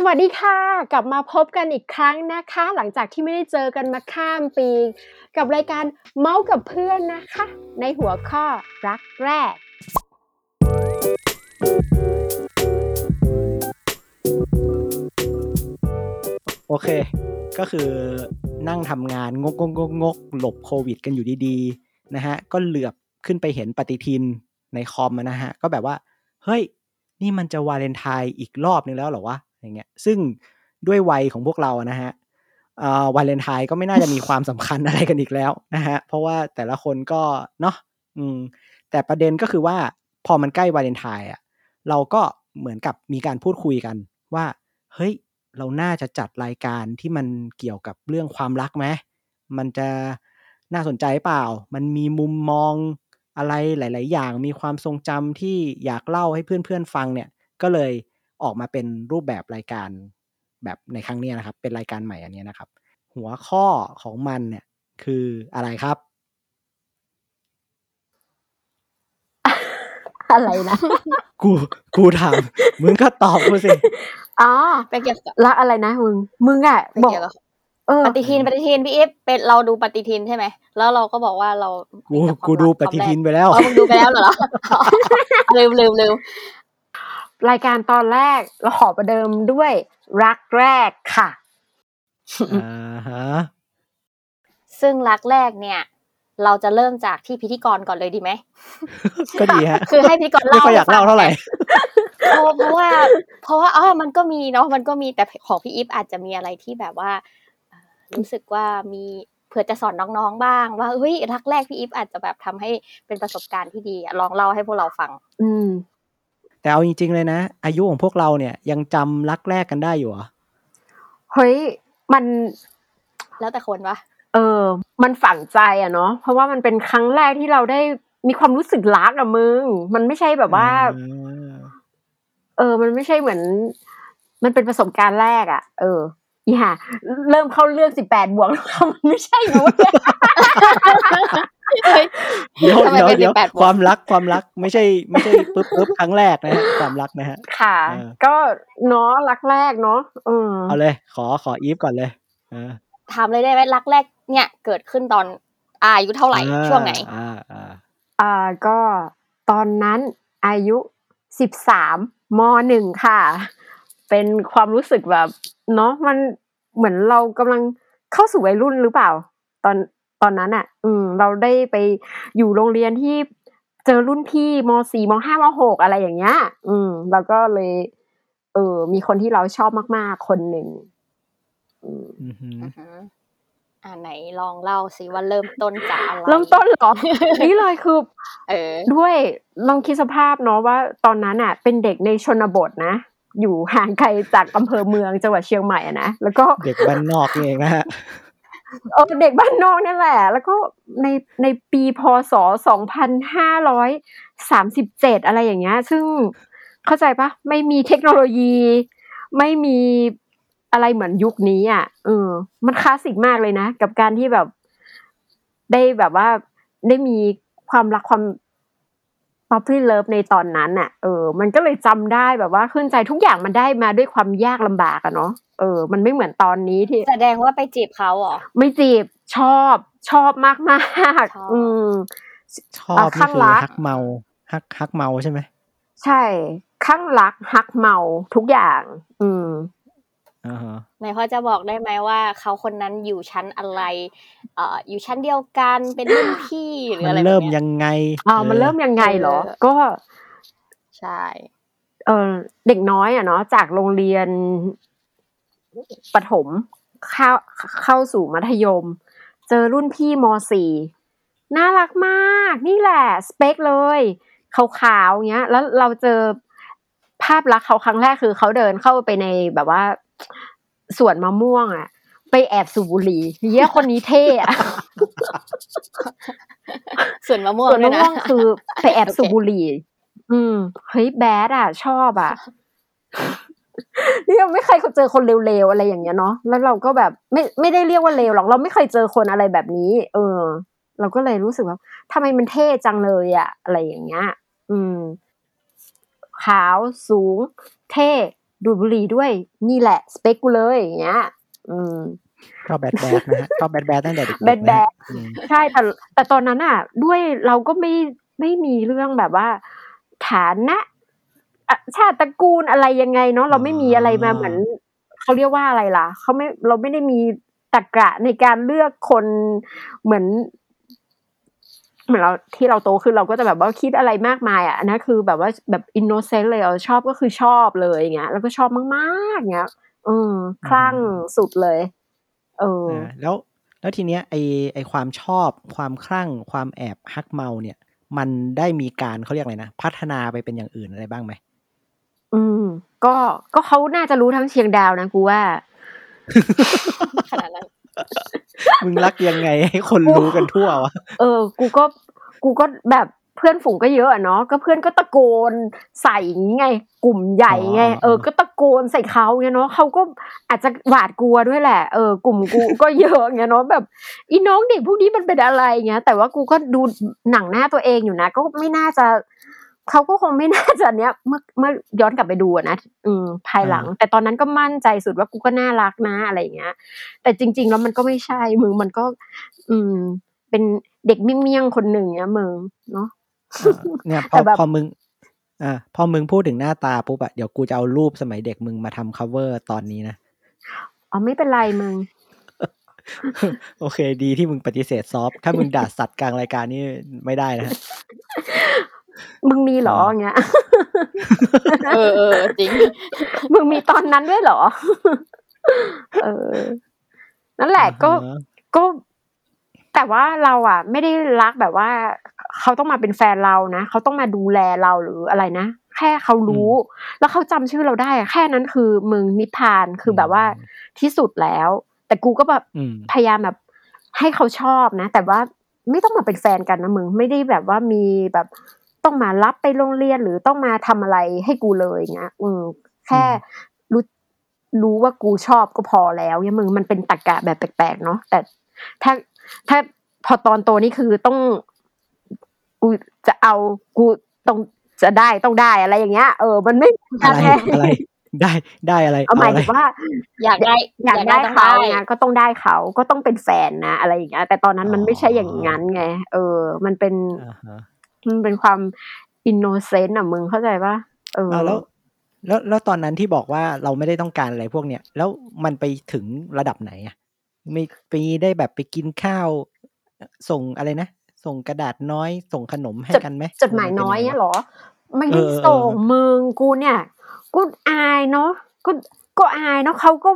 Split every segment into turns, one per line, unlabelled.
สวัสดีค่ะ กลับมาพบกันอีกครั้งนะคะ หลังจากที่ไม่ได้เจอกันมาข้ามปี กับรายการเมาส์กับเพื่อนนะคะ ในหัวข้อรักแรก
โอเค ก็คือนั่งทำงานงกงกงกหลบโควิดกันอยู่ดีๆนะฮะ ก็เหลือบขึ้นไปเห็นปฏิทินในคอมนะฮะ ก็แบบว่า เฮ้ย นี่มันจะวาเลนไทน์อีกรอบนึงแล้วเหรอวะ อย่างเงี้ยซึ่งด้วยวัยของพวกเรานะฮะวาเลนไทน์ก็ไม่น่าจะมีความสำคัญอะไรกันอีกแล้วนะฮะเพราะว่าแต่ละคนก็เนาะอืมแต่ประเด็นก็คือว่าพอมันใกล้วาเลนไทน์อะเราก็เหมือนกับมีการพูดคุยกันว่า เฮ้ย เราน่าจะจัดรายการที่มันเกี่ยวกับเรื่องความรักไหมมันจะน่าสนใจเปล่า มันมีมุมมองอะไรหลาย ๆ อย่าง มีความทรงจำที่อยากเล่าให้เพื่อน ๆ ฟังเนี่ย ก็เลย ออกมาเป็นรูปแบบรายการแบบในครั้งนี้นะครับ เป็นรายการใหม่อันนี้นะครับ หัวข้อของมันเนี่ยคืออะไรครับ
อะไรนะ
กูกูถามมึงก็ตอบกูสิ
อ๋อ
เป็นเกี่ยวกับ
รักอะไรนะมึงมึงอะ
เป็น
บอก
เกี่ยวกับ
เออ
ปฏิทินปฏิทินพี่เอฟเป็นเราดูปฏิทินใช่ไหมแล้วเราก็บอกว่าเรา
กู
มีแต่ความ
กูดู
รั
ปฏิทิน
ความ
ไปแล้ว
แรกอ๋อมึงดูไปแล้วเหรอลืมลืมลืม
รายการตอนแรกเราขอประเดิมด้วยรักแรกค่ะ
อ่าฮะ
ซึ่งรักแรกเนี่ย เราจะเริ่มจากที่พิธีกรก่อนเลยดีไหม
ก็ดีฮะ
คือให้พิธีกร
ไม่
เล่า
ค่อยอยากเล่าเท่าไหร่
เพราะเพราะว่า เพราะว่าอ๋อมันก็มีเนาะมันก็มีแต่ของพี่อีฟอาจจะมีอะไรที่แบบว่าเอ่อรู้สึกว่ามีเผื่อจะสอนน้องๆบ้าง ว่าเฮ้ยรักแรกพี่อีฟอาจจะแบบทำให้เป็นประสบการณ์ที่ดีอะลองเล่าให้พวกเราฟัง
อืม
แต่เอาจริง ๆ เลยนะ อายุของพวกเราเนี่ยยังจำรักแรกกันได้อยู่เหรอ
เฮ้ยมัน
แล้วแต่คนวะ
เออ มันฝังใจอะเนาะเพราะว่ามันเป็นครั้งแรกที่เราได้มีความรู้สึกรักอะมึง มันไม่ใช่แบบว่า
อืม
เออ มันไม่ใช่เหมือน มันเป็นประสบการณ์แรกอะเอออีห่าเริ่มเข้าเรื่องสิบแปดบวกแล้วมันไม่ใช่นะ เว้ย
เดี๋ยว
ทำไม
เดี๋ยว
เป็น
เดี๋ยว
18บวก
ความรักความรักไม่ใช่ไม่ใช่ปึ๊บปึ๊บครั้งแรกนะฮะความรักนะฮะ
ค่ะ
เออ
ก็เนาะรักแรกเนาะเออ
เอาเลย ขอขออีฟก่อนเลยเออ
ถามเลยได้ไหมรักแรกเนี่ยเกิดขึ้นตอนอายุเท่าไหร่
อ่า
ช่วงไหน
อ่าอ่า
อ่าก็ตอนนั้นอายุสิบสามมหนึ่งค่ะ เป็นความรู้สึกแบบเนาะมันเหมือนเรากำลังเข้าสู่วัยรุ่นหรือเปล่า ตอน ตอนนั้นอะ อืม เราได้ไปอยู่โรงเรียนที่เจอรุ่นพี่มสี่มห้ามหกอะไรอย่างเงี้ย อืม แล้วก็เลย เออ มีคนที่เราชอบมากๆ คนหนึ่งอืม
อือหือ
อือฮึอ่าไหนลองเล่าสิว่าเริ่มต้นจากอะไร
เริ่มต้นเหรอ นี่เลยคือ
เออ
ด้วยลองคิดสภาพเนาะว่า ตอนนั้นอะ เป็นเด็กในชนบทนะอยู่ห่างไกลจากอำเภอเมืองจังหวัดเชียงใหม่อะนะแล้วก็
เด็กบ้านนอกนี่เองนะฮะ
เออเด็กบ้านนอกนี่แหละ แล้วก็ในในปีพศสองพันห้าร้อยสามสิบเจ็ดอะไรอย่างเงี้ย ซึ่งเข้าใจปะไม่มีเทคโนโลยี ไม่มีอะไรเหมือนยุคนี้อะเออ มันคลาสสิกมากเลยนะ กับการที่แบบ ได้แบบว่าได้มีความรักความ puppy love ในตอนนั้นน่ะ เออ มันก็เลยจำได้แบบว่าขึ้นใจทุกอย่างมันได้มาด้วยความยากลำบากอะเนาะ เออ มันไม่เหมือนตอนนี้ที่
แสดงว่าไปจีบเขาเหรอ
ไม่จีบชอบชอบมากมากๆ
ชอบ
อืม
ชอบ
อะ
นี่
ข้าง
คือ
รัก
ฮักเมาฮักฮักเมาใช่ไหม
ใช่ข้างรักฮักเมาทุกอย่าง อืม
อ่าฮะ
ไหนพอจะบอกได้ไหมว่า เขาคนนั้นอยู่ชั้นอะไร เอ่อ อยู่ชั้นเดียวกันเป็นรุ่นพี่หรือ
มัน
อะไรแบบ
เริ่ม
เนี้ย
ยังไง
อ่ามันเริ่มยังไงเหรอ
เออ
ก็
ใช่
เออเด็กน้อยอะเนาะจากโรงเรียน ประถมเข้าเข้าสู่มัธยม เจอรุ่นพี่มสี่น่ารักมาก นี่แหละ สเปคเลยขาวๆเงี้ย แล้วเราเจอภาพลักษณ์เขาครั้งแรกคือเขาเดินเข้าไปในแบบว่าสวนมะม่วงอะ ไปแอบสูบบุหรี่เยี่ยคนนี้เท่อะ
ส่วนมะม่วง
ส่วน
ด้ว
มะ
ยนะ
ม่วงคือไปแอบ
โอเค
สูบบุหรี่ อืมเฮ้ยแบดอะ ชอบอะ นี่ยังไม่เคยเจอคนเร็วๆอะไรอย่างเงี้ยเนาะแล้วเราก็แบบไม่ไม่ได้เรียกว่าเลวหรอกเราไม่เคยเจอคนอะไรแบบนี้ เออ เราก็เลยรู้สึกว่าทำไมมันเท่จังเลยอะอะไรอย่างเงี้ยอืม ขาวสูง เท่ดูดบุหรี่ด้วย นี่แหละ สเปคกูเลยอย่างเงี้ย อืม
ชอบแบดแบดนะฮะชอบแบดแบดตั้งแต่เด็กๆ
แบดแบด
นะฮะอืม
ใช่แต่แต่ตอนนั้นอะ ด้วยเราก็ไม่ไม่มีเรื่องแบบว่า ฐานะอะ ชาติตระกูลอะไรยังไงเนาะเราไม่มีอะไรมาเหมือนเขาเรียกว่าอะไรล่ะเขาไม่เราไม่ได้มีตรรกะในการเลือกคนเหมือน เหมือนเราที่เราโตขึ้นเราก็จะแบบว่าคิดอะไรมากมายอะอันนั้นคือแบบว่าแบบ innocent เลยเราชอบก็คือชอบเลยอย่างเงี้ยแล้วก็ชอบมากๆอย่างเงี้ยอืมคลั่งสุดเลย เออ
อ่าแล้วแล้วทีเนี้ยไอไอความชอบความคลั่ง ความแอบฮักเมาเนี่ย มันได้มีการเขาเรียกอะไรนะ พัฒนาไปเป็นอย่างอื่นอะไรบ้างไหม
อืม ก็ก็เขาน่าจะรู้ทั้งเชียงดาวนะกูว่า
ขนาดนั้น
มึงรักยังไงให้คนรู้กันทั่ววะ
เออ กูก็กูก็แบบเพื่อนฝูงก็เยอะอะเนาะก็เพื่อนก็ตะโกนใส่อย่างงี้ไง กลุ่มใหญ่ไง เออ ก็ตะโกนใส่เขาไงเนาะเขาก็อาจจะหวาดกลัวด้วยแหละเออกลุ่มกูก็เยอะไงเนาะแบบอีน้องเด็กพวกนี้มันเป็นอะไรเงี้ยแต่ว่ากูก็ดูหนังหน้าตัวเองอยู่นะ ก็ไม่น่าจะ เขาก็คงไม่น่าจะเนี้ยเมื่อเมื่อย้อนกลับไปดูอะนะอืมภายหลัง แต่ตอนนั้นก็มั่นใจสุดว่ากูก็น่ารักนะอะไรอย่างเงี้ย แต่จริง ๆ แล้วมันก็ไม่ใช่มึงมันก็ อืม เป็นเด็กเมี่ยงๆคนหนึ่งเนี่ยมึงเนาะ
อ่าเนี่ยพ
แต่
อ
แบบ
พอมึงอ่าพอมึงพูดถึงหน้าตาปุ๊บอะเดี๋ยวกูจะเอารูปสมัยเด็กมึงมาทำ cover ตอนนี้นะ
อ๋อไม่เป็นไรมึง
โอเค ดีที่มึงปฏิเสธซอฟต์ถ้ามึงด่าสัตว์กลางรายการนี่ไม่ได้นะ
มึงมีเหรอ
อ่า
อย่างเงี้ย
เออเออจริง
มึงมีตอนนั้นด้วยเหรอ เออ นั่นแหละก็
อ่าฮะ
ก็ แต่ว่าเราอะ ไม่ได้รักแบบว่า เขาต้องมาเป็นแฟนเรานะเขาต้องมาดูแลเราหรืออะไรนะแค่เขารู้ แล้วเขาจำชื่อเราได้อะแค่นั้นคือมึงนิพพานคือแบบว่าที่สุดแล้ว แต่กูก็แบบ
อืม
พยายามแบบ ให้เขาชอบนะ แต่ว่าไม่ต้องมาเป็นแฟนกันนะมึง ไม่ได้แบบว่ามีแบบ ต้องมารับไปโรงเรียนหรือต้องมาทำอะไรให้กูเลยเงี้ยอืมแค่รู้รู้ว่ากูชอบก็พอแล้วเนี่ยมึงมันเป็นตรกกะแบบแปลกๆเนาะแต่ถ้าถ้าพอตอนโตนี่คือต้องกูจะเอากูต้องจะได้ต้องได้อะไรอย่างเงี้ยเออ มันไม่
อะไร
แน่
อะไรได้ได้อะไร
เอาหมาย
อะไร
ถึงว่า
อยากได้
อยากได้
ต้อง
เขา
ได้
ไงก็ต้องได้เขาก็ต้องเป็นแฟนนะอะไรอย่างเงี้ยแต่ตอนนั้นมัน
อ๋อ
ไม่ใช่อย่างนั้นไงเออ มันเป็น
อ่าฮะ
มันเป็นความอินโนเซนต์อะมึงเข้าใจปะเออ
อ่าแล้วแล้วแล้วตอนนั้นที่บอกว่าเราไม่ได้ต้องการอะไรพวกเนี้ยแล้วมันไปถึงระดับไหนอะไม่ไปได้แบบไปกินข้าว ส่งอะไรนะ ส่งกระดาษน้อย ส่งขนมให้กันไหม
จดหมายน้อย
มั
เนี่ย
ป็งไงวะ
เหรอ ไม่ได้
เออเออ
ส่งมึงกูเนี่ย กูอายเนาะก็ก็อายเนาะเขาก็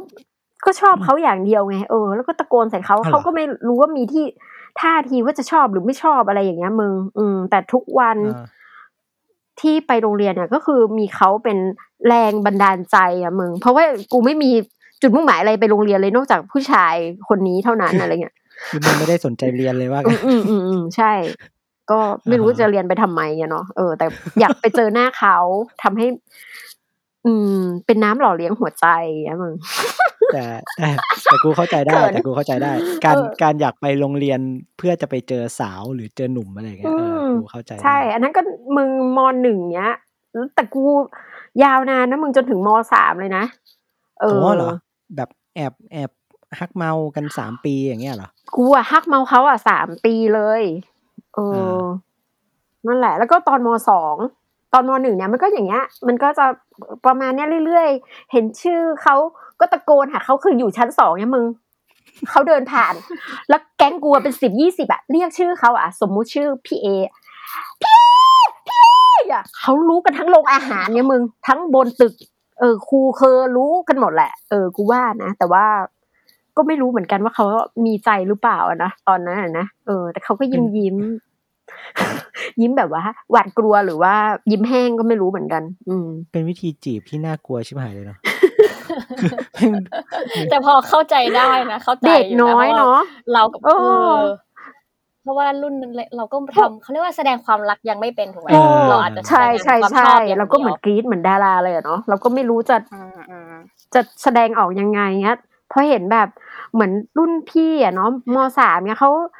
ก็ชอบเขาอย่างเดียวไงเออแล้วก็ตะโกนใส่เขา
อ๋อเหรอ
เขาก็ไม่รู้ว่ามีที่ ท่าทีว่าจะชอบหรือไม่ชอบอะไรอย่างเงี้ยมึง อืม แต่ทุกวัน
อ่า
ที่ไปโรงเรียนเนี่ยก็คือมีเขาเป็นแรงบันดาลใจอะมึง เพราะว่ากูไม่มีจุดมุ่งหมายอะไรไปโรงเรียนเลยนอกจากผู้ชายคนนี้เท่านั้นอะไรเงี้ย
คือมึงไม่ได้สนใจเรียนเลยว่า
อื
กัน
มอืมอืมอืมใช่ ก็ไม่รู้
อ่าฮะ
จะเรียนไปทำไมอะเนาะเออ แต่อยากไปเจอหน้าเขาทำให้ อืม เป็นน้ำหล่อเลี้ยงหัวใจอะมึง
แต่แต่แต่กูเข้าใจได้
เขิน
แต่กูเข้าใจได้ การ
เออ
การอยากไปโรงเรียนเพื่อจะไปเจอสาวหรือเจอหนุ่มอะไรอย่างเงี้ยเออ
ม
กูเข้าใจได้
ใช่ อันนั้นก็มึงมหนึ่งเนี้ย แต่กูยาวนานนะมึงจนถึงมสามเลยนะ เอ
โอ้
อ
เหรอ แบบแอบแอบฮักเมากันสามปีอย่างเงี้ยเหรอ
กูอะฮักเมาเขาอะสามปีเลย เออ
อ่า
นั่นแหละ แล้วก็ตอนมสอง ตอนมหนึ่งเนี่ยมันก็อย่างเงี้ยมันก็จะประมาณเนี้ยเรื่อยๆ เห็นชื่อเขาก็ตะโกนหาเขาคืออยู่ชั้นสองเนี่ยมึงเขาเดินผ่าน แล้วแก๊งกูอะเป็นสิบยี่สิบอะเรียกชื่อเขาอะสมมุติชื่อพี่เอพี่พี่อะเขารู้กันทั้งโรงอาหารเนี่ยมึงทั้งบนตึก เออครูเคอรู้กันหมดแหละ เออกูว่านะ แต่ว่าก็ไม่รู้เหมือนกันว่าเขามีใจหรือเปล่านะตอนนั้นนะเออ แต่เขาก็ยิ้มยิ้ม ยิ้มแบบว่าหวาดกลัวหรือว่ายิ้มแห้งก็ไม่รู้เหมือนกัน อืม
เป็นวิธีจีบที่น่ากลัวชิบหายเลยเนาะ
แต่พอเข้าใจได้นะเข้าใจ
เด็ก
อยู่
น้อย
พร
เนาะ
เรากับ
เออ
เออเพราะว่ารุ่นนั้นเลยเราก็ทำเขาเรียกว่าแสดงความรักยังไม่เป็นถูกไหม
เออ
เราอาจจะ
ใช่
แสดง
ใช่
ความ
ใช่
ชอบอย่าง
เราก็เหมือน
ดียว
กรี๊ดเหมือนดาราเลยอะเนาะเราก็ไม่รู้จะ
อืมอืม
จะแสดงออกยังไงเงี้ยเพราะเห็นแบบเหมือนรุ่นพี่อะเนาะมสามเนี่ยเขาแบบ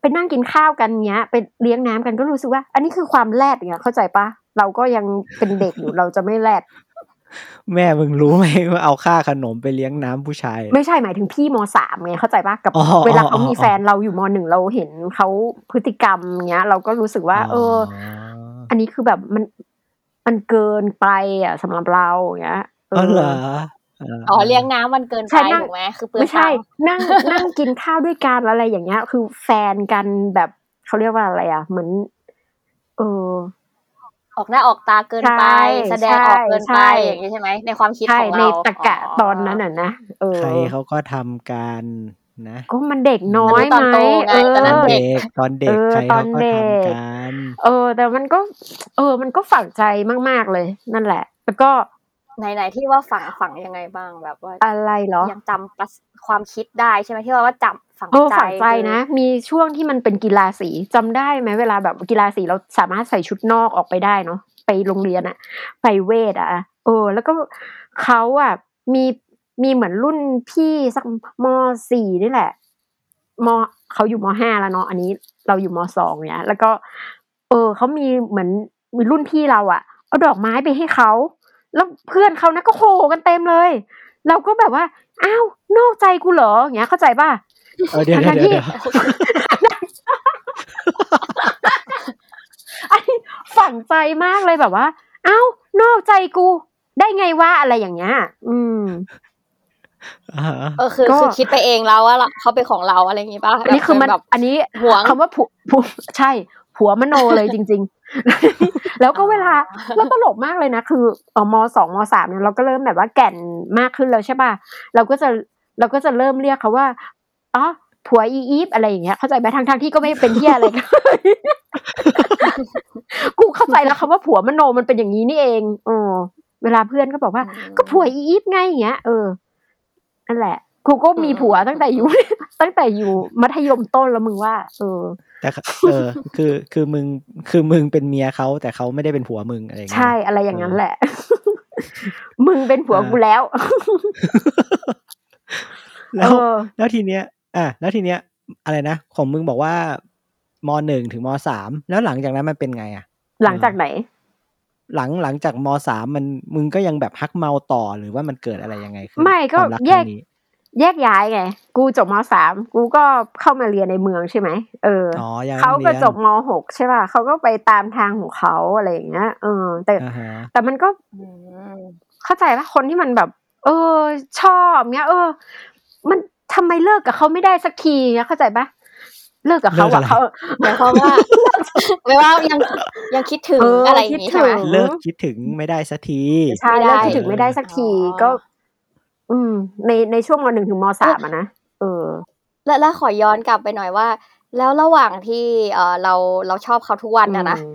ไปนั่งกินข้าวกันเงี้ยไปเลี้ยงน้ำกันก็รู้สึกว่า อันนี้คือความแรดเงี้ยเข้าใจปะเราก็ยังเป็นเด็กอยู่เราจะไม่แรด
แม่มึงรู้ไหมว่าเอาค่าขนมไปเลี้ยงน้ำผู้ชาย
ไม่ใช่หมายถึงพี่มสามไงเข้าใจปะกับ
อ๋อ
เวลาเขา
อ๋อ
มีแฟนเราอยู่มหนึ่งเราเห็นเขาพฤติกรรมเงี้ย เราก็รู้สึกว่า เออ อันนี้คือแบบมันมันเกินไปอะสำหรับเราอย่างเงี้ย
เออเหรอ
อ๋อเลี้ยงน้ำมันเกิน
ใช่
ไป
นั่ง
ถูกไหมคือเปลือง
ไม่ใช่
ตังค์
นั่งนั่งกินข้าวด้วยกันอะไรอย่างเงี้ย คือแฟนกันแบบเขาเรียกว่าอะไรอะเหมือน เออ
ออกหน้าออกตาเกินไป
ใช่
แสดงออกเกิน
ใช่
ไป
ใช่
อย่างนี้ใช่ไหมในความคิด
ใช่
ของ
ใน
เรา
ตะกะตอนนั้นอะนะเออ
ใครเขาก็ทำกันนะ
ก็มันเด็กน้อย
ตอน
ไหม
โตไง
เออ
ตอนนั้น
เด็กตอนเด็ก
เออ
ใคร
ตอ
เขา
น
ก็
เด็ก
ทำกัน
เออ แต่มันก็ เออ มันก็ฝังใจมาก ๆเลย นั่นแหละ แล้วก็
ไหนๆที่ว่าฝังฝังยังไงบ้างแบบว่า
อะไรเหรอ
ยังจำประสความคิดได้ใช่ไหมที่ว่าว่าจำฝัง
เออ
ใจ
ฝังใจนะ มีช่วงที่มันเป็นกีฬาสีจำได้ไหมเวลาแบบกีฬาสีเราสามารถใส่ชุดนอกออกไปได้เนาะไปโรงเรียนอะไปเวทอะเออ แล้วก็เขาอะมีมีเหมือนรุ่นพี่สักมสี่นี่แหละมเขาอยู่มห้าแล้วเนาะอันนี้เราอยู่มสองเนี่ย แล้วก็ เออเขามีเหมือนมีรุ่นพี่เราอะเอาดอกไม้ไปให้เขา แล้วเพื่อนเขานะก็โหกันเต็มเลย เราก็แบบว่าอ้าวนอกใจกูเหรออย่างเงี้ยเข้าใจป่ะ
เออเดี๋ยว
ทั้
เดี๋ยว
งๆ
เดี๋ยว
ที่
เดี๋ยว
ไอ้ฝังใจมากเลยแบบว่าเอ้านอกใจกูได้ไงวะอะไรอย่างเงี้ยอืม
อ่าฮะ
เออคือ
ก็
คือคิดไปเองแล้วว่าเราเขาเป็นของเราอะไรอย่างงี้ป่ะ
อันนี้คือมัน
แบบ
อันนี้
หวง
คำว่าผัวผัวใช่ ผัวมโนเลยจริง ๆ แล้วก็เวลาแล้วตลกมากเลยนะ คือเออมสองมสามเนี่ยเราก็เริ่มแบบว่าแก่นมากขึ้นแล้วใช่ป่ะเราก็จะเราก็จะเริ่มเรียกเขาว่าอ๋อผัวอีอีฟอะไรอย่างเงี้ยเข้าใจไหมทางทางๆที่ก็ไม่เป็นที่อะไรกูเข้าใจแล้วคำว่าผัวมโนมันเป็นอย่างนี้นี่เองเออเวลาเพื่อนก็บอกว่า ก็ผัวอีอีฟไงอย่างเงี้ยเออนั่นแหละกูก็มีผัวตั้งแต่อยู่ ตั้งแต่อยู่มัธยมต้นแล้วมึงว่า เออ
แต่เออ คือคือมึงคือมึงเป็นเมียเขาแต่เขาไม่ได้เป็นผัวมึงอะไรอย่างเงี้ย
ใช่อะไรอย่างนั้นแหละ มึงเป็นผัวกูแล้ว
แล้ว
เออ
แล้วทีเนี้ย อะแล้วทีเนี้ย อะไรนะของมึงบอกว่ามหนึ่งถึงมสามแล้วหลังจากนั้นมันเป็นไงอะ
หลังจากไหน
หลังหลังจากมสามมันมึงก็ยังแบบฮักเมาต่อหรือว่ามันเกิดอะไรยังไงขึ้น
ไม่ก็
ความรั
แยก
ครั้งนี้
แยกย้ายไง กูจบมสามกูก็เข้ามาเรียนในเมืองใช่ไหมเออ
อ๋อยัง
เขาก็
รียน
จบมหกใช่ป่ะเขาก็ไปตามทางของเขาอะไรอย่างเงี้ยเออ แต่
อ่าฮะ
แต่มันก็
อืม
เข้าใจปะคนที่มันแบบ เออ ชอบเงี้ย เออ มันทำไมเลิกกับเขาไม่ได้สักทีเงี้ยเข้าใจปะเลิกกับเขาอะเขา
หมายความว่าหมายว่ายังยังคิดถึง
เอออ
อะไรอย่างงี้
คิดถึ
ใช่ไหม
ง
เลิกคิดถึงไม่ได้สักที
ใช่
ไม่ได้
เลิกคิดถึงไม่ได้สักที
อ๋อ
ก็ อืม ในในช่วงมหนึ่งถึงมสามอะนะเออ
แล้วแล้วขอย้อนกลับไปหน่อยว่า แล้วระหว่างที่เออเราเราชอบเขาทุกวันนะนะ
อืม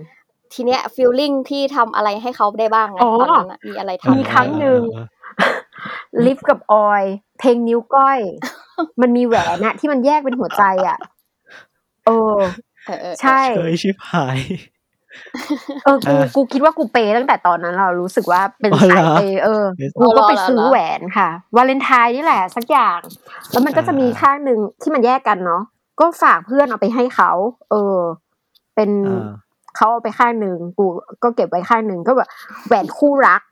ทีเนี้ยฟีลลิ่งที่ทำอะไรให้เขาได้บ้างไง
อ๋อ
ตอนนั้นน่ะมีอะไรทำ
มีครั้งหนึ่งลิฟกับออย เพลงนิ้วก้อย มันมีแหวนอะที่มันแยกเป็นหัวใจอะเออ
เออเออ
ใช่
เคยชิบหาย
เออกู
อะ
กูคิดว่ากูเปย์ตั้งแต่ตอนนั้นเรารู้สึกว่าเป็น
อ๋อเหรอ
สายเปย์เออกูก็ไปซื้อแหวนค่ะวาเลนไทน์นี่แหละสักอย่าง แล้วมันก็จะมีข้างหนึ่งที่มันแยกกันเนาะก็ฝากเพื่อนเอาไปให้เขา เออ เป็น
อ่า
เขาเอาไปข้างหนึ่งกูก็เก็บไว้ข้างหนึ่งก็แบบแหวนคู่รัก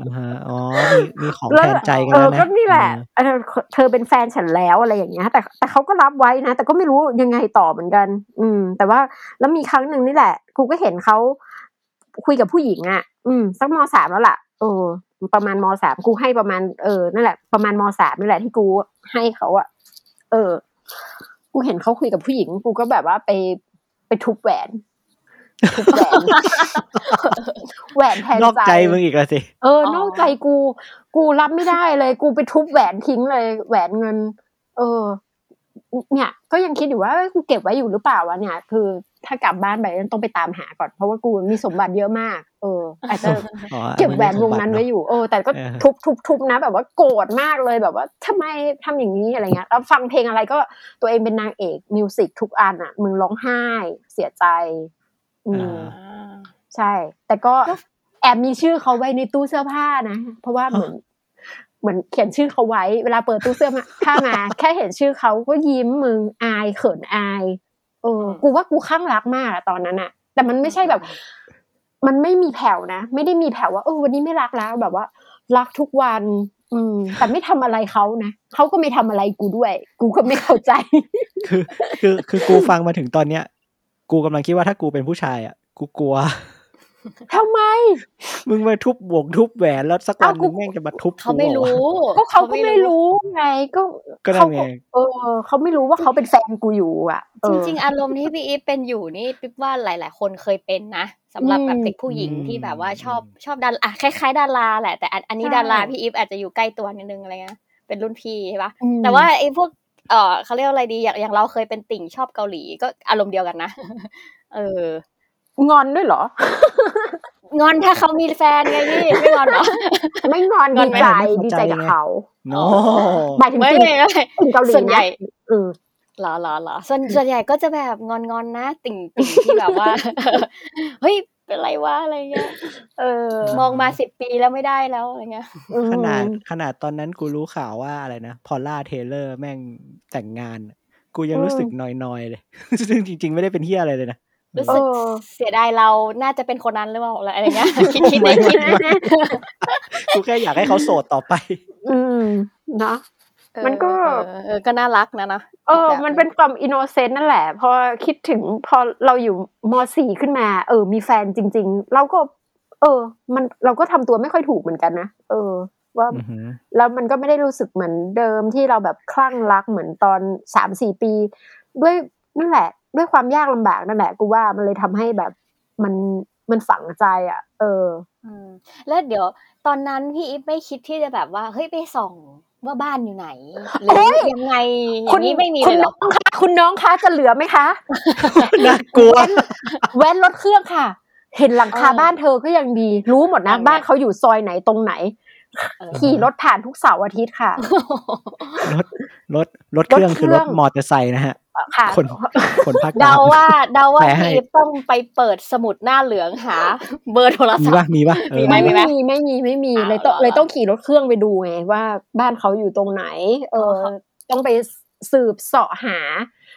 อ่าฮะ อ๋อ มีมีของ
แล้ว
แทนใจกัน
เอ
แล้
อ
วนะ
ก็นี่แหละ
เออ
เออเธอเป็นแฟนฉันแล้วอะไรอย่างเงี้ย แต่แต่เขาก็รับไว้นะ แต่ก็ไม่รู้ยังไงต่อเหมือนกัน อืม แต่ว่าแล้วมีครั้งหนึ่งนี่แหละ กูก็เห็นเขาคุยกับผู้หญิงอะ อืม สักมสามแล้วล่ะเออ ประมาณมสามกูให้ประมาณ เออ นั่นแหละ ประมาณมสามนี่แหละที่กูให้เขาอะเออ กูเห็นเขาคุยกับผู้หญิง กูก็แบบว่าไปไปทุบแหวนทุบ แหวนแหวนแทน
นอกใจมึงอีกแล้วสิ
เออ นอกใจกู กูรับไม่ได้เลย กูไปทุบแหวนทิ้งเลย แหวนเงิน เออ เนี่ย ก็ยังคิดอยู่ว่าเอ้ยกูเก็บไว้อยู่หรือเปล่าวะเนี่ย คือถ้ากลับบ้านไปต้องไปตามหาก่อนเพราะว่ากูมีสมบัติเยอะมาก เอออาจจะ
อ๋อ
เก็บแหวนวง
มั
นั้น
มีสมบัติ
ไว้อยู่เออแต่ก็
เออ
ทุบทุบทุบนะ แบบว่าโกรธมากเลยแบบว่าทำไมทำอย่างนี้อะไรเงี้ยแล้วฟังเพลงอะไรก็ตัวเองเป็นนางเอกมิวสิกทุกอันอะ มึงร้องไห้ เสียใจ อืม
อ่า
ใช่ แต่ก็แอบมีชื่อเขาไว้ในตู้เสื้อผ้านะเพราะว่าเหมือนเหมือนเขียนชื่อเขาไว้ เวลาเปิดตู้เสื้อผ้ามา แค่เห็นชื่อเขาก็ยิ้มมึงอายเขินอายเออกูว่ากูข้างรักมากอะตอนนั้นอะแต่มันไม่ใช่แบบเอมันไม่มีแผ่วนะไม่ได้มีแผ่วว่าเออวันนี้ไม่รักแล้วแบบว่า รักทุกวัน อืม แต่ไม่ทำอะไรเขานะเขาก็ไม่ทำอะไรกูด้วย กูก็ไม่เข้าใจ
คือ คือคือกูฟังมาถึงตอนเนี้ย กูกำลังคิดว่าถ้ากูเป็นผู้ชายอะ กูกลัว
ทำไม
มึงมาทุบวงทุบแหวนแล้วสักวัน
อ้าว
ห
กู
นึงแม่งจะมาทุบ
เขาไม่
กู
รู้
เหอวะ
ก็เขาก็ไม่รู้ไงก็
ก็นั่
เขา
นไง
เออเขาไม่รู้ว่าเขาเป็นแฟนกูอยู่ อะเอ
จ
อ
ริงๆอารมณ์ที่พี่อีฟเป็นอยู่นี่ปิ๊บว่าหลาย ๆ คนเคยเป็นนะสำหรับแบบ
อืม
เด็กผู้หญิงที่แบบว่าชอบ
อืม
ชอบดาราอะคล้าย ๆ ดาราแหละแต่อันอันนี้
ใช่
ดาราพี่อีฟอาจจะอยู่ใกล้ตัวนิดนึงอะไรเงี้ยเป็นรุ่นพี่ใช่ปะ
อืม
แต่ว่าไอ้พวก เออเขาเรียกว่าอะไรดีอย่างอย่างเราเคยเป็นติ่งชอบเกาหลีก็อารมณ์เดียวกันนะเออ
งอนด้วยเหรอ
งอนถ้าเขามีแฟนไงพี่ไม่งอนเหรอ
ไม่งอน
งอ
ดี
นไหม
ใจ
ไม่พอ
ดี
ใจ
ใจกับ
ไง
เขา
โน
หมายถึง
ไม่
ติ่ง
ไม่ไม่
ติ่งเกาหลี
ส่วนใหญ่
นะเออ
เหรอเหรอเหรอส่วนส่วนใหญ่ก็จะแบบงอนๆนะ ติ่งติ่งที่แบบว่าเฮ้ย เป็นไรวะอะไรเงี้ย
เออ
มองมาสิบปีแล้วไม่ได้แล้วอะไรเงี้ย
อืม
ขนาดขนาดตอนนั้นกูรู้ข่าวว่าอะไรนะ พอลล่าเทเลอร์แม่งแต่งงาน กูยังรู้สึกนอยๆเลย ซึ่งจริง ๆ ไม่ได้เป็นเฮียอะไรเลยนะ
รู้
เอ
สึก
อ
เสียดายเราน่าจะเป็นคนนั้นหรือเปล่าอะไรเงี้ยคิดคิด
ไม่
คิด
ไม่ไม่กูแค่อยากให้เขาโสดต่อไป
อืมเนาะ มันก็
เออเออก็น่ารักนะเนาะ
เออ
แบบ
มันเป็นความ innocent นั่นแหละ พอคิดถึงพอเราอยู่มสี่ขึ้นมา เออ มีแฟนจริง ๆ เราก็ เออ มันเราก็ทำตัวไม่ค่อยถูกเหมือนกันนะเออ ว่า
อือหือ
แล้วมันก็ไม่ได้รู้สึกเหมือนเดิมที่เราแบบคลั่งรักเหมือนตอนสามสี่ปี ด้วยนั่นแหละ ด้วยความยากลำบากนั่นแหละ กูว่ามันเลยทำให้แบบมันมันฝังใจอะ เออ
อืมแล้วเดี๋ยวตอนนั้นพี่อีฟไม่คิดที่จะแบบว่าเฮ้ยไปส่อง ว่าบ้านอยู่ไหนหรือยังไงอย่างนี้ไม่มี
คุ
เล
ณ
ยเหร
น้
อ
องคะคุณน้องคะจะเหลือไหมคะ
น่ากลัว
แว้นรถเครื่องค่ะ เห็นหลังคา
เออ
บ้านเธอก็ยังดี รู้หมดนะ
นั่นไง
บ้านเขาอยู่ซอยไหนตรงไหน
เออ
ขี่รถผ่านทุกเสาร์อาทิตย์ค่ะ
รถรถรถเครื่อง
รถเค
คือ
รื่
ร
อง
ถมอเตอร์ไซค์นะฮะ
ค่ะ
คนคนภาคกลา
เดางว่าเดาว่า
แปลให้
พี่อีฟต้องไปเปิดสมุดหน้าเหลืองหา เบอร์โทร
มี
ศัพ
ป่ะ
ท์
มีป่ะเออ
มี
ไม่
ไห
มีไม่มีไม่มี
อ้าว
เลยต้อง
เหรอ
เลยต้องขี่รถเครื่องไปดูไงว่าบ้านเขาอยู่ตรงไหน เออ
อ๋อ
ต้องไปสืบเสาะหา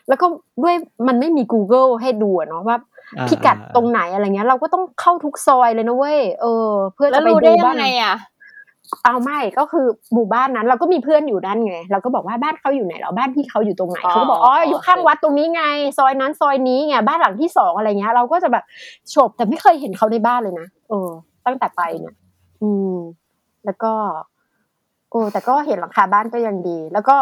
แล้วก็ด้วยมันไม่มี Google ให้ดูอะเนาะว่า
อ่า
พิกัดตรงไหนอะไรเงี้ย เราก็ต้องเข้าทุกซอยเลยนะเว้ยเออ เพื่อ
แล้
จะ
ว
ไป
รู้
ดู
ได้ยั
บ้างน
ไงอะ
เอาไม่ก็คือหมู่บ้านนั้น เราก็มีเพื่อนอยู่นั่นไง เราก็บอกว่าบ้านเขาอยู่ไหนเหรอบ้านพี่เขาอยู่ตรงไหน
อ๋อ
เขาก็บอกอ๋อ
อ๋อ
อยู่ข้างวัดตรงนี้ไง ซอยนั้นซอยนี้ไงบ้านหลังที่สองอะไรเงี้ย เราก็จะแบบโฉบแต่ไม่เคยเห็นเขาในบ้านเลยนะเออ ตั้งแต่ไปเนี่ย อืม แล้วก็โอ้แต่ก็เห็นหลังคาบ้านก็ยังดี แล้วก็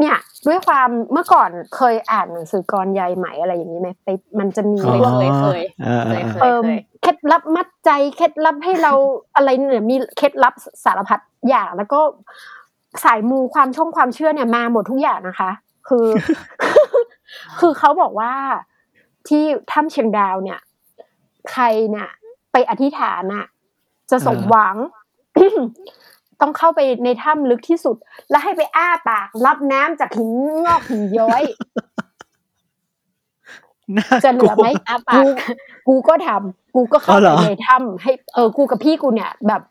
เนี่ยด้วยความเมื่อก่อนเคยอ่านหนังสือกรยายไหมอะไรอย่างนี้ไหมไปมันจะมี
อ๋อ
พวก
เคยเคย
เออเออ
เคย
เอ่อเคล็ดลับมัดใจเคล็ดลับให้เราอะไรเนี่ยมีเคล็ดลับสารพัดอย่างแล้วก็สายมูความช่องความเชื่อเนี่ยมาหมดทุกอย่างนะคะ คือ คือเขาบอกว่าที่ถ้ำเชียงดาวเนี่ย ใครเนี่ยไปอธิษฐานน่ะจะสมหวัง ต้องเข้าไปในถ้ำลึกที่สุด แล้วให้ไปอ้าปาก รับน้ำจากหินงอกหินย้อย
น่า
จะเหลือไหม
อ้าปาก
กูกูก็ทำกูก็เข้า
อ๋อเหร
ไป
อ
ในถ้ำให้เออกูกับพี่กูเนี่ยแบบ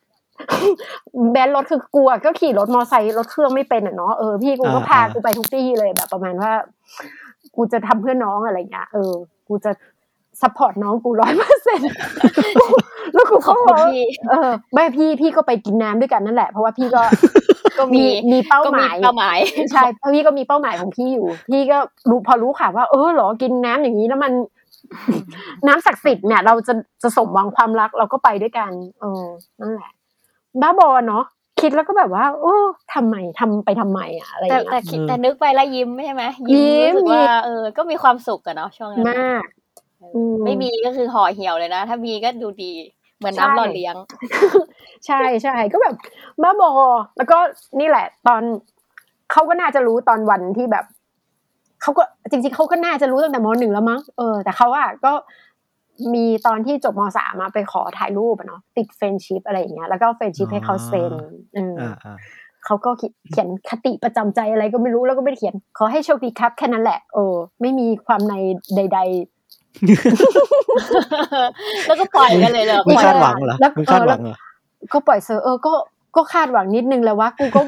แบนรถคือกูอะก็ขี่รถมอไซค์รถเครื่องไม่เป็นอะเนาะเออพี่กูก็พากูไปทุกที่เลยแบบประมาณว่า กูจะทำเพื่อน้องอะไรเงี้ยเออ กูจะ ซัพพอร์ตน้องกูร้อยเปอร์เซ็นต์แล้วกู
ขอบ
ก็
คุณพี่
เออไม่พี่พี่ก็ไปกินน้ำด้วยกันนั่นแหละ เพราะว่าพี่ก็
ก็มี
มีมีเป้า
ก็
ห
มี
มาย
เป้าหมาย
ใช่เพราะพี่ก็มีเป้าหมายของพี่อยู่ พี่ก็รู้พอรู้ค่ะว่า เออเหรอกินน้ำอย่างนี้แล้วมัน น้ำศักดิ์สิทธิ์เนี่ยเราจะจะสมหวังความรักเราก็ไปด้วยกัน เออนั่นแหละบ้าบอเนาะคิดแล้วก็แบบว่า โอ้ทำไมทำไปทำไมอะอะไรอ
แต่
ย่าง
แต่
เงี้ย
คิดแต่นึกไปแล้วยิ้มใช่ไหม
ยิ้ม
รู้สึก
มี
ว่าเออ ก็มีความสุขอะเนาะช่วงนั้น
มากอืม
ไม่มีก็คือห่อเหี่ยวเลยนะ ถ้ามีก็ดูดี เหมือนน้ำ
ใช่
หล่อเลี้ยง
ใช่ใช่ก็แบบบ้าบอ แล้วก็นี่แหละ ตอนเขาก็น่าจะรู้ตอนวันที่แบบเขาก็จริง ๆเขาก็น่าจะรู้ตั้งแต่มหนึ่งแล้วมั้งเออแต่เขาอะก็มีตอนที่จบมสามมาไปขอถ่ายรูปอะเนาะติด friendship อะไรอย่างเงี้ยแล้วก็ friendship ให้เขาเซ็นเอออ
อ่าอ่า
เขาก็เขียนคติประจำใจอะไรก็ไม่รู้แล้วก็ไม่ได้เขียน ขอให้โชคดีครับแค่นั้นแหละเออไม่มีความในใจ
แล้วก็ปล่อยกันเลยเหรอ
มึง
ปล่อย
คาดหวังเหรอ
แล้ว
มึงคาดหวังเหรอ
ๆก็ปล่อยเซอร์เออก็ก็คาดหวังนิดนึงแล้วว่ากูก็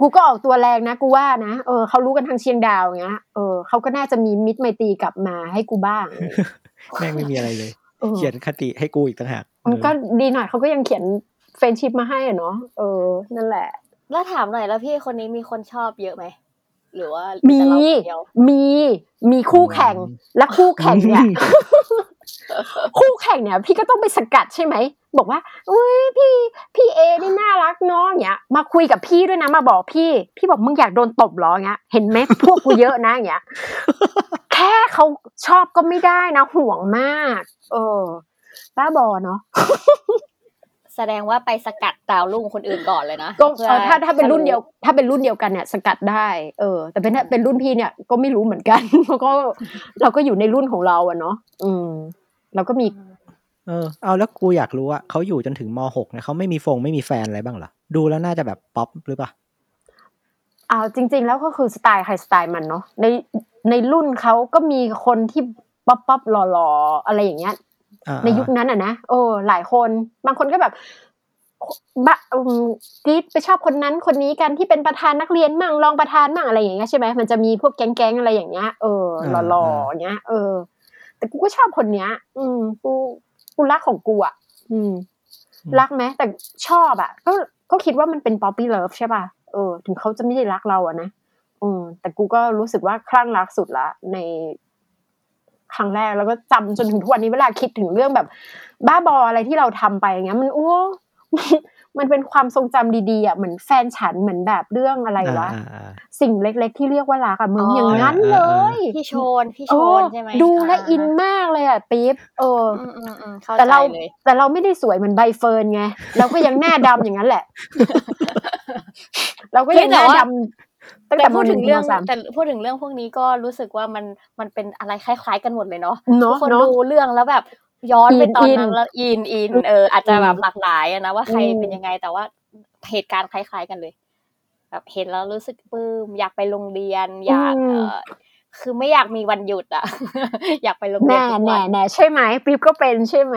กูก็ออกตัวแรงนะกูว่านะเออเขารู้กันทางเชียงดาวอย่างเงี้ยเออเขาก็น่าจะมีมิตรไมตรีกลับมาให้กูบ้าง
แม่งไม่มีอะไรเลย
เออ
เขียนคติให้กูอีกต่างหาก
มันก็
เออ
ดีหน่อยเขาก็ยังเขียน friendship มาให้อะเนาะเออ นั่นแหละ
แล้วถามหน่อยแล้วพี่คนนี้มีคนชอบเยอะไหม หรือว่า
มี
แต่เราคนเดียว
มี มีคู่แข่ง และคู่แข่งเนี่ย คู่แข่งเนี่ย พี่ก็ต้องไปสกัดใช่ไหม บอกว่าอุ้ยพี่พี่เอนี่น่ารักเนาะอย่างเงี้ย มาคุยกับพี่ด้วยนะ มาบอกพี่ พี่บอกมึงอยากโดนตบเหรออย่างเงี้ย เห็นไหมพวกกูเยอะนะอย่างเงี้ย แค่เขาชอบก็ไม่ได้นะห่วงมาก เออบ้าบอเนาะ
แสดงว่าไปสกัดดาวรุ่งคนอื่นก่อนเลยนะ
ก็
พื่อ
เออถ้าถ้าเป็นรุ่นเดียว ถ้าเป็นรุ่นเดียวกันเนี่ย สกัดได้ เออ แต่เป็นเป็นรุ่นพี่เนี่ยก็ไม่รู้เหมือนกันเพราะก็เราก็อยู่ในรุ่นของเราอะเนาะอืม เราก็มี
เออ เอาแล้วกูอยากรู้ว่าเขาอยู่จนถึงมหกเนี่ยเขาไม่มีฟงไม่มีแฟนอะไรบ้างเหรอดูแล้วน่าจะแบบป๊อปหรือเปล่า
อ่าจริง ๆ แล้วก็คือสไตล์ใครสไตล์มันเนาะในในรุ่นเขาก็มีคนที่ pop pop หล่อๆอะไรอย่างเงี้ย
อ่า
ในยุคนั้นอะนะเออหลายคนบางคนก็แบบบะอืมกรี๊ดไปชอบคนนั้นคนนี้กันที่เป็นประธานนักเรียนมั่งรองประธานมั่งอะไรอย่างเงี้ยใช่ไหมมันจะมีพวกแก๊งๆอะไรอย่างเงี้ยเออหล่อๆอย่างเงี้ยเออ แต่กูก็ชอบคนเนี้ย อืมกูกูรักของกูอะอืม รักไหมแต่ชอบอะ ก็ก็คิดว่ามันเป็น puppy love ใช่ป่ะเออ ถึงเขาจะไม่ได้รักเราอะนะอืมแต่กูก็รู้สึกว่าคลั่งรักสุดละใน ครั้งแรกแล้วก็จำจนถึงทุกวันนี้เวลาคิดถึงเรื่องแบบ บ้าบออะไรที่เราทำไปอย่างเงี้ย มันโอ้มันเป็นความทรงจำดีๆอะเหมือนแฟนฉันเหมือนแบบเรื่องอะไรวะ
อ่าอ่า
สิ่งเล็ก ๆ ที่เรียกว่ารักอะมึง
อ๋อ
อ
อ
ย่างนั้นเลย
พี่โชนพี่
เอ
โช
อน
ใช่ไหม
ดูและาอินมากเลยอะปี๊บเออ
อืมอืมอืมเข้า
แต่
ใจ
เรา
เลย
แต่เราไม่ได้สวยเหมือนใบเฟิร์นไงเราก็ยังหน้าดำอย่างนั้นแหละ เราก็ยังหน้าดำ ตั้ง
แต่มหถึนึ่ง
แต่
พูดถึงเรื่อง
มสาม
แต่พูดถึงเรื่องพวกนี้ก็รู้สึกว่ามันมันเป็นอะไรคล้าย ๆ กันหมดเลยเนาะ
เนาะ
ทุกคน
เนาะ
ดูเรื่องแล้วแบบย้อนไป
อิน
ตอน
อิน
นั้นแล้วอินอินเอออาจจะแบบหลากหลายอะนะว่าใคร
อืม
เป็นยังไงแต่ว่าเหตุการณ์คล้าย ๆ กันเลย แบบเห็นแล้วรู้สึกปลื้มอยากไปโรงเรียน อยากเออคือไม่อยากมีวันหยุดอะอยากไปโรงเรีย
น
ทุกวัน
แน่
วัน่
แน่ใช่ไหมปี๊บก็เป็นใช่ไหม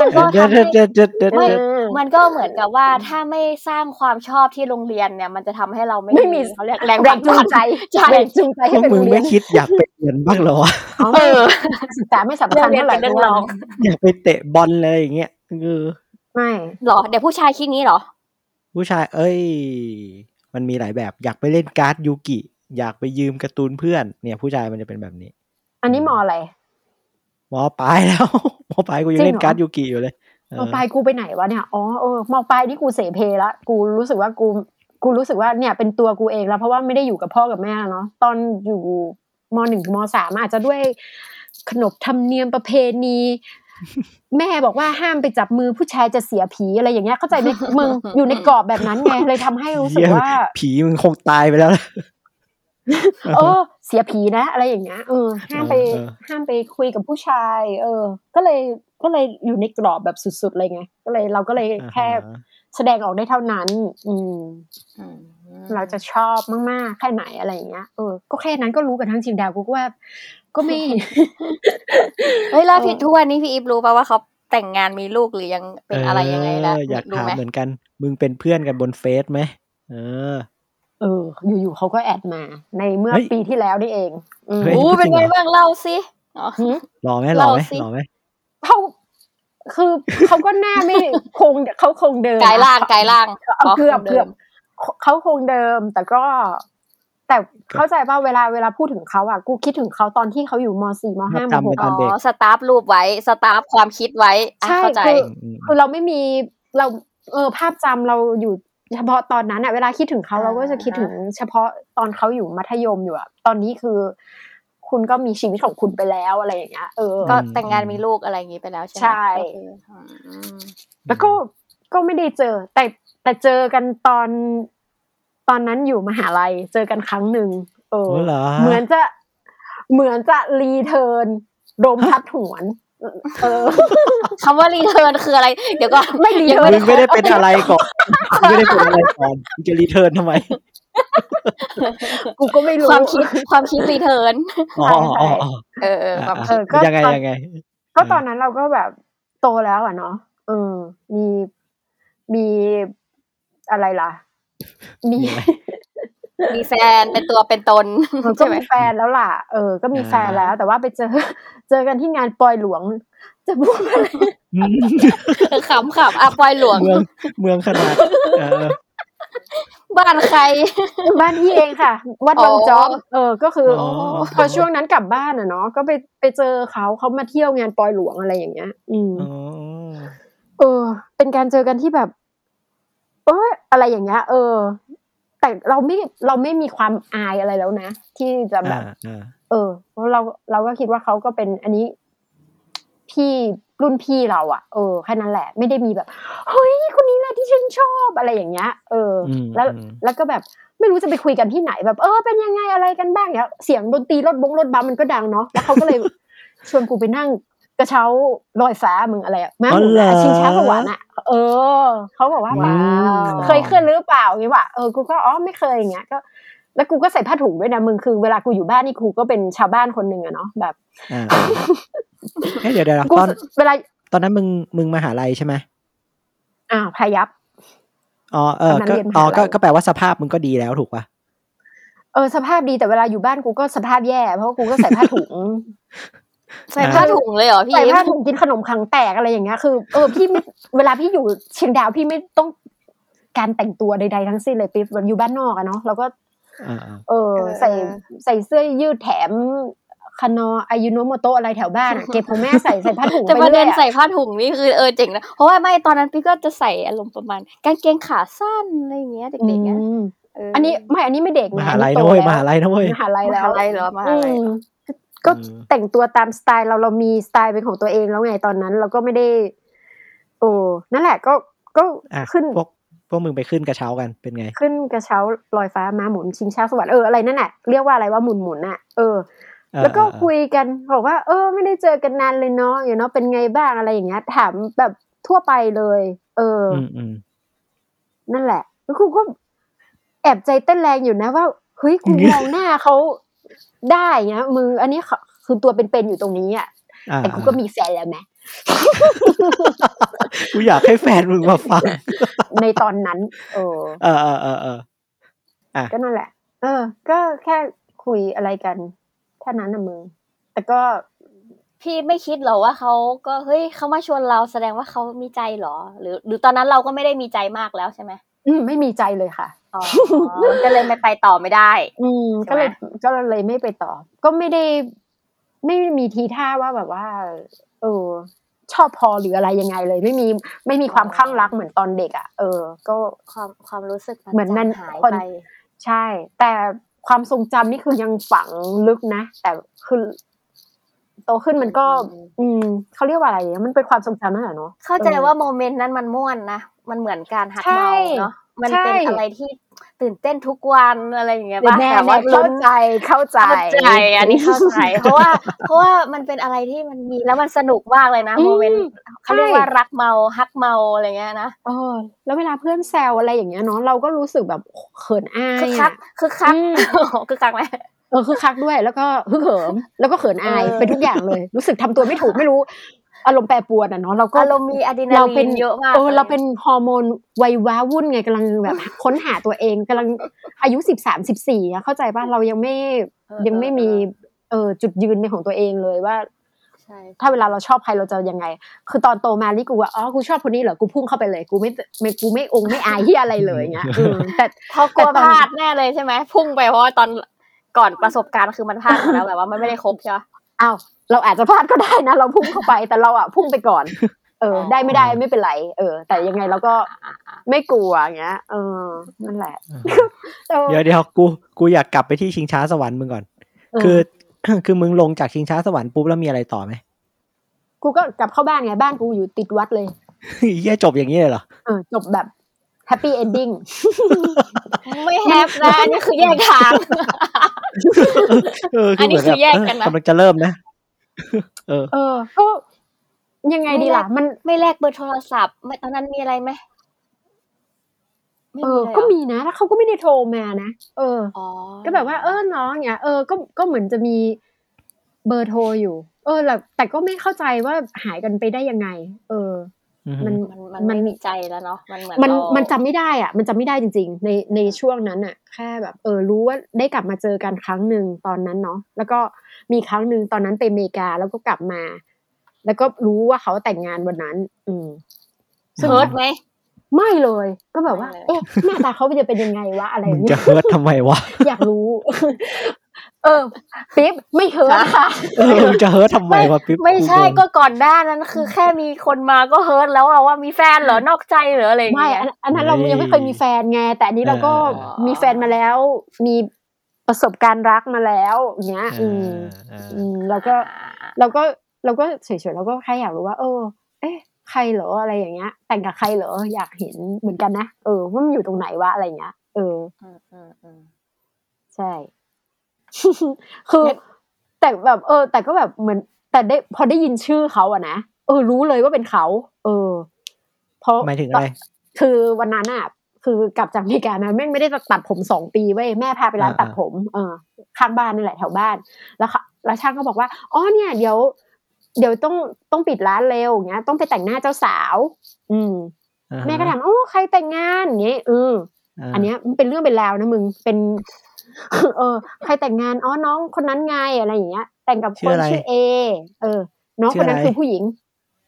มันก็
เดี๋ยว
ทำให้
เดี๋ยวเดี๋ยวเดี๋ยว
ไม่
เดี๋ยว
เออ
มันก็เหมือนกับว่าถ้าไม่สร้างความชอบที่โรงเรียนเนี่ย มันจะทำให้เราไม่
ไม่มี
เขาเรียกแรง
แรงจูงใจ
ใช่
แรงจูงใจให้เป็นโรงเรีย
ไม่คิดอยากไปเรียนบ้างเหรอวะ
เออ
เรื่องเรียนศึกษาไม่สำ
เรื่
คั
อ
ญ
งเรียน
เท่าไหร่
เป็นเรื่องรอง
อยากไปเตะบอลเลยอย่างเงี้ยเออ
ไม่
เหรอเดี๋ยวผู้ชายคิดงี้เหรอ
ผู้ชาย เอ้ย มันมีหลายแบบอยากไปเล่นการ์ดยูกิ อยากไปยืมการ์ตูนเพื่อน เนี่ย ผู้ชายมันจะเป็นแบบนี้
อันนี้มออะไร
มอปลายแล้วมอปลายกูยังเล่
จริ
น
งเหรอ
การ์ดยูกิอยู่เลยเออ
มอปลายกูไปไหนวะเนี่ยอ๋อเออมอปลายนี่กูเสเพละกูรู้สึกว่ากูกูรู้สึกว่าเนี่ยเป็นตัวกูเองแล้วเพราะว่าไม่ได้อยู่กับพ่อกับแม่เนาะตอนอยู่มหนึ่งถึงมสามอาจจะด้วยขนบธรรมเนียมประเพณี แม่บอกว่าห้ามไปจับมือผู้ชายจะเสียผีอะไรอย่างเงี้ยเข้าใจไหมมึงอยู่ในกรอบแบบนั้นไงเลยทำให้รู้สึกว่า
ผีมึงคงตายไปแล้วล่ะ
เออ เสียผีนะ อะไรอย่างเงี้ยเออห้ามไป
เออ
ห้ามไปคุยกับผู้ชาย เออ ก็เลย ก็เลยอยู่ในกรอบแบบสุดๆเลยไงก็เลยเราก็เลยแค่
อ่าฮะ
แสดงออกได้เท่านั้นอืม
อืม
เราจะชอบมากๆแค่ไหนอะไรอย่างเงี้ย เออ ก็แค่นั้นก็รู้กันทั้งจิงดาวกูก็ว่า ก็ไม่
เฮ้ยแล้วพี่
เออ
ทุกวันนี้พี่อีฟรู้ป่าว่าเขาแต่งงานมีลูกหรือยังเป็นอะไรยังไงแล้ว
เอออยาก
รู้
ถาม
ไหม
เหมือนกัน มึงเป็นเพื่อนกันบนเฟซไหม เออ
เออ อยู่ๆเขาก็ add มา ในเมื่อ
เฮ้ย
ปีที่แล้วนี่เองอืม
เฮ้ย
โอ้
พูด
เป็น
จริง
ไง
เหรอ
บ้างเล่าสิอ๋อ
หืม
หล่อไหมหล่อไหม
เล่าสิ
หล่อไหม
เขาคือเขาก็หน้าไม่คงเขาคงเดิม
กายล่างกายล่าง
เอาเกือบ
ดิม
เกือบเขาคงเดิม แต่ก็แต่เข้าใจป่ะเวลาเวลาพูดถึงเขาอะกูคิดถึงเขาตอนที่เขาอยู่มสี่มห้ามหก
ตอนเด็ก
อ๋อ stuff รูปไว้ stuff ความคิดไว้อะ
ใช่
เข้าใจ
คือ
อืม
คือเราไม่มีเราเออภาพจำเราอยู่เฉพาะตอนนั้นอะเวลาคิดถึงเขา
อ่า
เราก็จะคิดถึงเฉพาะตอนเขาอยู่มัธยมอยู่อะตอนนี้คือ คุณก็มีชีวิตของคุณไปแล้วอะไรอย่างเงี้ยเออ
ก็แต่งงานมีลูกอะไรอย่างงี้ไปแล้วใช่ไหม
ใช่
ก็คืออืม
แล้วก็ก็ไม่ได้เจอ แต่แต่เจอกันตอนตอนนั้นอยู่มหาลัยเจอกันครั้งหนึ่งเออ
โอ้เหรอ
เหมือนจะเหมือนจะรีเทิร์นลมพัดหวนเออ
คำว่า return คืออะไร เดี๋ยวก็
ไม่รี
ยัง
เทิร์น
มึงไม่ได้เป็นอะไรก่อนมึงไม่ได้เป็นอะไรก่อนมึงจะ return ทำไม
กูก็ไม่รู้
ความคิดความคิด return
อ๋ออ๋ออ๋อ
เออเออความคิดอะ
ก็
ยังไง
ตอน
ยังไง
ก็ตอนนั้นเราก็แบบโตแล้วอะเนาะเออ มีมีอะไรล่ะ มี
มีอะไร
มีแฟนเป็นตัวเป็นตน
เออก็
ใช่ไหม
มีแฟนแล้วล่ะ เออ ก็มีแฟน
อ่า
แล้ว แต่ว่าไปเจอ เจอกันที่งานปอยหลวง จะพูดอะไร
อืม
ขำขำอะปอยหลวง
เมืองเมืองขนาดเออ
บ้านใคร
บ้านพี่เองค่ะ วัดวัง
อ๋อ
จ๊อบเออ ก็คืออ
อ
พอช่วงนั้นกลับบ้านอะเนาะ ก็ไปไปเจอเขาเขามาเที่ยวงานปอยหลวงอะไรอย่างเงี้ย อืม
อ๋อ
เออ เป็นการเจอกันที่แบบ เอออะไรอย่างเงี้ย เออ แต่เราไม่เราไม่มีความอายอะไรแล้วนะ ที่จะแบบ
อ่าอ่า
เออ เพราะเราเราก็คิดว่าเขาก็เป็นอันนี้พี่ รุ่นพี่เราอะเออแค่นั้นแหละไม่ได้มีแบบเฮ้ยคนนี้แหละที่ฉันชอบอะไรอย่างเงี้ยเอออ
ม
แล้ว
อืม
แล้วก็แบบไม่รู้จะไปคุยกันที่ไหนแบบ เออเป็นยังไงอะไรกันบ้างเนี้ยเสียงดนตรีรถบงรถบัมมันก็ดังเนาะแล้วเขาก็เลยชวนกูไปนั่งกระเช้าลอยฟ้ามึงอะไรอะม้าหมุนอะชิงช้าสวรรค์อะเออเขาบอกว่า
อืม
เคยขึ้นหรือเปล่าอย่างงี้ว่ะเออกูก็อ๋อไม่เคยอย่างเงี้ยก็ แล้วกูก็ใส่ผ้าถุงด้วยนะมึงคือเวลากูอยู่บ้านนี่กูก็เป็นชาวบ้านคนหนึ่งอะเนาะแบบ
อ่าเอ้ยเดี๋ยวเดี๋ยว
กู
ตอน
เวลา
ตอนนั้นมึงมึงมหาลัยใช่ไหม
อ่าพายับ
อ๋อเออ
ตอนนั้น
ก็
เรียนมหา
อ๋อก็
ลัย
ก็แปลว่าสภาพมึงก็ดีแล้วถูกป่ะ
เออสภาพดีแต่เวลาอยู่บ้านกูก็สภาพแย่เพราะว่ากูก็ใส่ผ้าถุง
ใส่ผ้าถุงเลยเหรอพี่
ใส่ผ้าถุงกินขนมขังแตกอะไรอย่างเงี้ยคือเออพี่ไม่เวลาพี่อยู่เชียงดาวพี่ไม่ต้องการแต่งตัวใดๆทั้งสิ้นเลยปิ๊บแบบอยู่บ้านนอกอะเนาะแล้วก็
อ่าอ่า
เออ ใส่ใส่เสื้อยืดแถมคานออายุโนโมโตะอะไรแถวบ้านอะเก็บของแม่ใส่ใส่ผ้าถุง
แต่
ไป
ประ
เรื่
เด็
อย
น
อะ
ใส่ผ้าถุงนี่คือเออเจ๋งนะเพราะว่าไม่ตอนนั้นพี่ก็จะใส่อารมณ์ประมาณกางเกงขาสั้นอะไรอย่างเงี้ยเด็กๆเงี้ย
อืม
เออ
อันนี้ไม่อันนี้ไม่เด็ก
ม
นะ
หา
อัน
ลัย
นี้
นะ
โต
เว้ย
แล้ว
มหาลัยนะเว้ย
มหาลัย
ม
แล้ว
หาลัยเหรอมหาลัยเหรอ
อืมก็
อืม
แต่งตัวตามสไตล์เราเรามีสไตล์เป็นของตัวเองแล้วไงตอนนั้น เราก็ไม่ได้ โอ้นั่นแหละก็ก็
อะ
ขึ้น
พวก พวกมึงไปขึ้นกระเช้ากันเป็นไง
ขึ้นกระเช้าลอยฟ้าม้าหมุนชิงช้าสวรรค์เอออะไรนั่นแหละเรียกว่าอะไรว่าหมุนหมุนๆน่ะเออ
เออ
แล้วก็
เออ
คุยกันบอกว่า เออ ไม่ได้เจอกันนานเลยเนาะอย่างเนาะเป็นไงบ้างอะไรอย่างเงี้ยถามแบบทั่วไปเลย เอออ
อืมอืม
นั่นแหละแล้วกูก็แอบใจเต้นแรงอยู่นะว่าเฮ้ยกูมองหน้าเขาได้เงี้ยมืออันนี้เขาคือตัวเป็นๆอยู่ตรงนี้อะ
อ่า
แต่กูก็มีแฟนแล้วไหม
กูอยากให้แฟนมึงมาฟัง
ในตอนนั้น เออ
เออเออเออเออ
ก็นั่นแหละ เออ ก็แค่คุยอะไรกันแค่นั้นนะมึง แต่ก็
พี่ไม่คิดเหรอว่าเขาก็เฮ้ยเขามาชวนเราแสดงว่าเขามีใจเหรอ หรือ หรือตอนนั้นเราก็ไม่ได้มีใจมากแล้วใช่ไหม
อืมไม่มีใจเลยค่ะ
อ๋อก็เลยไม่ไปต่อไม่ได้
อืม
ใช่
ก็
ไหม
เลยก็เลยไม่ไปต่อ ก็ไม่ได้ ไม่มีทีท่าว่าแบบว่า เออ ชอบพอหรืออะไรยังไงเลย ไม่มีไม่มีความข้างรักเหมือนตอนเด็กอะเออ ก็
ความความรู้สึก
เหมือนมัน
จางหาย
คน
ไป
ใช่ แต่ความทรงจำนี่คือยังฝังลึกนะ แต่คือโตขึ้นมันก็ อืมเขาเรียกว่าอะไรเนี่ยมันเป็นความทรงจำนั่นแหละเนาะ
เข้าใจ
ออ
ว่าโมเมนต์นั้นมันม่วนนะมันเหมือนการหัก
ใช่
เมาเนาะมันเป็น
ใช่
อะไรที่ ตื่นเต้นทุกวันอะไรอย่างเงี้ย
เดี๋ยว
ป่ะ
แม่
แต่ว่า
แม่เข้าใจเข้าใจ
เข้าใจ อันนี้เข้าใจ เพราะว่าเพราะว่ามันเป็นอะไรที่มันมีแล้วมันสนุกมากเลยนะ
อืม
โมเมนต์เขาเรียก
ใช่
ว่ารักเมาฮักเมาอะไรเงี้ยนะ
เออแล้วเวลาเพื่อนแซวอะไรอย่างเงี้ยเนาะเราก็รู้สึกแบบเขินอาย
คือคัก
อะ
คือคัก
อืม
คือคักไหม
เออคือคักด้วยแล้วก็ฮึกเหิมแล้วก็เขินอาย
เออ
เป็นทุกอย่างเลย รู้สึกทำตัวไม่ถูกไม่รู้ อารมณ์แปรปรวนอะเนาะเราก็
อารมณ์มีอะดรีนา
เรา
ลี
เป็น
นเยอะมาก
เออ
ลย
เราเป็นฮอร์โมนวัยว้าวุ่นไงกำลังแบบค้นหาตัวเองกำลังอายุสิบสามสิบสี่เข้าใจป่ะเรายังไม่
เออ
ยังไม่มีเออจุดยืนเป็นของตัวเองเลยว่า
ใช่
ถ้าเวลาเราชอบใครเราจะยังไง คือตอนโตมานี่กูว่าอ๋อกูชอบคนนี้เหรอกูพุ่งเข้าไปเลย กูไม่ไม่กูไม่องค์ไม่อายที่อะไรเลยเงี้ยเออแต่
เพราะกลัว
แต่ตอน
พลาดแน่เลยใช่ไหมพุ่งไปเพราะว่าตอนก่อนประสบการณ์คือมันพลาดมาแล้วแบบว่ามันไม่ได้ครบใช่ไหม
อ้าว เราอาจจะพลาดก็ได้นะ เราพุ่งเข้าไปแต่เราอะพุ่งไปก่อน เออ
อ๋อ
ได้ไม่ได้ไม่เป็นไร เออ แต่ยังไงเราก็ไม่กลัวอย่างเงี้ย เออนั่นแหละเออ
เดี๋ยวเดี๋ยวกูกูอยากกลับไปที่ชิงช้าสวรรค์มึงก่อน
เออ
คือ คือมึงลงจากชิงช้าสวรรค์ปุ๊บแล้วมีอะไรต่อไหม
กูก็กลับเข้าบ้านไงบ้านกูอยู่ติดวัดเลย
เฮียจบอย่างนี้เลยเหรอ
เออจบแบบ happy ending
ไม่ happy นะอันนี้คือแยกทาง
เออ
อันนี้
เหมื
คือแยกกันนะ
เออกำลังจะเริ่มนะ เออ
เออก็ยังไงดีล่ะ มัน
ไม่แลกเบอร์โทรศัพท์ไม่ตอนนั้นมีอะไรไหมไม่มีเลยเหรอ
ก็มีนะแล้วเขาก็ไม่ได้โทรมานะเออ
อ๋อ
ก็แบบว่าเออน้องเนี่ยเออก็ก็เหมือนจะมีเบอร์โทรอยู่ เออแต่แต่ก็ไม่เข้าใจว่าหายกันไปได้ยังไง เออ
อือฮึ
มัน
มันมัน
มัน
ไม่มีใจแล้วเนาะมันเหมือน
มัน
เรา
มันจำไม่ได้อะมันจำไม่ได้จริง ๆ ในในช่วงนั้นอะแค่แบบเออรู้ว่าได้กลับมาเจอกันครั้งหนึ่งตอนนั้นเนาะแล้วก็มีครั้งหนึ่งตอนนั้นไปอเมริกาแล้วก็กลับมา แล้วก็รู้ว่าเขาแต่งงานวันนั้น อืม ซึ่ง
เฮิร์ตไหม
ไม่เลย ก็แบบว่า
ไม่เลย
เอ๊ะหน้าตาเขาจะเป็นยังไงวะอะไรอย่างเงี้ย
มึงจะ hurt ทำไมวะ
อยากรู้ เออปิ๊บไม่ hurt ค่ะ
เออมึงจะ hurt ทำไมวะปิ๊บ
ไม่ใช่
งง
ก็ก่อนหน้านั้นคือแค่มีคนมาก็ hurt แล้วอะว่ามีแฟนเหรอนอกใจเหรออะไรอย่างเงี้ย
อันอันนั้นเรายังไม่เคยมีแฟนไงแต่อันนี้เราก็
เออ
มีแฟนมาแล้ว มีประสบการณ์รักมาแล้วอย่างเงี้ย
เอ
อื
อ
ม
เออ
อืมแล้วก็เราก็เราก็เฉยๆเราก็แค่อยากรู้ว่า เออ เอ๊ะใครเหรออะไรอย่างเงี้ย แต่งกับใครเหรออยากเห็นเหมือนกันนะเออว่ามันอยู่ตรงไหนวะอะไรอย่างเงี้ยเออ
อืมอืมอืม
ใช่ คือ
เนี่ย
แต่แบบเออ แต่ก็แบบเหมือน แต่ได้พอได้ยินชื่อเขาอะนะเออ รู้เลยว่าเป็นเขา เออ เพราะ
หมายถึงอะไร
คือวันนั้นอะคือกลับจากอเมริกานะแม่งไม่ได้ตัดผมสองปีเว้ยแม่พาไปร้าน
อ่า
ตัดผม เออข้างบ้านนี่แหละแถวบ้าน แล้วเขาแล้วช่างก็บอกว่าอ๋อเนี่ย เดี๋ยว เดี๋ยวต้องต้องปิดร้านเร็วอย่างเงี้ย ต้องไปแต่งหน้าเจ้าสาว อืม
อ่าฮะ
แม่ก็ถามโอ้ใครแต่งงานอย่างเงี้ยเออาอันเนี้ยมันเป็นเรื่องเป็นราวนะมึงเป็น เออ ใครแต่งงานอ๋อน้องคนนั้นไงอะไรอย่างเงี้ย แต่งกับคนชื่อเอเออ น้องคนนั้นคือผู้หญิง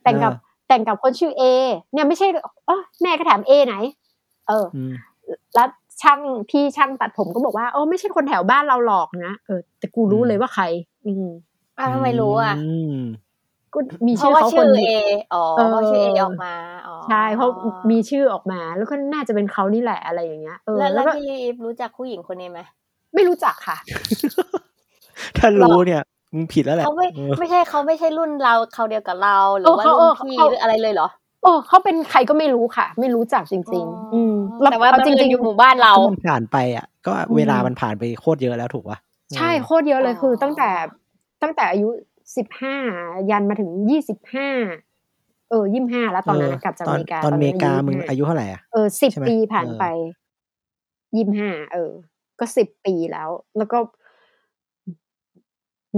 แต่งกับแต่งกับคนชื่อเอเนี่ยไม่ใช่เออแม่ก็ถามเอไหน เออ
อืม
แล้วช่างพี่ช่างตัดผมก็บอกว่าเออไม่ใช่คนแถวบ้านเราหรอกนะเออแต่กูรู้
อืม
เลยว่าใคร อืม
อ้าวทำไมรู้อะ
ม
ก็มี
เพ
ชื่
ราะ
อ
ว่า
เขาค
ชื่
น
อ
เดี
เอ
ยว
อ๋อ
เออ
เพราะชื่อเอออกมาอ๋อ
ใช่เพราะมีชื่อออกมา แล้วก็น่าจะเป็นเขานี่แหละอะไรอย่างเงี้ยเออ
แล้วแล้
แล้ววก็
พี่รู้จักผู้หญิงคนนี้ไหม
ไม่รู้จักค่ะ
ถ้ารู้เนี่ยมึงผิดแล้วแหละ
เขาไม่
เออ
ไม่ใช่เขาไม่ใช่รุ่นเราเขาเดียวกับเรา หรือว่า
เออ
รุ่น
เขา
พี่
เขา
หรืออะไรเลยเหรอ
เออเขาเป็นใครก็ไม่รู้ค่ะ ไม่รู้จักจริง ๆ อืม
แต่ว่า
เอ
บัง
จ
เอิญ
ริง
อยู่หมู่บ้านเรา
ก็มันผ่านไปอะ ก็
อืม
เวลามันผ่านไปโคตรเยอะแล้วถูกปะ
ๆใช่โคตรเยอะเลย
อ๋อ
คือ ตั้งแต่ตั้งแต่อายุสิบห้ายันมาถึงยี่สิบห้าเออยี่ห้าแล้วตอนนั้นนะกลับจาก
ต
อ
อน
เมริกา
ตอนอเมริกา
25
มึงอายุเท่าไหร่อะ
เออสิบ
ใช่ไหม
ปีผ่าน
เออ
ไปยี่ห้าเออ ก็สิบปีแล้ว แล้วก็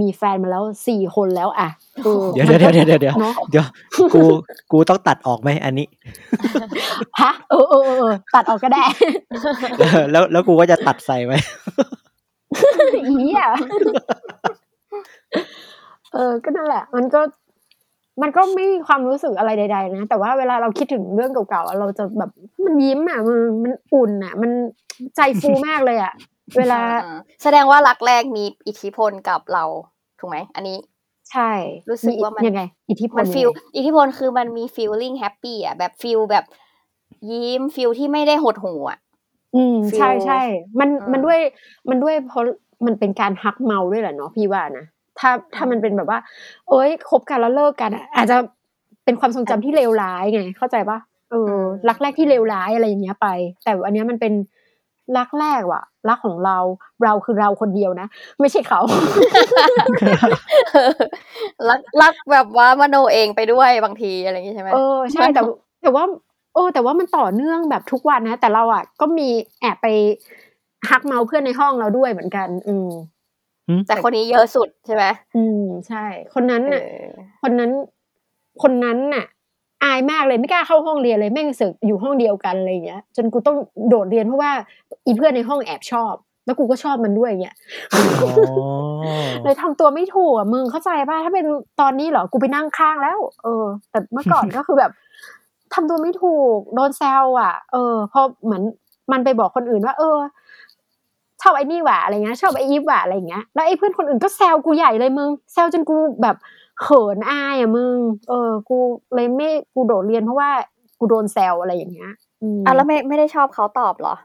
มีแฟนมาแล้วสี่คนแล้ว อะเออ
เดี๋ยวเดี๋ยวเดี๋ยวเดี๋ยวเดี๋ยว
เนาะ
เดี๋ยวกูกูต้องตัดออกไหมอันนี้
ฮะเออเออเออเออตัดออกก็ได้
แล้วแล้วกูก็จะตัดใส่ไว้
อีอะเออก็นั่นแหละ มันก็ มันก็ไม่มีความรู้สึกอะไรใด ๆ นะ แต่ว่าเวลาเราคิดถึงเรื่องเก่าๆอะเราจะแบบมันยิ้มอะมึงมันอุ่นอะ มันใจฟูมากเลยอะ เวลา
อ่าแสดงว่ารักแรกมีอิทธิพลกับเราถูกไหมอันนี้
ใช่
รู้สึกว่ามัน
ยังไง อิทธิพล
มัน
ยังไง
ฟีลอิทธิพลคือมันมี feeling happy อะแบบฟีลแบบยิ้มฟีลที่ไม่ได้หดหูอะ
อืม
feel
ใช่ใช่มัน
อ่ามั
มันด้วยมันด้วยเพราะมันเป็นการฮักเมาด้วยแหละเนาะพี่ว่านะ ถ้าถ้ามันเป็นแบบว่าโอ๊ยคบกันแล้วเลิกกันอะอาจจะเป็นความทรงจำที่เลวร้ายไงเข้าใจปะเออ รักแรกที่เลวร้ายอะไรอย่างเงี้ยไป แต่อันเนี้ยมันเป็นรักแรกว่ะ รักของเราเราคือเราคนเดียวนะ ไม่ใช่เขา
รักรักแบบว่ามโนเองไปด้วยบางทีอะไรอย่างงี้ใช่ไหม
เออใช่แต่แต่ว่าเออแต่ว่ามันต่อเนื่องแบบทุกวันนะ แต่เราอะก็มีแอบไปฮักเมาเพื่อนในห้องเราด้วยเหมือนกัน อืม
แต่คนนี้เยอะสุดใช่ไหม
อืมใช่ คนนั้น
เอ
น่ะ
อ
คนนั้น คนนั้นน่ะ อายมากเลยไม่กล้าเข้าห้องเรียนเลยแม่งเสือกอยู่ห้องเดียวกันอะไรอย่างเงี้ย จนกูต้องโดดเรียนเพราะว่าอีเพื่อนในห้องแอบชอบ แล้วกูก็ชอบมันด้วยอย่างเงี้ย
อ๋อ
เลยทำตัวไม่ถูกอะมึงเข้าใจป่ะถ้าเป็นตอนนี้เหรอกูไปนั่งข้างแล้ว เออ แต่เมื่อก่อนก็คือแบบทำตัวไม่ถูกโดนแซวอะ เออพอเหมือนมันไปบอกคนอื่นว่า เออช อบไอ้นี่หว่าอะไรเงี้ยชอบไอ้อีฟหว่าอะไรเงี้ยแล้วไอ้เพื่อนคนอื่นก็แซวกูใหญ่เลยมึงแซวจนกูแบบเขินอายอะมึง เออ กูเลยไม่กูโดดเรียนเพราะว่ากูโดนแซวอะไรอย่างเงี้ยอืม
อะแล้วไม่ไม่ได้ชอบเขาตอบเหรอ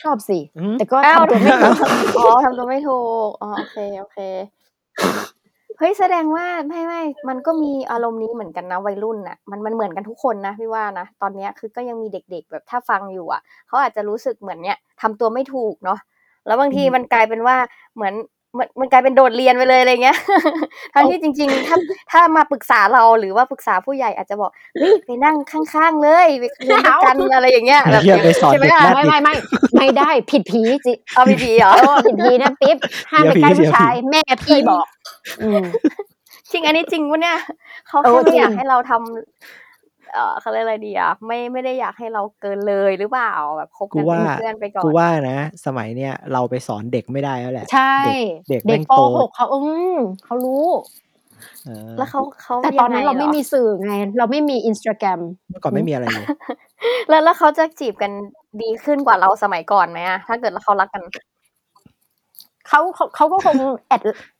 ชอบสิ
อืม
แต่ก็
อ้าว
ทำตัวไม่ถูก
อ๋อทำตัวไม่ถูกอ๋อโอเคโอเคเฮ้ยแสดงว่าไม่ไม่มันก็มีอารมณ์นี้เหมือนกันนะวัยรุ่นน่ะมันมันเหมือนกันทุกคนนะพี่ว่านะตอนเนี้ยคือก็ยังมีเด็กๆแบบถ้าฟังอยู่อะเขาอาจจะรู้สึกเหมือนเนี้ยทำตัวไม่ถูกเนาะ แล้วบางที
อืม
มันกลายเป็นว่าเหมือนมันมันกลายเป็นโดดเรียนไปเลยอะไรเงี้ย ทั้งที่จริง ๆ ถ้าถ้ามาปรึกษาเราหรือว่าปรึกษาผู้ใหญ่อาจจะบอกเฮ้ยไปนั่งข้างๆเลยไปเรียนด้วยกันอะไรอย่างเงี้ยแบบ
เหี้ยไปสอน
ใช่ไหม
เด็ก
อะ
แรด
ไม่ไม่ไม่ไม่ได้ผิดผีจิ
เอาไปดีเหรอ
เออผิดผีนะปิ๊บห้ามไปใกล้
เดี๋ยวผี
ผู้ชายแม่พี่บอกอืม
จริงอันนี้จริงปะเนี่ยเขา
เอ
แค่
อ
ไม่อยาก
จริง
ให้เราทำ เออเขาเรียกอะไรดีอะไม่ไม่ได้อยากให้เราเกินเลยหรือเปล่าแบบคบ
กู
กัน
ว่า
เป็นเพื่อนไปก่อน
กูว่านะ สมัยเนี้ยเราไปสอนเด็กไม่ได้แล้วแหละ
ใช่
เด็ก
เด็
แม่
ก
ง
ป
โต
หกเขาอืมเขารู้
เออ
แล้วเขาเขา
แต่ตอนนั้น
ยัง
เรา
งห
ไม่มีสื่อไง เราไม่มีอินสตาแกรม
เมื่อก่อนไม่มีอะไรเลย
แล้วแล้วเขาจะจีบกันดีขึ้นกว่าเราสมัยก่อนไหมอะถ้าเกิดเขารักกัน
เขาเขาเขาก็คงแอดแอด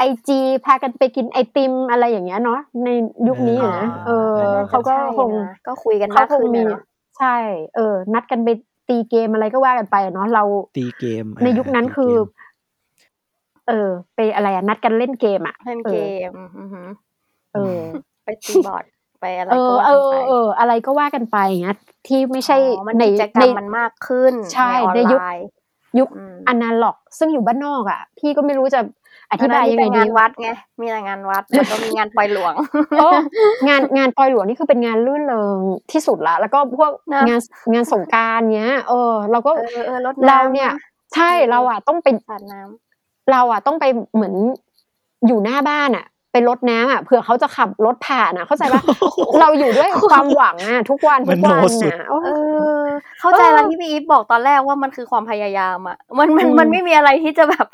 ไอจีพากันไปกินไอติมอะไรอย่างเงี้ยเนาะในยุคนี้อะนะ
อ๋
เอ
อ
อ
น่าจะ
เขาก็
ใช่
คง
นะก็คุยกัน
เขา
มาก
คง
ขึ้น
มี
อะเนอะ
ใช่ เออ นัดกันไปตีเกมอะไรก็ว่ากันไปอะเนาะเรา
ตีเกม
ใน
อ่า
ยุคนั้น
ตี
คือ
เกม
เออ ไปอะไรอะนัดกันเล่นเกมอะ
เล่น
เอ
เก
อ
มอือหือ
เออ
ไปตีบอร์ดไปอะไร
เอ
ก็
อ
ว่า
เอ
กัน
อ
ไป
เออ อะไรก็ว่ากันไปอย่างเงี้ยที่ไม่ใช่
อ๋อมัน
ใน
กิจกร
ใน
รมมันมากขึ้น
ใช่
ออน
ในยุค
ไลน์
ยุค
อืม
อนาล็อก ซึ่งอยู่บ้านนอกอะ พี่ก็ไม่รู้จะ อธิบาย
อัน
ยั
นั้น
งไง
มีแต่
ดี
งานวัดไงมีแต่งานวัดแล้วก็มีงานปล่อยหลวง
โอ้งานงานปอยหลวงนี่คือเป็นงานลื่นเริงที่สุดละแล้วก็พวก
นะ
งานงานสงกรารเนี้ย เออ เราก็
เออเออรถ
เรา
น้ำ
เนี่ย
นะ
ใช่
เออ
เราอะต้องไป
สาดน้ำ
เราอะต้องไปเหมือนอยู่หน้าบ้านอะไปรดน้ำอะเผื่อเขาจะขับรถผ่านอะ เข้าใจปะเราอยู่ด้วยความหวังอะทุกวันทุกวัน
มโนสุด
อะโอ้
เออ เข้าใจ
เออ
แล้วที่พี่อีฟบอกตอนแรกว่ามันคือความพยายามอะ มันมัน
อืม
มันไม่มีอะไรที่จะแบบ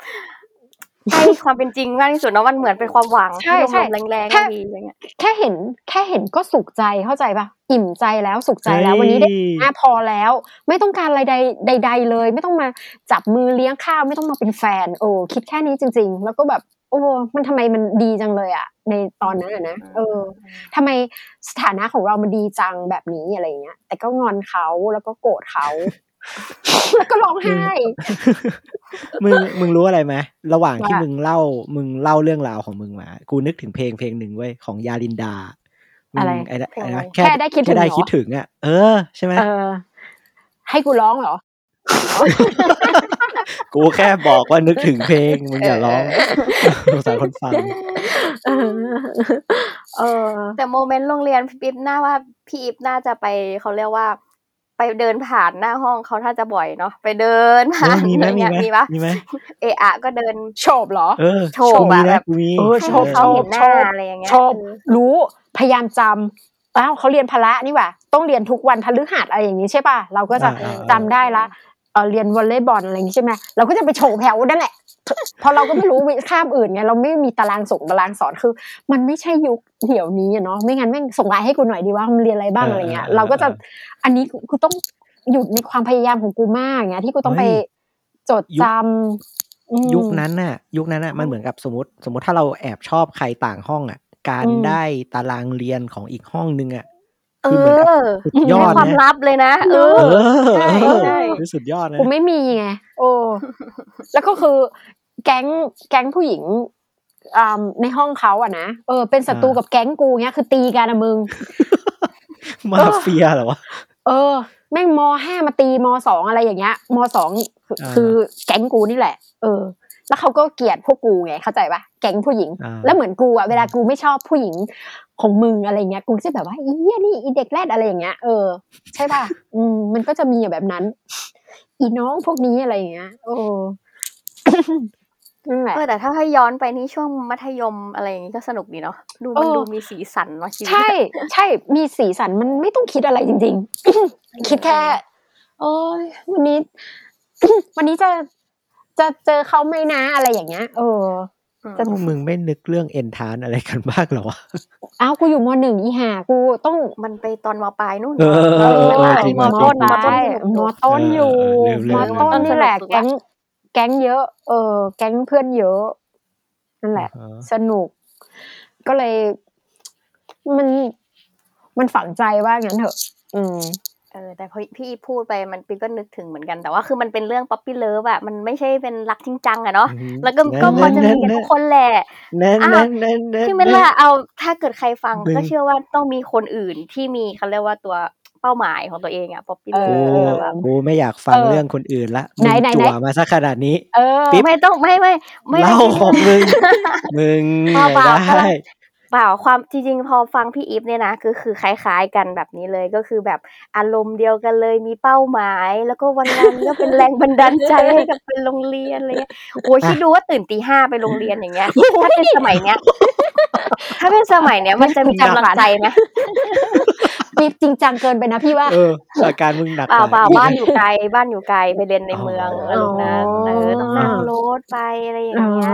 ใกล้ความเป็นจริงมากที่สุดเนอะมันเหมือนเป็นความหวัง
ใช่
ที่
ใช่
ลมๆแรงๆ
แค่
ก็ดีอะไรเงี้ย
แค่เห็นแค่เห็นก็สุขใจเข้าใจปะอิ่มใจแล้วสุขใจแล้ววันนี้ได้
เฮ้ย
อะพอแล้ว ไม่ต้องการอะไรใดใดๆเลย ไม่ต้องมาจับมือเลี้ยงข้าวไม่ต้องมาเป็นแฟน โอ้คิดแค่นี้จริง ๆ แล้วก็แบบ โอ้มันทำไมมันดีจังเลยอะในตอนนั้นอะนะเออทำไมสถานะของเรามันดีจังแบบนี้อะไรอย่างเงี้ยแต่ก็งอนเขาแล้วก็โกรธเขา แล้วก็ร้องไห้
มึงมึงรู้อะไรไหมระหว่างที่
ว่า
มึงเล่า มึงเล่าเรื่องราวของมึงมา กูนึกถึงเพลงเพลงหนึ่งเว้ยของยาลินดามึง
อะไร
ไอ้นะไอ้นะ
แค่ได้คิดถึง
แค่ได้
เหรอ
คิดถึงอะเออใช่ไหม
เออ ให้กูร้องเหรอ
กูแค่บอกว่านึกถึงเพลงมึงอย่าร้องสงสารคนฟัง
เออเออ
แต่โมเมนต์โรงเรียนพี่อีฟน่าว่าพี่อีฟน่าจะไปเขาเรียกว่า ไปเดินผ่านหน้าห้องเขาถ้าจะบ่อยเนาะไปเดินผ่าน
มีไหม
อะไร
มี
เงี้ย
ไหม
มีปะ
มีไหม
เอะอะก็เดิน
โฉบเหรอ
เออ
โชว์
มี
อะ
นะ
แบบ
กูมี
เออ
ให้
โช
ให้
ว์
เขาเห็นห
โช
น้า
ว์
อะไรอย่างเงี้ย
ชอบ
เออ
รู้พยายามจำอ้าวเขาเรียนพละนี่หว่าต้องเรียนทุกวันพฤหัสอะไรอย่างนี้ใช่ป่ะเราก็จะ
อ่า
จำได้ละเออเรียนวอลเลย์บอลอะไรอย่างนี้ใช่ไหมเราก็จะไปโฉบแถวนั่นแหละเพราะเราก็ไม่รู้วิคาบอื่นไงเราไม่มีตารางส่งตารางสอนคือ มันไม่ใช่ยุคเดี๋ยวนี้อะเนาะไม่งั้นแม่งส่งไลน์ให้กูหน่อยดีว่ามันเรียนอะไรบ้างอะไรเงี้ยเราก็จะอันนี้กูต้องอยู่ในความพยายามของกูมากไงที่กูต้องไปจดจำอืม
ยุคนั้นน่ะ ยุคนั้นน่ะมันเหมือนกับสมมติ สมมติถ้าเราแอบชอบใครต่างห้องอะ การ
อืม
ได้ตารางเรียนของอีกห้องนึงอะ
เอ
คือเหมือนกับ
อ
สุดยอด
ความ
นะ
ลับเลยนะเอ
เอ
อ
อ
ใช่
เออ
ใช่
คือสุดยอดนะ
กูไม่มีไงโอ้แล้วก็คือ แก๊งแก๊งผู้หญิงอ่าในห้องเขาอะนะเออเป็นศัตรูกับแก๊งกูเงี้ยคือตีกันอะมึง
มาเฟียเหรอวะ
เออ แม่งมห้ามาตีมสองอะไรอย่างเงี้ยมสองคือ
อ่า
คือแก๊งกูนี่แหละ เออ แล้วเขาก็เกลียดพวกกูไงเข้าใจปะแก๊งผู้หญิง
อ่า
แล้วเหมือนกูอะเวลากูไม่ชอบผู้หญิงของมึงอะไรเงี้ยกูจะแบบว่าอีเหี้ยนี่อีเด็กแรดอะไรอย่างเงี้ยเออใช่ป่ะอืมมันก็จะมีแบบนั้น อีน้องพวกนี้อะไรอย่างเงี้ยโอ้ นั่นแหละ
เออแต่ถ้าให้ย้อนไปนี่ช่วงมัธยมอะไรอย่างงี้ก็สนุกดีเนาะดูมัน
เออ
ดูมีสีสันเนาะชีวิต
ใช่ ใช่มีสีสันมันไม่ต้องคิดอะไรจริง ๆ คิดแค่โอ้ยวันนี้ วันนี้จะจะเจอเขาไหมนะอะไรอย่างเงี้ยเออ
อืม
จะ
พวกมึงไม่นึกเรื่องเอนทานอะไรกันบ้างเหรอวะ
อ้าวกูอยู่มหนึ่งอีห่ากูต้อง
มันไปตอนมปลายนู่น
เออ
เออ
เออจริงว่ะม
ต้น
จริงว่ะม
ต้น
ใช่
สนุก
มต้นอยู่
เออเออลืม
มต้นนี่แหละ
สนุกละ
แก๊ง แก๊งเยอะ เออ แก๊งเพื่อนเยอะ นั่นแหละ
อ่าฮะ
สนุก ก็เลย มันมันฝังใจว่างั้นเถอะ อืม
เออแต่พอพี่พูดไปมันปีก็นึกถึงเหมือนกันแต่ว่าคือมันเป็นเรื่อง puppy love อะมันไม่ใช่เป็นรักจริงจังอะเนาะ
อือหือ
แล้วก็ก็พอจะมีกันทุกคนแหละ
แน่น
อ้าว
แน่นแน่นแน่น
ที่เมล่าเอาถ้าเกิดใครฟัง
มึง
ก็เชื่อว่าต้องมีคนอื่นที่มีเขาเรียกว่าตัวเป้าหมายของตัวเองอะป๊อปปี้เลิ
เอ
กู
อ
ฟแบบ
กูไม่อยากฟัง
เออ
เรื่องคนอื่นละ
ไหน
มึง
ไหน
จั่ว
ไหน
มาซะขนาดนี้
เออ
ปิ๊บ
ไม่ต้องไม่ไม่ไม่ได้
เล่า
คิด
ของมึงมึง
เปล่าเปล่า
ได้
เปล่าความจริงๆพอฟังพี่อีฟเนี่ยนะก็คือคล้าย ๆ กันแบบนี้เลยก็คือแบบอารมณ์เดียวกันเลยมีเป้าหมาย แล้วก็วันนั้นก็เป็นแรงบันดาลใจให้กับเป็นโรงเรียนอะไรเงี้ยโอ้ยคิดดูว่าตื่นตีห้าไปโรงเรียนอย่างเงี้ยถ้าเป็นสมัยเนี้ยถ้าเป็นสมัยเนี้ยมันจะมีกำลังใจไหม
นี่จริงจังเกินไปนะพี่ว่า
เอออาการมึงหนัก
เปล่ากเปล่า
อีก
บ้านอยู่ไกลบ้านอยู่ไกลไปเรียนในเมือง
อ๋อ
อะไรแบบนั้นเออต้องนั่งรถไปอะไรอย่างเงี้ย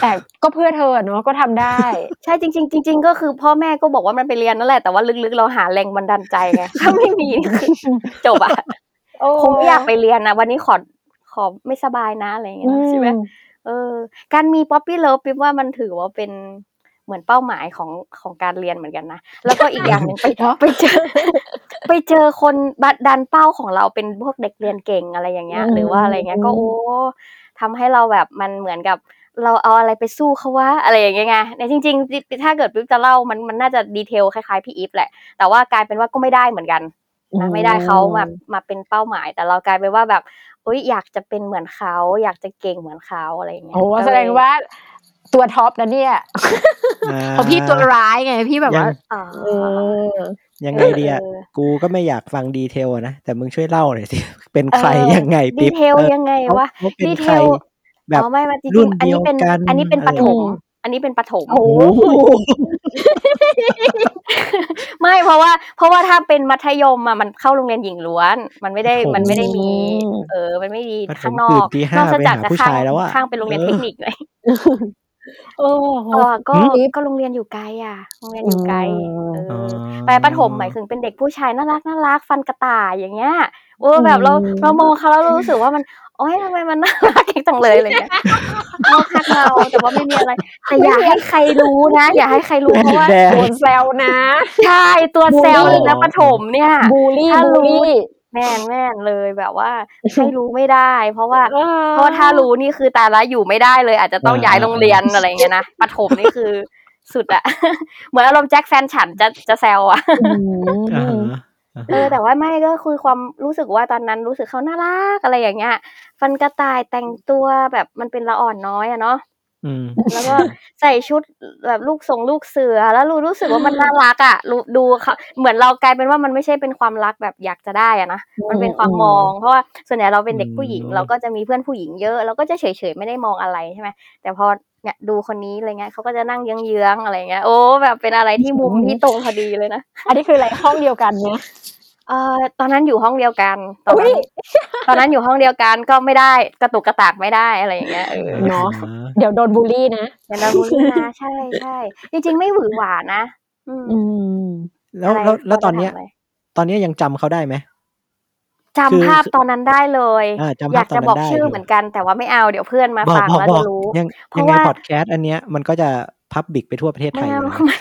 แต่ก็เพื่อเธอเนาะก็ทำได้
ใช่จริง ๆ จริง ๆ ก็คือพ่อแม่ก็บอกว่ามันไปเรียนนั่นแหละแต่ว่าลึกๆ เราหาแรงบันดาลใจไงถ้าไม่มีนี่คือจบอะ
โอ้
คงไม่อยากไปเรียนนะวันนี้ขอขอไม่สบายนะอะไรอย่างเงี้ยนะใช่ไหมเออ การมี puppy love ปิ๊บว่ามันถือว่าเป็น เหมือนเป้าหมายของของการเรียนเหมือนกันนะแล้วก็อีกอย่างหนึ่งไปไปเจอ ไปเจอคนแบบดันเป้าของเราเป็นพวกเด็กเรียนเก่งอะไรอย่างเงี้ย หรือว่าอะไรเงี้ยก็โอ้ทำให้เราแบบมันเหมือนกับเราเอาอะไรไปสู้เขาวะอะไรอย่างเงี้ยไงในจริง ๆ ถ้าเกิดปิ๊บจะเล่ามันมันน่าจะ detail คล้ายๆพี่อีฟแหละ แต่ว่ากลายเป็นว่าก็ไม่ได้เหมือนกันนะไม่ได้เขามามาเป็นเป้าหมาย แต่เรากลายเป็นว่าแบบเอ้ยอยากจะเป็นเหมือนเขา อยากจะเก่งเหมือนเขาอะไรอย่างเงี้ย
โอ้
ก็เลย
แสดงว่า ตัวท็อปนะเนี่ย
อ่า
เพราะพี่ตัวร้ายไงพี่แบบว่า
อ๋อ
เออ
ยังไงดีอะ
เออ
กูก็ไม่อยากฟังดีเทลอะนะ แต่มึงช่วยเล่าหน่อยสิเป็นใคร
เออ
ยังไง
ดี
ปิ๊บ
เทล
ออ
ยังไง
เขา
วะ
เขาเป็น
ดีเท
ใคร
ล
แบบ
อ๋อไม่มาจริ
รุ่
ง
น
ๆอันนี้เป็น
เดียวกัน
อันนี้เป็น
อะไร
ปฐม
อืม
อันนี้เป็นปฐม
โอ้โห
ไม่เพราะว่า เพราะว่าถ้าเป็นมัธยมอะมันเข้าโรงเรียนหญิงล้วน มันไม่ได้
โอ้โห
มันไม่ได้มี
อืม
เออ มันไม่ดี
ปฐม
ข้างนอ
ตื่
ก
นตีห้าน
อก
ไป
จาก
หา
จะ
ผู้
ข้าง
ชายแล้วอะ
ข้างเป็นโรงเรียน
เออ
เทคนิคเลย
โอ้
ก็ก็
หืม
ก็โรงเรียนอยู่ไกลอะโรงเรียนอยู่ไกล
อืม
เอ
อ๋อ
อ ไปประถมหมายถึงเป็นเด็กผู้ชายน่ารักน่ารักฟันกระต่าย อย่างเงี้ยโอ้แบบเรา
อืม
เรามองเขาแล้วเรารู้สึกว่ามัน โอ้ยทำไมมัน น่ารักจังเลย อะไรเงี้ยเราทักเรา แต่ว่าไม่มีอะไร แต่อย่าให้ใครรู้นะ อย่าให้ใครรู้เพราะว่า
แดง
โดนแซวนะ
ใช่ ตัวแซวเลยนะ
บูลลี่
ประถมเนี่ย
บูลลี่
ถ้า
บูล
รู้
ลี่
แม่น แม่นเลยแบบว่า ให้รู้ไม่ได้ เพราะว่า
ออ
เพราะว่าถ้ารู้นี่คือตาละอยู่ไม่ได้เลย อาจจะต้อง
อ่า
ย้ายโรงเรียนอะไรเงี้ยนะ ประถมนี่คือสุดอะ เหมือนอารมณ์แจ็คแฟนฉันจะ จะแซวอะ
อืม
อ่าฮะ
เออแต่ว่าไม่ก็คือความรู้สึกว่าตอนนั้นรู้สึกเขาน่ารัก อะไรอย่างเงี้ย ฟันกระต่ายแต่งตัวแบบมันเป็นละอ่อนน้อยอะเนาะ
อืม
แล้วก็ใส่ชุดแบบลูกทรงลูกเสือ แล้วรู้รู้สึกว่ามันน่ารักอะรู้ดูเขาเหมือนเรากลายเป็นว่ามันไม่ใช่เป็นความรักแบบอยากจะได้อะนะมันเป็นความมอง เพราะว่าส่วนใหญ่เราเป็นเด็กผู้หญิง
อืม
เราก็จะมีเพื่อนผู้หญิงเยอะเราก็จะเฉยๆไม่ได้มองอะไรใช่ไหมแต่พอเนี่ยดูคนนี้อะไรเงี้ยเขาก็จะนั่งเยื้องๆอะไรเงี้ยโอ้แบบเป็นอะไรที่มุมที่ตรงพอดีเลยนะ
อันนี้คืออะไรห้องเดียวกันไหม
เอ่อ ตอนนั้นอยู่ห้องเดียวกัน ตอน
อุ๊
นั้น
ย
ตอนนั้นอยู่ห้องเดียวกัน ก็ไม่ได้ กระตุกกระตากไม่ได้ อะไรอย่างเงี้ย เออ
เนาะ เดี๋ยวโดนบูลลี่นะ
เดี๋ยวเราบูลลี่นะ ใช่ใช่จริง ๆ ไม่หวือหวานะ อืม
อืม
แล้ว
อะไร
แล้ว แล้วตอนเนี้ย
จะถามอะไร
ตอนเนี้ยยังจำเขาได้ไหม
จำ
คือ
ภาพตอนนั้นได้เลย
อ่าจำภาพ
อยากจะบอก
ตอนนั้นได้
ชื่อเหมือนกันแต่ว่าไม่เอาเดี๋ยวเพื่อนมา
บอก
ฟัง
บอก
แล้ว
บอ
จะ
ก
รู้
ยัง
เพ
ยัง
ราะ
ไง
ว่า
พอดแคสต์อันเนี้ยมันก็จะพับบิกไปทั่วประเทศไท
ไม่
ย
เอา
เลยนะ
ไม่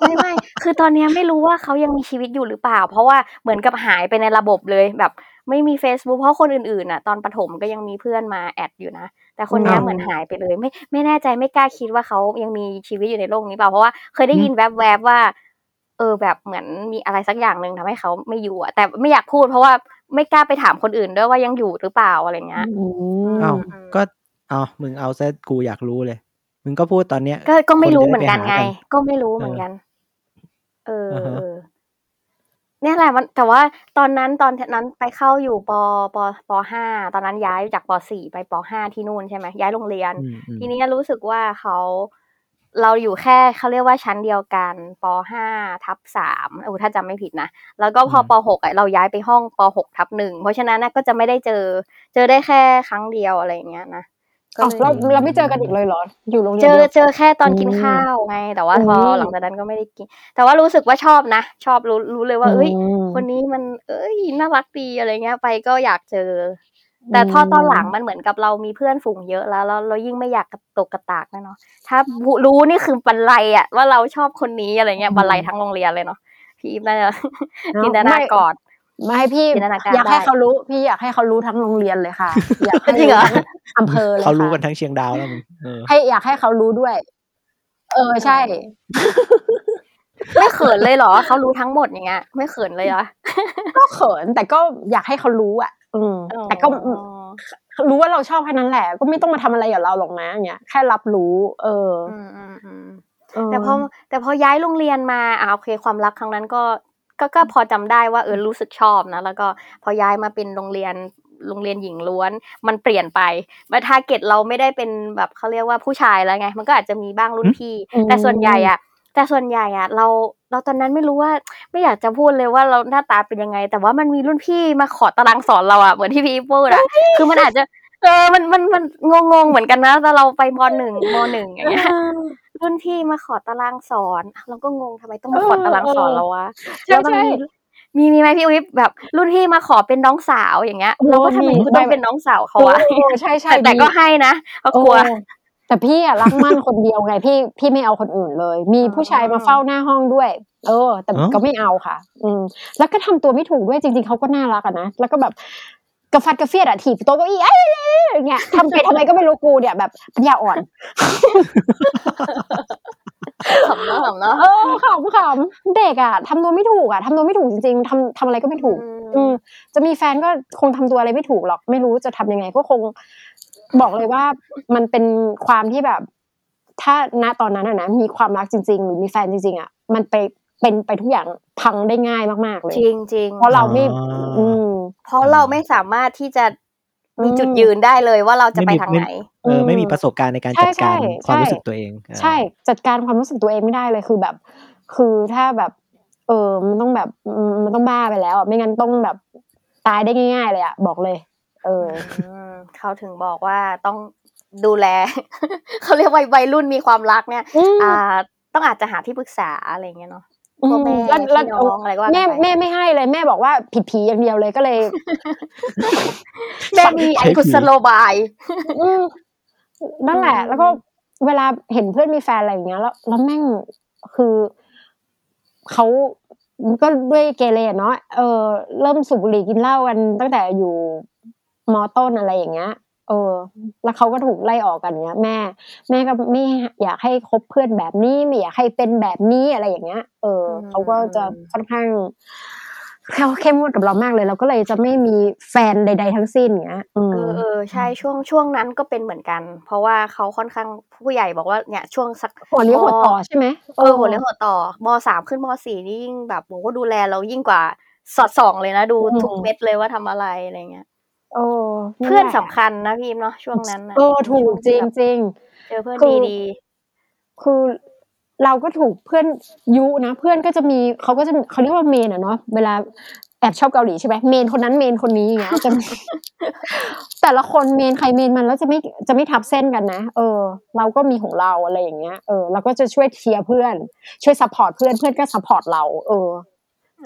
ไม่ไม่คือตอนเนี้ยไม่รู้ว่าเขายังมีชีวิตอยู่หรือเปล่า เพราะว่าเหมือนกับหายไปในระบบเลยแบบไม่มี Facebook เพราะคนอื่นๆน่ะตอนประถมก็ยังมีเพื่อนมาแอดอยู่นะ แต่คนเนี้ย
อืม
เหมือนหายไปเลย ไม่ไม่แน่ใจไม่กล้าคิดว่าเขายังมีชีวิตอยู่ในโลกนี้เปล่าเพราะว่าเคยได้ยินแวบๆว่า เออแบบเหมือนมีอะไรสักอย่างหนึ่งทำให้เขาไม่อยู่อะแต่ไม่อยากพูดเพราะว่า ไม่กล้าไปถามคนอื่นด้วยว่ายังอยู่หรือเปล่าอะไรเงี้ย
อืม
เอ้า
อืม
ก็เอามึงเอาซะกูอยากรู้เลย มึงก็พูดตอนเนี้ย
ก็ก็ไม่
คน
รู้
จะได้
เหมือนกัน
ไปหา
ไง
กัน
ก็ไม่รู้เหมือนกันเออ
อ่าฮะ
เออเนี่ยแหละมันแต่ว่าตอนนั้นตอนนั้นไปเข้าอยู่ปปปห้าตอนนั้นย้ายจากปสี่ไปปห้าที่นู่นใช่ไหมย้ายโรงเรียน
อืมอืม
ทีนี้รู้สึกว่าเขา เราอยู่แค่เขาเรียกว่าชั้นเดียวกันปห้าทับสามเออถ้าจำไม่ผิดนะ แล้วก็พอปหกอะเราย้ายไปห้องปหกทับหนึ่งเพราะฉะนั้นน่ะก็จะไม่ได้เจอ เจอได้แค่ครั้งเดียวอะไรอย่างเงี้ยนะก็
อ้าว
เลย
เราเราไม่เจอกันอีกเลยเหรอ อยู่โรงเรียน
เจอ
เดียว
เจอแค่ตอนกิน
อืม
ข้าวไง แต่ว่าพอ
อืม
หลังจากนั้นก็ไม่ได้กิน แต่ว่ารู้สึกว่าชอบนะ ชอบรู้รู้เลยว่า เอ้ย
ม
คนนี้มัน เอ้ยน่ารักดีอะไรเงี้ย ไปก็อยากเจอ แต่พอตอนหลังมันเหมือนกับเรามีเพื่อนฝูงเยอะแล้วแล้วเรายิ่งไม่อยากกระตกกระตากนะเนาะถ้ารู้นี่คือบันไลอะว่าเราชอบคนนี้อะไรเงี้ยบันไลทั้งโรงเรียนเลยเนาะพี่อีฟน่าจะ
เนอะ
จินตนา
ไม่
กอด
ไม่ให้พี่
จินตนาการ
อยากให้
ได้
เขารู้พี่อยากให้เขารู้ทั้งโรงเรียนเลยค่ะ อยากให้
จริงเหรอ
ทั้อำเภอเลย
เขารู้
ค่ะ
กันทั้งเชียงดาวแล้วมึงเออ
ให้อยากให้เขารู้ด้วย เออใช่
ไม่เขินเลยเหรอเขารู้ทั้งหมดอย่างเงี้ยไม่เขินเลยเหรอ
ก็เขินแต่ก็อยากให้เขารู้อะ อืมแต่ก็
อ๋อ
รู้ว่าเราชอบแค่นั้นแหละ ก็ไม่ต้องมาทำอะไรกับเราหรอกนะอย่างเงี้ยแค่รับรู้เออ
อืมอืมอืม
เออ
แต่พอแต่พอย้ายโรงเรียนมาอ่าโอเคความรักครั้งนั้นก็ก็ก็พอจำได้ว่าเออรู้สึกชอบนะแล้วก็พอย้ายมาเป็นโรงเรียนโรงเรียนหญิงล้วน มันเปลี่ยนไปมา target เราไม่ได้เป็นแบบเขาเรียกว่าผู้ชายแล้วไง มันก็อาจจะมีบ้างรุ่นพี่
อืม
แต่ส่วนใหญ่อะ แต่ส่วนใหญ่อะเราเราตอนนั้นไม่รู้ว่าไม่อยากจะพูดเลยว่าเราหน้าตาเป็นยังไง แต่ว่ามันมีรุ่นพี่มาขอตารางสอนเราอะเหมือนที่พี่อีฟพูดอะคือมันอาจจะเออมันมันมันงงงๆเหมือนกันนะแต่เราไปมหนึ่งมหนึ่งอย่างเงี้ยรุ่นพี่มาขอตารางสอนเราก็งงทำไมต้องมาขอตารางสอนเราวะ
ใช่
แล้วมัน
ใช่
มีมีมีไหมพี่อุ๊ยแบบ รุ่นพี่มาขอเป็นน้องสาวอย่างเงี้ย
โอ้
เราก็ทำไม
มี
กูต้องเป็นน้องสาวเขา
โอ้
วะ
ใช่ใช่
แต่แต่
มี
ก็ให้นะเพราะกลัว
เออ แต่พี่อะรักมั่นคนเดียวไงพี่พี่ไม่เอาคนอื่นเลย มี
อ๋อ
ผู้ชายมาเฝ้าหน้าห้องด้วย เออ แต่
อ๋อ
ก็ไม่เอาค่ะ อืมแล้วก็ทำตัวไม่ถูกด้วยจริง ๆเขาก็น่ารักอะนะแล้วก็แบบกระฟัดกระเฟียดอะถีบโต๊ะเก้าอี้เอ้ยเอ้ยเอ้ยอย่างเงี้ยทำไปทำไมก็ไม่รู้กูเนี่ยแบบปัญญาอ่อน
ขำเนาะขำเนาะ
เออขำขำเด็กอะทำตัวไม่ถูกอะทำตัวไม่ถูกจริงๆทำทำอะไรก็ไม่ถูก อืมจะมีแฟนก็คงทำตัวอะไรไม่ถูกหรอก ไม่รู้จะทำยังไงก็คง บอกเลยว่ามันเป็นความที่แบบ ถ้าณตอนนั้นอะนะมีความรักจริง ๆ หรือมีแฟนจริง ๆอะมันไปเป็นไปทุกอย่างพังได้ง่ายมากๆเลย
จริงจริง
เพราะเราไม่
อ๋ออ
อืม
เพราะเราไม่สามารถที่จะมี
อืม
จุดยืนได้เลยว่าเราจะไป
ไม่มี
ทางไหน
เออไม่มีประสบการณ์ในการ
ใช่
จัดการ
ใช่
ความรู้
ใช่
สึกตัวเองเออ
ใช่ จัดการความรู้สึกตัวเองไม่ได้เลยคือแบบ คือถ้าแบบ เออมันต้องแบบอืมมันต้องบ้าไปแล้วอะไม่งั้นต้องแบบตายได้ง่าย ๆ เลยอะบอกเลย เออ
อืม เขาถึงบอกว่าต้องดูแล เขาเรียกวัยวัยรุ่นมีความรักเนี่ย
อืม
อ่าต้องอาจจะหาที่ปรึกษาอะไรอย่างเงี้ยเนาะ
อื
พ่อ
ม
แม่
แล้วแล้ว
พี่น้องอะไรก็ว่ากัน
แม่
ไป
แม่ไม่ให้เลยแม่บอกว่าผิดผีอย่างเดียวเลยก็เลย
แม่มีไอ้กุศโลบาย
อืมนั่นแหละ
อืม
แล้วก็เวลาเห็นเพื่อนมีแฟนอะไรอย่างเงี้ย แล้วแล้วแม่งคือเขาก็ด้วยเกเรเนาะเออเริ่มสูบบุหรี่กินเหล้ากันตั้งแต่อยู่ มอต้นอะไรอย่างเงี้ยเออ แล้วเขาก็ถูกไล่ออกกันเงี้ยแม่ แม่ก็ไม่อยากให้คบเพื่อนแบบนี้ไม่อยากให้เป็นแบบนี้อะไรอย่างเงี้ย เออ
อืม
เขาก็จะค่อนข้างเขาเข้มงวดกับเรามากเลย เราก็เลยจะไม่มีแฟนใด ๆ ทั้งสิ้นอย่างเงี้ยอืม
เออเออใช่ช่วงช่วงนั้นก็เป็นเหมือนกัน เพราะว่าเขาค่อนข้างผู้ใหญ่บอกว่าเนี่ยช่วงสัก
หัวเลี้ยวหัวต่อใช่ไหม
เออหัวเลี้ยวหัวต่อมสามขึ้นมสี่นี่ยิ่งแบบโหดูแลเรายิ่งกว่าสอดส่องเลยนะดูทุกเม็ดเลยว่าทำอะไรอะไรเงี้ย
โอ้
เพื่อน
แหละ
สำคัญนะพี่อิมเนาะช่วงนั้นนะ
เออถูกจริงจริง
เจอเพื่อน
คือ
ดี
คือเราก็ถูกเพื่อนยุนะเพื่อนก็จะมีเขาก็จะเขาเรียกว่า main อะเนาะเวลาแอบชอบเกาหลีใช่ไหม main คนนั้น main คนนี้อย่างเงี้ยจะแต่ละคน main ใคร main มันแล้วจะไม่จะไม่ทับเส้นกันนะเออ เราก็มีของเราอะไรอย่างเงี้ยเออเราก็จะช่วยเชียร์เพื่อน ช่วย support เพื่อนเพื่อนก็ support เรา เออ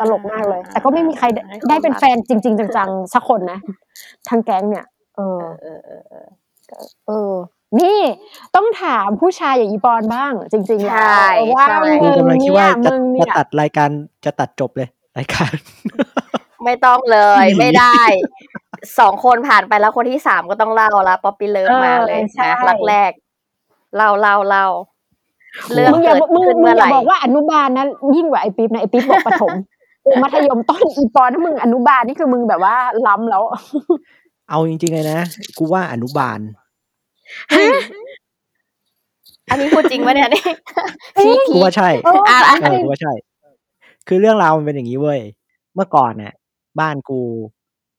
ตลกมากเลย แต่ก็ไม่มีใครได้ได้เป็นแฟนจริง ๆ จังๆสักคนนะทางแก๊งเนี่ย เออ
ๆเออเออเออ
เออนี่ต้องถามผู้ชายอย่างอีปอนบ้าง จริงๆแล้ว
ใช่
ว่า
ใช่
มึ
กู
ง
กำลังคิด
เนี่
ว่ายจะ
มึง
จะ
เนี่ย
ตัดรายการจะตัดจบเลย รายการ
ไม่ต้องเลย
หนี
ไม่ได้สองคนผ่านไปแล้วคนที่สามก็ต้องเล่าละป๊อปปี้เลิฟ
เออ
มาเลย
ใช่
นะรักแรกเล่าเล่าเล่าเรื่อง
มึงอย่า
เกิด
มึง
ขึ้น
มึง
เมื่อ
อ
ไห
ย่า
ร่
บอกว่าอนุบาลนะยิ่งกว่าไอ้ปิ๊บนะไอ้ปิ๊บบอกประถม กูมัธยมต้นอีปอนถ้ามึงอนุบาลนี่คือมึงแบบว่าล้ำแล้ว
เอาจริงๆเลยนะกูว่าอนุบาล
อันนี้พูดจริงปะเนี่ยนี่พีค
กู
พีค
ว่าใช่
เออ
อะอะ
เออกูว่าใช่ คือเรื่องราวมันเป็นอย่างนี้เว้ย เมื่อก่อนเนี่ยบ้านกู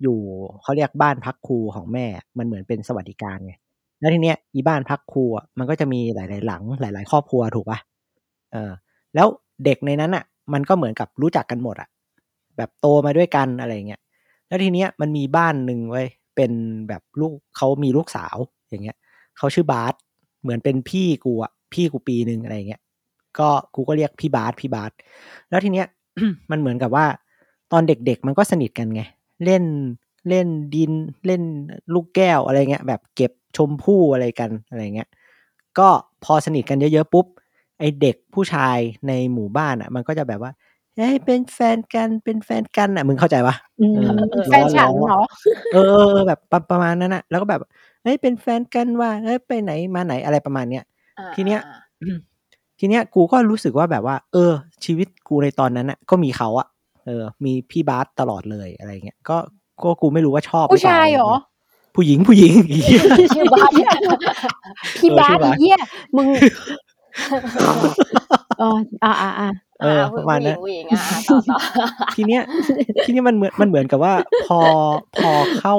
อยู่เขาเรียกบ้านพักครูของแม่ มันเหมือนเป็นสวัสดิการไง แล้วทีเนี้ยอีบ้านพักครูอะมันก็จะมีหลาย ๆ หลังหลาย ๆ ครอบครัวถูกปะเออ แล้วเด็กในนั้นอะ มันก็เหมือนกับรู้จักกันหมดอะ แบบโตมาด้วยกันอะไรเงี้ยแล้วทีเนี้ยมันมีบ้านหนึ่งเว้เป็นแบบลูกเขามีลูกสาวอย่างเงี้ยเขาชื่อบาสเหมือนเป็นพี่กูอะพี่กูปีหนึ่งอะไรเงี้ยก็กูก็เรียกพี่บาสพี่บาสแล้วทีเนี้ยมันเหมือนกับว่า ตอนเด็กๆมันก็สนิทกันไง เล่นเล่นดินเล่นลูกแก้วอะไรเงี้ย แบบเก็บชมพู่อะไรกันอะไรเงี้ยก็พอสนิทกันเยอะๆปุ๊บไอเด็กผู้ชายในหมู่บ้านอะ มันก็จะแบบว่า เฮ้ยเป็นแฟนกันเป็นแฟนกันอะ มึงเข้าใจปะ
อืม
เออ
แฟนฉันเหรอ
เออเออเออแบบประประมาณนั้นอะ แล้วก็แบบเฮ้ยเป็นแฟนกันว่าเฮ้ยไปไหนมาไหนอะไรประมาณเนี้ย
อ่า
ทีเนี้ยทีเนี้ยกูก็รู้สึกว่าแบบว่า เออ ชีวิตกูในตอนนั้นอะ ก็มีเขาอะเออ มีพี่บาสตลอดเลยอะไรเงี้ยก็ก็กูไม่รู้ว่าชอบ
ผู้ชายเหรอ
ผู้หญิงผู้หญิงอีเหี้ย
ชื่อบาสพี่บาส
เออชื่อบาส
ไอ้เหี้ยมึงเอออ่าอ่าอ่า
เออประมาณนั้น
ผู้หญิงผู้หญิงอะต่อต่อ
ทีเนี้ยทีนี้มันเหมือนมันเหมือนกับว่า พอพอเข้า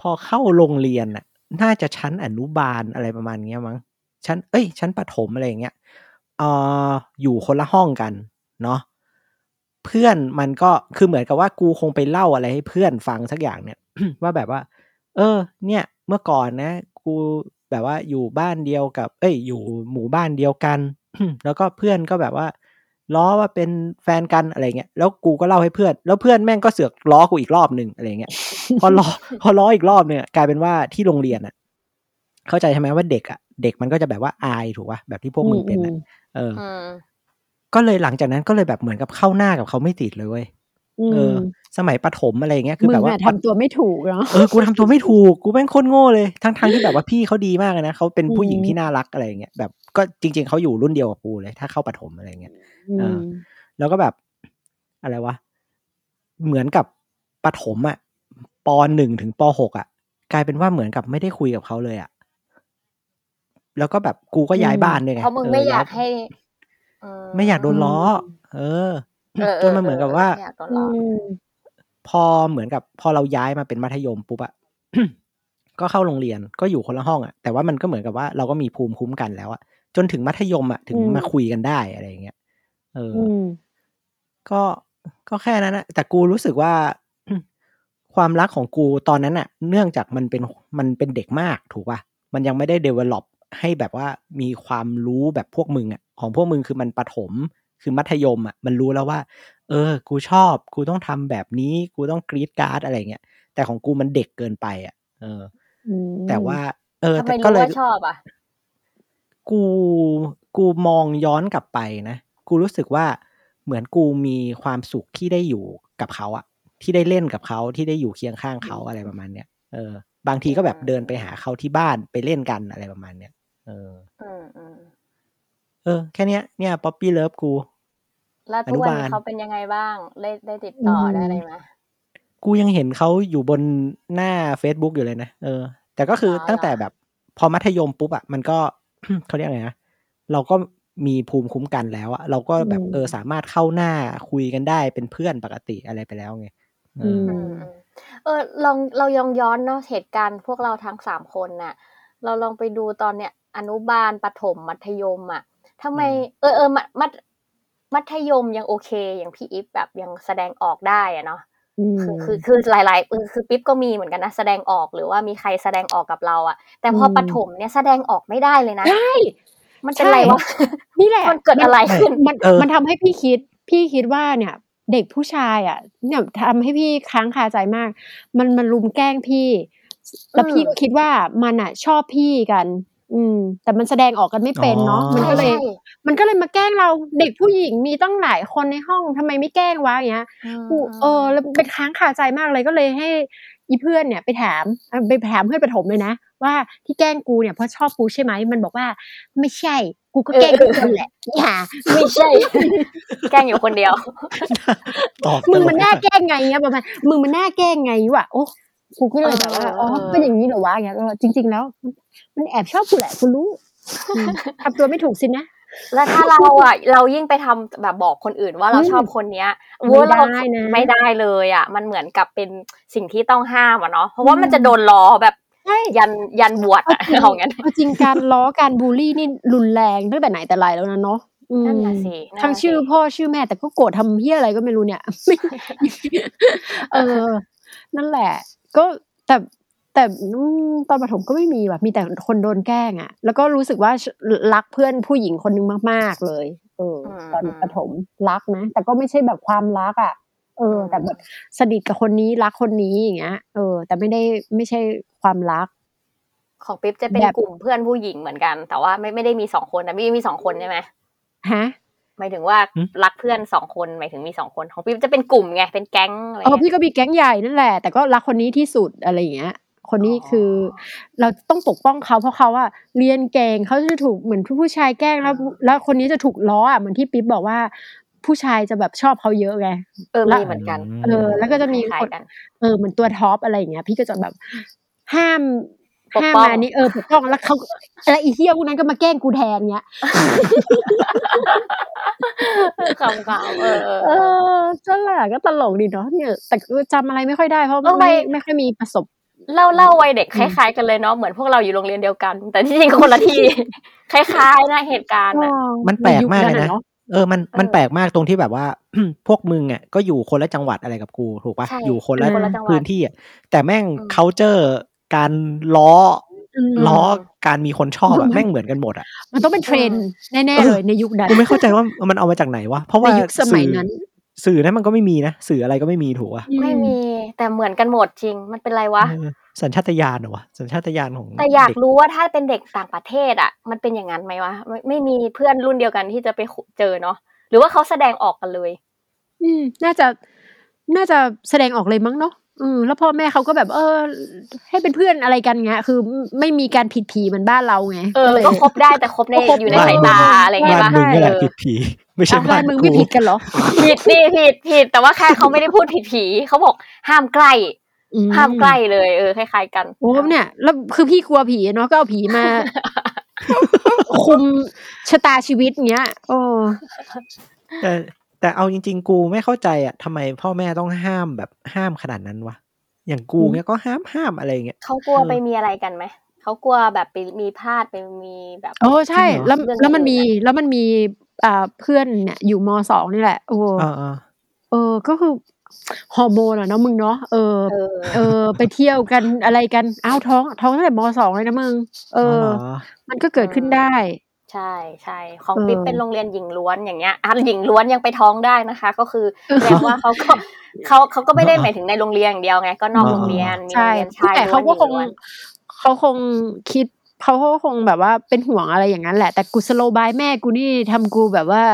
พอเข้าโรงเรียนน่ะ น่าจะชั้นอนุบาลอะไรประมาณเนี้ยมั้งชั้นเอ้ย ชั้นประถมอะไรอย่างเงี้ยเอออยู่คนละห้องกัน เนาะเพื่อนมันก็คือเหมือนกับว่ากูคงไปเล่าอะไรให้เพื่อนฟังสักอย่างเนี่ย ว่าแบบว่า เออ เนี่ย เมื่อก่อนนะ กูแบบว่าอยู่บ้านเดียวกับ เอ้ย อยู่หมู่บ้านเดียวกันแล้วก็เพื่อนก็แบบว่า ล้อว่าเป็นแฟนกันอะไรเงี้ยแล้วกูก็เล่าให้เพื่อน แล้วเพื่อนแม่งก็เสือกล้อกูอีกรอบหนึ่งอะไรเงี้ยพอล้อพอล้ออีกรอบเนี่ยกลายเป็นว่าที่โรงเรียนอะ เข้าใจใช่ไหมว่าเด็กอะ เด็กมันก็จะแบบว่าอายถูกป่ะแบบที่พวกมึงเป็นอะเออ
อืม
ก็เลยหลังจากนั้นก็เลยแบบเหมือนกับเข้าหน้ากับเขาไม่ติดเลยเว้ยเออ สมัยประถมอะไรเงี้ยคือ
มึง
แบบว่า
อะทำตัวไม่ถูกเนาะ
เออกูทำตัวไม่ถูกกูแม่งโคตรโง่เลยทั้งทางๆที่แบบว่าพี่เขาดีมากเลยนะเขาเป็นผู้หญิง
อืม
ที่น่ารักอะไรเงี้ยแบบ ก็จริง ๆเขาอยู่รุ่นเดียวกับกูเลย ถ้าเข้าประถมอะไรเงี้ย
อื
เอ
ม
อแล้วก็แบบอะไรวะ เหมือนกับประถมอะปหนึ่งถึงปหกอะกลายเป็นว่าเหมือนกับไม่ได้คุยกับเขาเลยอะแล้วก็แบบกูก็ย้ายบ้านด้วยไง
เพราะมึง
ออ
ไม่อยาก
ย้
ให้
ไม่อยากโดนล้อเออ
เออ
จนมันเหมือนกับว่า
ไอยากโดน
อื
ล้อ
ม
พอเหมือนกับพอเราย้ายมาเป็นมัธยมปุ๊บอะก็เข้าโรงเรียนก็อยู่คนละห้องอะแต่ว่ามันก็เหมือนกับว่าเราก็มีภูมิคุ้มกันแล้วอะ จนถึงมัธยมอะถึง
อืม
มาคุยกันได้อะไรอย่างเงี้ยเอออ
อืม
ก็ก็แค่นั้นนะแต่กูรู้สึกว่าความรักของกูตอนนั้นอะเนื่องจากมันเป็นมันเป็นเด็กมากถูกป่ะมันยังไม่ได้ develop ให้แบบว่ามีความรู้แบบพวกมึงอะของพวกมึงคือมันประถมคือมัธยมอะมันรู้แล้วว่า เออ กูชอบ กูต้องทำแบบนี้ กูต้องกรีดการ์ดอะไรเงี้ยแต่ของกูมันเด็กเกินไป อะ เออ
อืม
แต่ว่า เออ
ทำไม
แต่ก็
รู้
เลย
ว่าชอบอะ
กู กูมองย้อนกลับไปนะ กูรู้สึกว่าเหมือนกูมีความสุขที่ได้อยู่กับเขาอะที่ได้เล่นกับเขาที่ได้อยู่เคียงข้างเขาอะไรประมาณเนี้ยเออ บางทีก็แบบเดินไปหาเขาที่บ้านไปเล่นกันอะไรประมาณเนี้ยเออ
อืมอืม
เออ แค่เนี้ยเนี่ย puppy love กู
แล้วทุกวัน
อนุบาล
นี้เขาเป็นยังไงบ้างได้ได้ติดต่อได้อะไรไหม
กูยังเห็นเขาอยู่บนหน้า Facebook อยู่เลยนะเออ แต่ก็คืออ
อ
ตั้งแต่
เหรอ
แบบพอมัธยมปุ๊บอะมันก็ เขาเรียกอะไรนะ เราก็มีภูมิคุ้มกันแล้วอะเราก็แบบ
อืม
เออสามารถเข้าหน้าคุยกันได้เป็นเพื่อนปกติอะไรไปแล้วไงเอออ
ม
อืมอืมเออ ลอง เรายองย้อนเนาะ เหตุการณ์พวกเราทั้งสามคนน่ะ เราลองไปดูตอนเนี้ย อนุบาล ประถม มัธยมอะทำไมเออเออมัธมัธ มัธยมยังโอเค อย่างพี่อิฟแบบยังแสดงออกได้อะเนาะ
อืม
คือคือคือหลายๆเออคือปิ๊บก็มีเหมือนกันนะแสดงออกหรือว่ามีใครแสดงออกกับเราอะแต่พออ
ม
ประถมเนี่ยแสดงออกไม่ได้เลยนะ
ใช่
มันเป็นไรวะ
นี่แหละ
มันเกิดอะไรขึ้น
มัน
เออ
มันทำให้พี่คิด พี่คิดว่าเนี่ยเด็กผู้ชายอะ เนี่ยทำให้พี่ค้างคาใจมาก มันมันลุมแกล้งพี่ แล้ว
อืม
พี่ก็คิดว่ามันอะ ชอบพี่กัน อืม แต่มันแสดงออกกันไม่เป็นเนาะ
อ๋อ
มันก็เลย
ใช่
มันก็เลยมาแกล้งเราเด็กผู้หญิงมีตั้งหลายคนในห้องทำไมไม่แกล้งวะอย่างเงี้ยกูเออแล้วเป็นค้างคาใจมากเลยก็เลยให้อีเพื่อนเนี่ยไปถามเอ่อไปถามเพื่อนประถมเลยนะ ว่าที่แกล้งกูเนี่ยเพราะชอบกูใช่ไหมมันบอกว่า ไม่ใช่ กูก็แกล้งทุกคนแหละอย่า
ไม่ใช่ แกล้งอยู่คนเดียว
ตอบ
มึงมัน
ตลก
น่าแกล้งไงเงี้ยประมาณมึงมันน่าแกล้งไงวะโอ้ กูก็เลยแบบว่าอ๋อ
เออ
เป็นอย่างนี้เหรอวะอย่างเงี้ยเออจริง ๆ แล้ว มันแอบชอบกูแหละกูรู้อืมทำตัวไม่ถูกสินะ
แล้วถ้าเราอะเรายิ่งไปทำแบบบอกคนอื่นว่าเรา
อืม
ชอบคนเนี้ย
ไม่
วัวเรา
ได้นะ
ไม่ได้เลยอะ มันเหมือนกับเป็นสิ่งที่ต้องห้ามอะเนาะเพราะว่ามันจะโดนล้อแบบ
ใช่
ยันยันบวชอะ
เอาจริง
เอางั้น
เอาจริงการล้อการบูลลี่นี่รุนแรงตั้งแต่ไหนแต่ไรแล้วนะเนาะอืม
นั่นน่ะสินั่นน่ะ
ทั้งชื่อ
สิ
พ่อชื่อแม่แต่ก็โกรธทำเพี้ยอะไรก็ไม่รู้เนี่ย เออ นั่นแหละ ก็แต่แต่อืมตอนประถมก็ไม่มีแบบมีแต่คนโดนแกล้งอะ แล้วก็รู้สึกว่ารักเพื่อนผู้หญิงคนนึงมาก ๆ เลย เอออ
ม
ตอนประถมรักนะ แต่ก็ไม่ใช่แบบความรักอะ เออ แต่แบบสนิทกับคนนี้รักคนนี้อย่างเงี้ย เออ แต่ไม่ได้ไม่ใช่ความรัก
ของปิ๊บจะเป็น
แบบ
กลุ่มเพื่อนผู้หญิงเหมือนกัน แต่ว่าไม่ไม่ได้มีสองคนแต่พี่มีสองคนใช่ไหม
ฮะ
หมายถึงว่ารักเพื่อนสองคนหมายถึงมีสองคนของปิ๊บจะเป็นกลุ่มไงเป็นแก๊งอะไร
เออ
เงี้ย
พี่ก็มีแก๊งใหญ่นั่นแหละ แต่ก็รักคนนี้ที่สุดอะไรอย่างเงี้ยคนนี้
อ๋อ
คือเราต้องปกป้องเขาเพราะเขาอะเรียนเก่งเขาจะถูกเหมือนผู้ชายแกล้งแล้วแล้วคนนี้จะถูกล้ออะเหมือนที่ปิ๊บบอกว่า ผู้ชายจะแบบชอบเขาเยอะไง
เออ
ละ
มีเหมือนกัน
เออ แล้วก็จะมี
คล้า
ค
ย
น
ๆกัน
เออเหมือนตัวท็อปอะไรอย่างเงี้ย พี่ก็จะแบบห้าม
ปก
ห้าม
ป้อง
มานี่เออปกป้องแล้วเขาแล้วอีเทียพวกนั้นก็มาแกล้งกูแทนเงี้ย
คำคำเออเออ
เอ
เออ
อนั่นแหละก็ตลกดีเนาะเนี่ย แต่ก็จำอะไรไม่ค่อยได้เพราะ
เออ
ไม่
ไม่
ไม่ค่อยมีประสบ
เล่าเล่าวัยเด็กคล้ายๆกันเลยเนาะเหมือนพวกเราอยู่โรงเรียนเดียวกัน แต่ที่จริงคนละที่ คล้ายๆนะเหตุการณ์อะ
มันแปลกมากเลยนะ
ใยุคอ
เออ มัน
เออ
มันแปลกมากตรงที่แบบว่า พวกมึงอะก็อยู่คนละจังหวัดอะไรกับกู ถูกปะ
ใช่
อยู่คนละ
คนละจังหวัด
พื้นที่อะ แต่แม่ง
อืม
culture การล้อ
อืม
ล้อการมีคนชอบอะ
อืม
แม่งเหมือนกันหมดอะ
มันต้องเป็นเทรนด์แน่
เอ
ๆ
อ
เลยในยุคนั้น
กูไม่เข้าใจว่ามันเอามาจากไหนวะเพราะ
ใน
ว่า
ยุคสมัยนั้น
สื่อนั้นมันก็ไม่มีนะสื่ออะไรก็ไม่มีถูกปะ
ไม่มี แต่เหมือนกันหมดจริง มันเป็นไรวะ
เออสัญชาตญาณเหรอวะสัญชาตญาณของ
แต่อยาก
เด็
รู้ว่าถ้าเป็นเด็กต่างประเทศอะมันเป็นอย่างนั้นไหมวะไม่ไม่มีเพื่อนรุ่นเดียวกันที่จะไปเจอเนาะหรือว่าเขาแสดงออกกันเลย
อืม น่าจะน่าจะแสดงออกเลยมั้งเนาะ อืมแล้วพ่อแม่เขาก็แบบ เออ ให้เป็นเพื่อนอะไรกันเงี้ย คือไม่มีการผิดผีเหมือนบ้านเราไง
เออ
เลย
ก็คบได้แต่คบใน
ก็คบ
อยู่ใน
ได้
สายตาอะไรอย่างเงี้ย
บ้าน
ปะ
มึงนี่แหละ
เออ
ผิดผี ไม่ใช่
อะ
บ้า
บ้าน
น
มึง
กู
ไม่ผิดกันเหรอ
ผิดดิผิดผิด แต่ว่าแค่เขาไม่ได้พูดผิดผีเขาบอกห้ามใกล้
อื
ห้ามใกล้เลยเออคล้ายๆกัน
โอ้เนี่ยแล้วคือพี่กลัวผีเนาะก็เอาผีมา คุมชะตาชีวิตเงี้ยโอ้
แต่ แต่เอาจริง ๆ กูไม่เข้าใจอะทำไมพ่อแม่ต้องห้ามแบบห้ามขนาดนั้นวะอย่างกู
อืม
เนี้ยก็ห้ามห้ามอะไรเงี้ย
เขากลัว
เออ
ไปมีอะไรกันไหมเขากลัวแบบไปมีพลาดไปมีแบบ
โอ้ใช่
จริงเหรอ
แล้ว
เรื่อง
แล้วมัน
อื่น
มี
อะ
แล้วมันมีอ่าเพื่อนเนี่ยอยู่มสองนี่แหละโอ้
เออเออ
เออก็คือฮอร์โมนอะเนาะมึงเนาะเออ
เออ
เออ ไปเที่ยวกันอะไรกันอ้าวท้องท้องตั้งแต่มสองเลยนะมึงเอ
อ๋อ
อ
เหรอ
มันก็เกิดขึ้นได้
ใช่ใช่ของ
เออ
ปิ๊บเป็นโรงเรียนหญิงล้วนอย่างเงี้ยอะหญิงล้วนยังไปท้องได้นะคะ ก็คือแสดงว่าเขาก็เขาเขาก็ไม่ได้หมายถึงในโรงเรียนอย่างเดียวไง ก็นอกโรงเรียนมีโร
ใช่
งเรียนชาย
แต่เขา
ล้
ก็
วนหญิง
คง
ล้วน
เขาคงคิดเขาก็คงแบบว่าเป็นห่วงอะไรอย่างนั้นแหละ แต่กุสโลบายแม่กูนี่ทำกูแบบว่า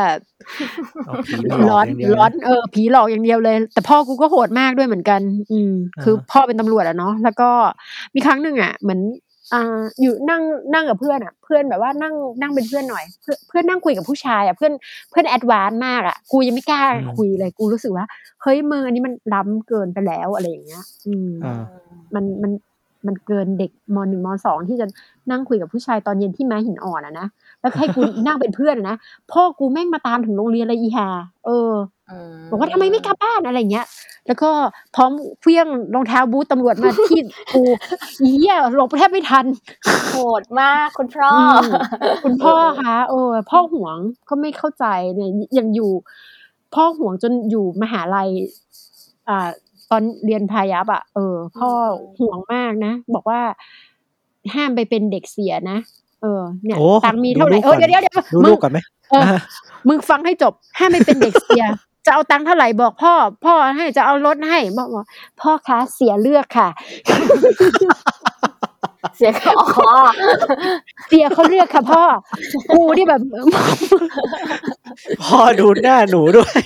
เอาผีมาหล
ร้
อ
อกน
อย่างเดียว
ร้อน
นะ
เออผีหลอกอย่างเดียวเลย แต่พ่อกูก็โหดมากด้วยเหมือนกัน อืม คือ
อ่า
พ่อเป็นตำรวจอะเนาะแล้วก็มีครั้งหนึ่งอะเหมือน อ่าอยู่นั่งนั่งกับเพื่อนอะเพื่อนแบบว่านั่งนั่งเป็นเพื่อนหน่อย เพื่อนเพื่อนนั่งคุยกับผู้ชายอะเพื่อนเพื่อนแอดวานซ์มากอะกูยังไม่กล้าคุยเลยกูรู้สึกว่าเฮ้ยมึงอันนี้มันล้ำเกินไปแล้วอะไรอย่างเงี้ย อืม
อ่า
มันมันมันเกินเด็กมหนึ่งมสองที่จะนั่งคุยกับผู้ชายตอนเย็นที่ม้าหินอ่อนอะนะ แล้วให้กูนั่งเป็นเพื่อนอะนะพ่อกูแม่งมาตามถึงโรงเรียนเลยอีฮาเออ
ม
บอกว่าทำไมไม่กลับบ้านอะไรเงี้ย แล้วก็พร้อมเฟี้ยงรองเท้าบูทตำรวจมาที่กูอีเหี้ยหลบแทบไม่ทัน
โหดมากคุณพ่อ
มคุณพ่อคะเออ พ่อห่วงก็ไม่เข้าใจเนี่ยยังอยู่ พ่อห่วงจนอยู่มหาลัย อ่า ตอนเรียนพายับอะเออ พ่อห่วงมากนะ บอกว่าห้ามไปเป็นเด็กเสียนะ เออเนี่ย
โอ้
ตังค์มีเท่าไหร่
ดู
เอ
ลู
อก
ก่อน
เดี๋ยวเดี๋ยวเดี๋ยว
ดู
มึ
ลู
ง
กก่อนไหม
เออมึงฟังให้จบห้ามไม่เป็นเด็กเสียจะเอาตังค์เท่าไหร่บอกพ่อ พ่อให้จะเอารถให้บอกว่าพ่อคะเสียเลือกค่ะ
เสียก็อ๋อ
เสียเขาเลือกค่ะพ่อกูที่แบบ
พ่อดูหน้าหนูด้วย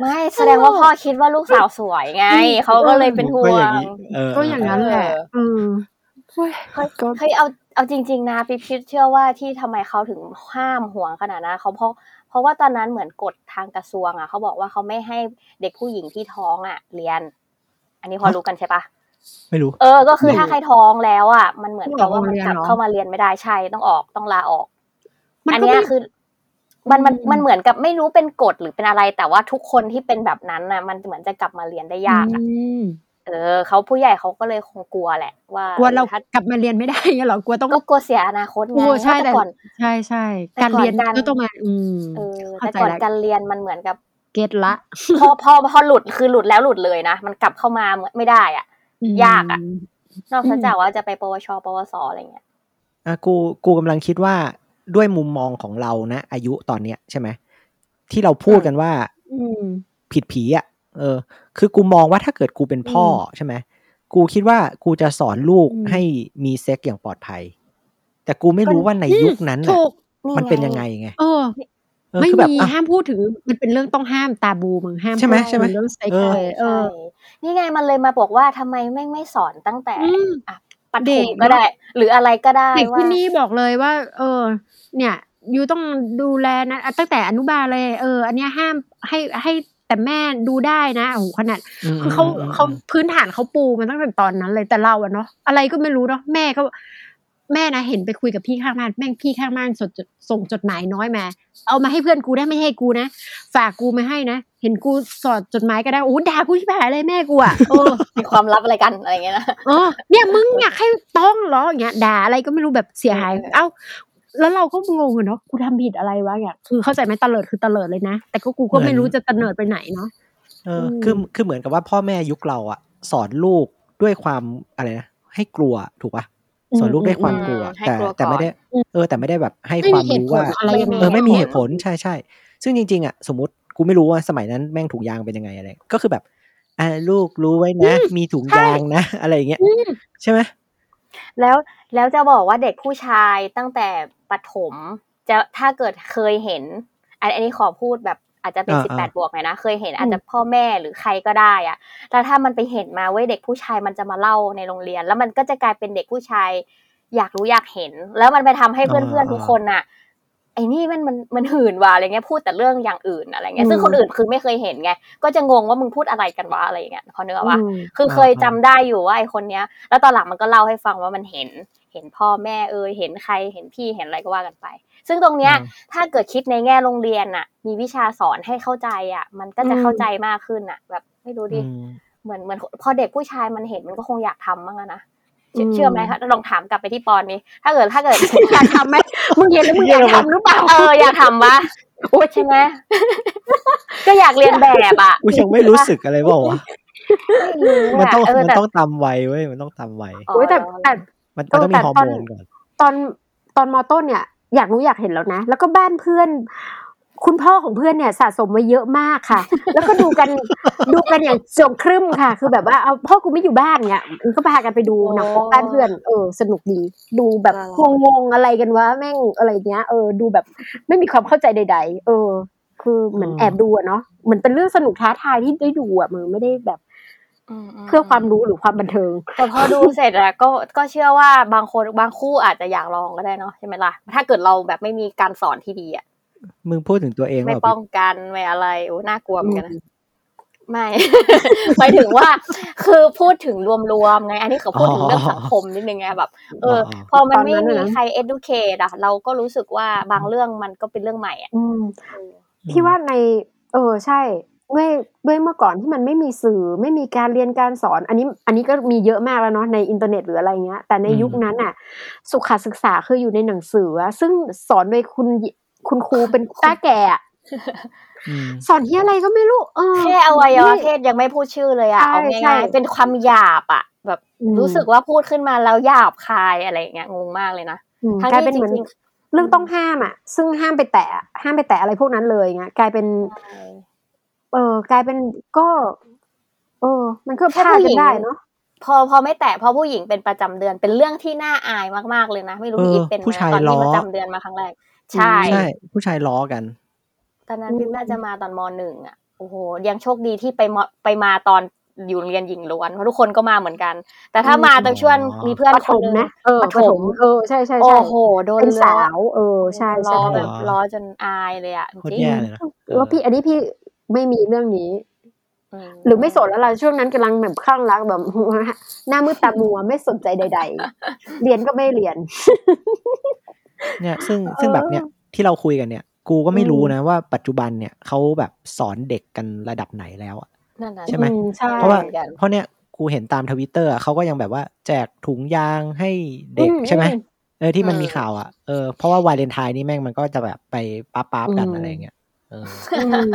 ไม่แสดงว่าพ่อคิดว่าลูกสาวสวยไงเขาก็เลยเป็นห่
ก็
ว
อย่าง
ง
นี้เออ
ก็อย่างนั้นแหละอืมเฮ้ย
เฮ้ย
ก็
เฮ้ยเอา เอาจริง ๆ นะปิ๊บคิดเชื่อว่าที่ทำไมเขาถึงห้ามห่วงขนาดนั้นเขาเพราะเพราะว่าตอนนั้นเหมือนกฎทางกระทรวงอะเขาบอกว่าเขาไม่ให้เด็กผู้หญิงที่ท้องอะ เรียน อันนี้พอรู้กันใช่ปะ
ไม่รู้
เออ ก็คือถ้าใครท้องแล้วอะ มันเหมือนกับว่า
ต้องออก
มัน
โรงเรียน
กลับ
เหรอ
เข้ามาเรียนไม่ได้ใช่ต้องออกต้องลาออก
มัน
อัน
ก็
เนี้ย
ไม่
คือมันมัน
อืม
มันเหมือนกับไม่รู้เป็นกฎหรือเป็นอะไร แต่ว่าทุกคนที่เป็นแบบนั้นน่ะมันเหมือนจะกลับมาเรียนได้ยากอะ
อืม
เออเขาผู้ใหญ่เขาก็เลยคงกลัวแหละ ว่าก
ลัวเรา
ถ้าก
ลับมาเรียนไม่ได้เงี้ยเหรอกลัวต้อง
ก็กลัวเสียอนาคตไง
โอ้ใช่
แต่
แต่
ก่อน
ใช่ใช่
แต่
การ
ก่อน
เรียน
การ
ก็ต้องมาอืม
เออ
เข้า
แต่
ใจ
ก่อน
แล้ว
การเรียนมันเหมือนกับ
เก็ตละ
พอพอพอหลุดคือหลุดแล้วหลุดเลยนะมันกลับเข้ามาไม่ได้อะ
อืม
ยากอะนอก
อืม
จากว่าจะไปปวช ปวสอะไรเงี้ย
อะกูกูกำลังคิดว่าด้วยมุมมองของเรานะอายุตอนเนี้ยใช่ไหมที่เราพูดกันว่า
อืม
ผิดผีอะ เออ คือกูมองว่าถ้าเกิดกูเป็นพ่ออใช่ไหมกูคิดว่ากูจะสอนลูก
อืม
ให้มีเซ็กอย่างปลอดภัย แต่กูไม่รู้ว่าในยุคนั้นน่ะ
ถูก
มันเป็นยังไงไง
เออ
เออ
ไม่
คือแบบ
มี
อะ
ห้ามพูดถึงมันเป็นเรื่องต้องห้ามตาบูมึงห้าม
ใช่ไหม
พูด
ใช่ไหม
ถึงเรื่องเซ็ก
เออ
เลยเอ
ใช่
อ
นี่ไงมันเลยมาบอกว่าทำไมไม่ไม่สอนตั้งแต่
อืม
อะปัด
เด็
ถ
ก
มก็ได้ หรืออะไรก็ได้
เด็ก
ว่า
ที่นี่บอกเลยว่า เออ เนี่ยยูต้องดูแลนะอะตั้งแต่อนุบาลเลย เออ อันเนี้ยห้ามให้ให้ แต่แม่ดูได้นะโอ้โหขนาดคือเขา
มม
เขาพื้นฐานเขาปูมาตั้งแต่ตอนนั้นเลยแต่เราอะเนาะอะไรก็ไม่รู้เนาะแม่ก็แม่นะเห็นไปคุยกับพี่ข้างบ้านแม่งพี่ข้างบ้านส่งจดส่งจดหมายน้อยมา เอามาให้เพื่อนกูได้ไม่ให้กูนะฝากกูมาให้นะเห็นกูสอดจดหมายก็ได้โอ้ด่ากูชิบหายเลยแม่กูอะเออ
มีความลับอะไรกันอะไรเงี้ยนะ
เออเนี่ยมึงอยากให้ต้องเหรออย่างเงี้ยด่าอะไรก็ไม่รู้แบบเสียหาย
เออ
เอ้า แล้วเราก็งงอะเนาะกูทำผิดอะไรวะอย่างคือเข้าใจไหมตะเลิดคือตะเลิดเลยนะ แต่ก็กูก็ไม่รู้จะตะเนิดไปไหนเนาะ
เอออ
ม
คือคือเหมือนกับว่าพ่อแม่ยุคเราอะสอนลูกด้วยความอะไรนะให้กลัวถูกปะสอนลูกด้วยความกลัว
อืมให้
แต่
กลัว
แต่ไม่
ก่อน
ได้เออ แต่ไม่ได้แบบให้
ไม่
ค
มี
วาม
เหตุ
รู้
ผล
ว่า
อะไรยังไง
เออไม่มีเหตุผล
เหตุผล
ใช่ใช่ซึ่งจริง ๆอะสมมติกูไม่รู้ว่าสมัยนั้นแม่งถุงยางเป็นยังไงอะไรก็คือแบบอ่าลูกรู้ไว้นะ มีถุงยางนะ อะไรอย่างเงี้ย
อืม
ใช่ไหม
แล้วแล้วจะบอกว่าเด็กผู้ชายตั้งแต่ปฐมจะถ้าเกิดเคยเห็น อันอันนี้ขอพูดแบบอาจจะเป็น
อ่า
สิบแปด
อ่า
บวกหน่อยนะเคยเห็นอาจจะพ่อแม่หรือใครก็ได้อะแล้วถ้ามันไปเห็นมาเว้ยเด็กผู้ชายมันจะมาเล่าในโรงเรียน แล้วมันก็จะกลายเป็นเด็กผู้ชายอยากรู้อยากเห็น แล้วมันไปทำให้เพื่อนๆทุกคนน่ะ ไอ้นี่มันมันมันหื่นว่ะอะไรเงี้ยพูดแต่เรื่องอย่างอื่นอะไรเงี้ยซึ่ง
อืม
คนอื่นคือไม่เคยเห็นไงก็จะงงว่ามึงพูดอะไรกันวะอะไรอย่างเงี้ยพอเนื้ออกปะ
อืม
คือเคยจำได้อยู่ว่าไอคนเนี้ย แล้วตอนหลังมันก็เล่าให้ฟังว่ามันเห็นเห็นพ่อแม่เอยเห็นใครเห็นพี่เห็นอะไรก็ว่ากันไป ซึ่งตรงเนี้ย
อืม
ถ้าเกิดคิดในแง่โรงเรียนน่ะ มีวิชาสอนให้เข้าใจอะ มันก็จะ
อืม
เข้าใจมากขึ้นอะ แบบไม่รู้ดิ
อืม
เหมือนเหมือนพอเด็กผู้ชายมันเห็นมันก็คงอยากทำบ้างอะนะ เชื่อ
อืม
เชื่อไหมคะลองถามกลับไปที่ปอนนี้ ถ้าเกิดถ้าเกิด
อยากทำไหมมึงเห็นแล้วมึงอยากทำหรือเปล่า
เอออยากทำปะ
โอ๊ย
ใช่ไหมก็อยากเรียนแบบอะ
กูยังไม่รู้สึกอะไรเปล่าวะ
ไม่รู้
มัน
อะ
ต้อง
เออ
มัน
แต่
ต้องตามวัยเว้ยมันต้องตามวัย
อ๋อ
โอ้ยแต่แต่
มัน
เอ
มัน
อ
ต้องมี
แต่
ฮอร์
ตอน
โมนก่อน
ตอนตอนมอต้นเนี่ยอยากรู้อยากเห็นแล้วนะ แล้วก็บ้านเพื่อน คุณพ่อของเพื่อนเนี่ยสะสมมาเยอะมากค่ะ แล้วก็ดูกันดูกันอย่างจงครึ่มค่ะ คือแบบว่าเอาพ่อกูไม่อยู่บ้านเนี่ยมันก็พากันไปดูหนังโป๊บ้านเพื่อนเออสนุกดี ดูแบบงงๆอะไรกันวะแม่งอะไรเงี้ยเออดูแบบไม่มีความเข้าใจใด ๆ เออ คือเหมือน
อืม
แอบดูอะเนาะเหมือนเป็นเรื่องสนุกท้าทายที่ได้ดูอะมือไม่ได้แบบ
มๆ
เพื่อความรู้หรือความบันเทิง
แต่พอดูเสร็จอะก็ก็เชื่อว่าบางคนบางคู่อาจจะอยากลองก็ได้เนาะใช่ไหมล่ะถ้าเกิดเราแบบไม่มีการสอนที่ดีอะ
มึงพูดถึงตัวเอง
ไม่
เป
ป้
ล่า
องกันไม่อะไรโอ้น่ากลัวเหมือนกันนะ
อืม
ไม่หมายถึงว่าคือพูดถึงรวมๆไง อันนี้เขาพูดถึงเรื่องสังคมนิดนึงไงแบบ เออ พอมันไม่
ตอนนั้น
มี
น่ะนะ
ใคร educate อะเราก็รู้สึกว่าบางเรื่องมันก็เป็นเรื่องใหม่อะ
อืม
เออ
พี่ว่าใน เออใช่ด้วยด้วยเมื่อก่อนที่มันไม่มีสื่อไม่มีการเรียนการสอน อันนี้อันนี้ก็มีเยอะมากแล้วเนาะในอินเทอร์เน็ตหรืออะไรเงี้ย แต่ในยุคนั้นอะ สุขศึกษาคืออยู่ในหนังสืออะซึ่งสอนโดยคุณ คุณครูเป็นต้าแก่อะ
อืม
สอนที่อะไรก็ไม่รู้เออ
แค่อวัยวะ
ไม่
เพศยังไม่พูดชื่อเลยอะ
ใช่
เอา
ใช่
ง่ายๆเป็นความหยาบอะแบบ
อืม
รู้สึกว่าพูดขึ้นมาแล้วหยาบคายอะไรอย่างเงี้ยงงมากเลยนะ
อืม
ทั้ง
กลาย
ที่
เป็นเหมือน
จริง
เรื่องต้องห้ามอะ ซึ่งห้ามไปแตะห้ามไปแตะอะไรพวกนั้นเลยเงี้ยกลายเป็น
ใช่
เออกลายเป็นก็ เออ มันก็พ
แค่
ลาด
ผู้ห
กั
ญิ
น
ง
ได้เนาะ
พอพอไม่แตะเพราะผู้หญิงเป็นประจำเดือนเป็นเรื่องที่น่าอายมากๆเลยนะ ไม่รู้
เออ
พี่อีฟเป็นไหม
ผู้ชาย
ตอนที่
ล้อ
ประจำเดือนมาครั้งแรก ใช่
ใช่ ผู้ชายล้อกัน
ตอนนั้นพี่น่าจะมาตอนมหนึ่งอะโอ้โหยังโชคดีที่ไปมไปมาตอนอยู่โรงเรียนหญิงล้วนเพราะทุกคนก็มาเหมือนกัน แต่ถ้า
อืม
มาตอนช่วงมีเพื่อน
ประ
ค
ถ
น
ม
หนึง
นะเออ
ประ
ประ
ถ
ถ
ม
มเออใช่ใช่
โอ้
ใช่
โหโดน
เป็น
ล้อ
สาว เออใช่
ล้
ใช่
อ
ใช่
แบบล้อจนอายเลยอะ
โคต
จ
ร
ริง
แย่เลยนะ
แล้วพี่อันนี้พี่ไม่มีเรื่องนี้
ม
หรือไม่สนแล้วล่ะช่วงนั้นกำลังแบบคลั่งรักแบบหน้ามืดตามัวไม่สนใจใด ๆ เรียนก็ไม่เรียน
เนี่ยซึ่งซึ่งแบบเนี้ยที่เราคุยกันเนี่ย กูก็ไม่
อืม
รู้นะว่าปัจจุบันเนี่ยเขาแบบสอนเด็กกันระดับไหนแล้วอะ
นั่นน่ะ
ใช่ไหม
อืใช่
เพราะว่า
เหมือนกัน
เพราะเนี่ยกูเห็นตามทวิตเตอร์เขาก็ยังแบบว่าแจกถุงยางให้เด็ก
อืม
ใช่ไหม
อืม
เออที่มัน
อืม
มีข่าวอะเออเพราะว่าวาเลนไทน์นี่แม่งมันก็จะแบบไปป๊าป๊าบๆกัน
อืม
อะไรอย่างเงี้ยเออ
อืม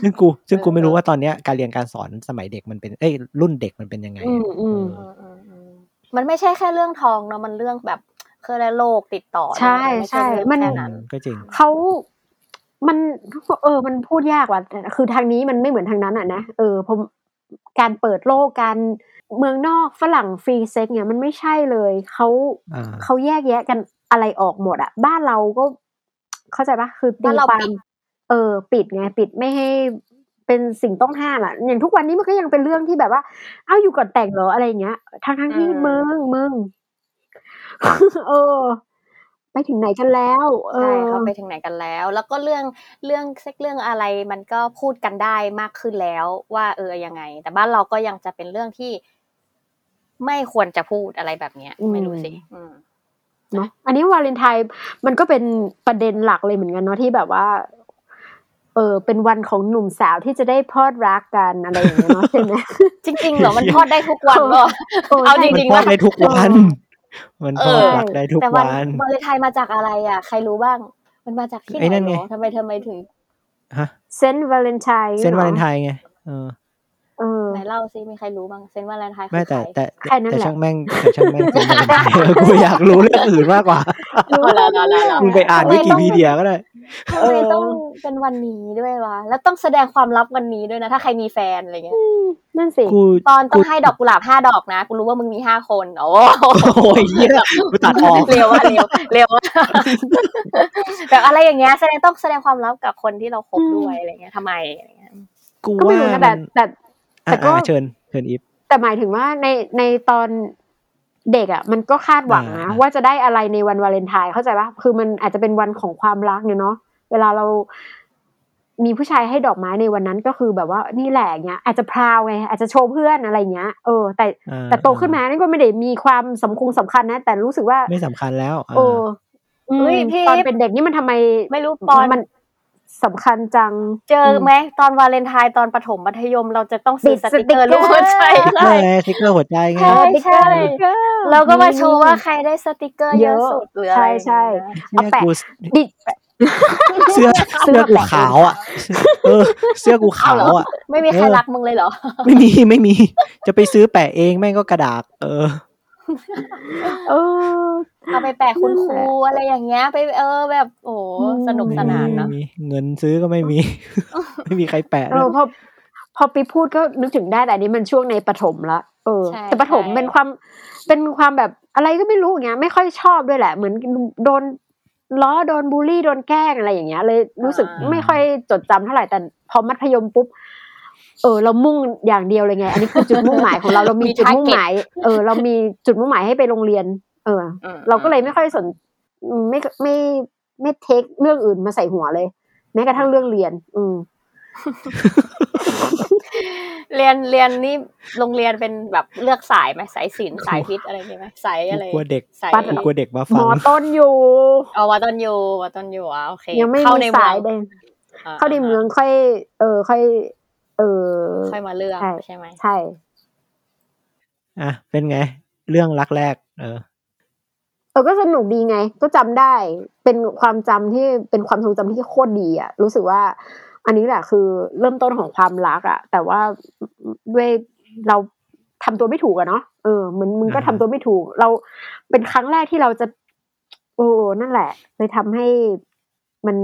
ซึ่งกูซึ่งกู
เออ
ไม่รู้ว่าตอนเนี้ยการเรียนการสอนสมัยเด็กมันเป็นเอ้ยรุ่นเด็กมันเป็นยังไง
อืมอืม
เออ
อืมอืมอืมมันไม่ใช่แค่เรื่องทองเนาะมันเรื่องแบบ เคยได้โรคติดต่อ
ใช่
ด้วย
ใช่
ไใช่เรื่อง
มัน
แค่นั้น
ก็จริง
เขามันเออ มันพูดยากว่ะแต่คือทางนี้มันไม่เหมือนทางนั้นอะนะเออผมการเปิดโลกการเมืองนอกฝรั่งฟรีเซ็กเนี่ยมันไม่ใช่เลยเขา
อ่า
เขาแยกแยะกันอะไรออกหมดอะบ้านเราก็ เข้าใจปะคือตี
บ้านเรา
ควา
ปิ
ม
ด
เออ ปิดไงปิดไม่ให้เป็นสิ่งต้องห้ามอะอย่างทุกวันนี้มันก็ยังเป็นเรื่องที่แบบว่า เอ้าอยู่ก่อนแต่งเหรออะไรอย่างเงี้ยทั้งทั้งๆที่
อืม
มึงมึง เออ ไปถึงไหนกันแล้วเอ
ใช่
อ
เขาไปถึงไหนกันแล้ว แล้วก็เรื่องเรื่องเซ็กเรื่องอะไรมันก็พูดกันได้มากขึ้นแล้ว ว่า เออยังไง แต่บ้านเราก็ยังจะเป็นเรื่องที่ ไม่ควรจะพูดอะไรแบบเนี้ย
อืม
ไม่รู้สิอืม
เนาะอันนี้วาเลนไทน์มันก็เป็นประเด็นหลักเลยเหมือนกันเนาะที่แบบว่า เออเป็นวันของหนุ่มสาวที่จะได้พลอดรักกันอะไรอย่างเงี้ยเนาะใช่ไหม
จริงๆเหรอมันทอดได้ทุกวันก็
โอ้
เอา
ใช่
จริง
มันทอดได้ทุกวัน มันทอด
เออ
รักได้ทุก
แต่วัน
วัน
วาเลนไทน์มาจากอะไรอะ ใครรู้บ้าง มันมาจากที่ไห
ไอ้นั่
น
น
เหร
ไง
อทำไมทำไมถึง
ฮะ
เซนต์วาเลนไทน์
เส้นวาเลนไทน์ไงเออ
เออ
ไหนเล่าซิมีใครรู้บ้างเซนต์วาเลนไทน์คื
ไม่
อใค
แต่
ร
แต่
แค่นั้น
แต่
แหละ
ช่างแม่งแต่ช่างแม่งเส้นวาเลนไทน์เออกูอยากรู้เรื่องอื่นมากกว่า
รู้แล้วแล้วแล้ว
มึงไปอ่านวิกิพีเดียก็ได้
ทำไมต้องเป็นวันนี้ด้วยวะ แล้วต้องแสดงความลับวันนี้ด้วยนะ ถ้าใครมีแฟนอะไรเงี้ย
นั่นสิ
กู
ตอนต้องให้ดอกกุหลาบห้าดอกนะ กูรู้ว่ามึงมีห้าคน โอ้
โอ้ยเหี้ยกูตัดออก
เร็วอะเร็วเร็วอะแบบอะไรอย่างเงี้ย แสดงต้องแสดงความลับกับคนที่เราคบด้วยอะไรเงี้ยทำไมอะไรเงี้ย
กู
ก็ไม่
ว่า
รู้นะ
มั
แต่
น
แต่แต่
อะ
ก็
อะเชิญเชิญอีฟ
แต่หมายถึงว่าในในตอน เด็กอะมันก็คาดหวังนะ
อ่า
ว่าจะได้อะไรในวันวาเลนไทน์เข้าใจปะคือมันอาจจะเป็นวันของความรักเนี่ยเนาะเวลาเรามีผู้ชายให้ดอกไม้ในวันนั้นก็คือแบบว่านี่แหละเงี้ยอาจจะพราวไงอาจจะโชว์เพื่อนอะไรเงี้ยเออแต่
อ่า
แต่โตขึ้นมานั่นก็ไม่ได้มีความสำคัญสำคัญนะ แต่รู้สึกว่า
ไม่สำคัญแล้วอ่า
โอ้อืม
เฮ้ยพี่
ตอนเป็นเด็กนี่มันทำไม
ไม่รู้ปอน
มัน สำคัญจัง
เจอไหมตอนวาเลนไทน์ตอนประถมมัธยม เราจะต้องซื้อ
ติด
สติกเกอร์
สติกเกอร์
รูปหัวใจ
ใช่ไงสติ๊กเกอร์หัวใจไง
ใช่ใช่
เออ
เราก็มาโชว์ว่าใครได้สติกเกอร์เยอะสุดหรืออะไร
ใช่ใช่
อย่างเงี้ย
เอาแปะ
กู
ดิ
เสื้อ
เสื้
เสื้
อ
อกู
แปะ
ขาวอะ เออ เสื้อกูขาวอะ
ไม่มีใคร
เออ
รักมึงเลยเหรอ
ไม่มีไม่มี จะไปซื้อแปะเองแม่งก็กระดาษ เออ
เออ
เอาไปแปะคุณครู
นั่นแหละ
อะไรอย่างเงี้ย ไปเออแบบโอ้โห
อืม
สนุกสนานเนอะ
ไม่มีเงินซื้อก็ไม่มี ไม่มีใครแปะ
เอ
ด้
อ
วย
พอพอไปพูดก็นึกถึงได้แต่อันนี้มันช่วงในประถมละเออ
ใช่
แต่ประถม
ใช่
เป็นความเป็นความแบบอะไรก็ไม่รู้อย่างเงี้ย ไม่ค่อยชอบด้วยแหละ เหมือนโดนล้อโดนบูลลี่โดนแกล้งอะไรอย่างเงี้ย เลยรู้สึกไม่ค่อยจดจำเท่าไหร่แต่พอมัธยมปุ๊บ เออเรามุ่งอย่างเดียวเลยไง อันนี้คือจุดมุ่งหมายของเราเรามีจุดมุ่งหมาย เออ เรามีจุดมุ่งหมายให้ไปโรงเรียน เออ
อืม
เราก็เลยไม่ค่อยสนอืมไม่ไม่ไม่เทคเรื่องอื่นมาใส่หัวเลย แม้กระทั่งเรื่องเรียน อืม
เรียนเรียนนี่โรงเรียนเป็นแบบเลือกสายไหมสายศิลป์สายวิทย์อะไรใช่ไหมสายอะไร
กูกลัวเด็ก
สาย
ปัด
กูกลัวเด็กมา
ห
ฟั
ม
ง
อต้นอยู่
เอาวัดต้นยูวัดต้นยูอะโอเค
ยังไม่
เข้า
มี
ในเมื
สา
อง
ยเลย
อ่
เข้าในเมืองค่อย เออ ค่อย เออ
ค่อยมาเลือก
ใช่
ใช่ไหม
ใช่
อะ เป็นไง เรื่องรักแรก เออ
เออก็สนุกดีไง ก็จำได้ เป็นความจำที่เป็นความทรงจำที่โคตรดีอะ รู้สึกว่า อันนี้แหละคือเริ่มต้นของความรักอะ แต่ว่าด้วยเราทำตัวไม่ถูกอะเนาะเออเหมือนมึงก็
อ่า
ทำตัวไม่ถูก เราเป็นครั้งแรกที่เราจะโอ้นั่นแหละเลยทำให้มัน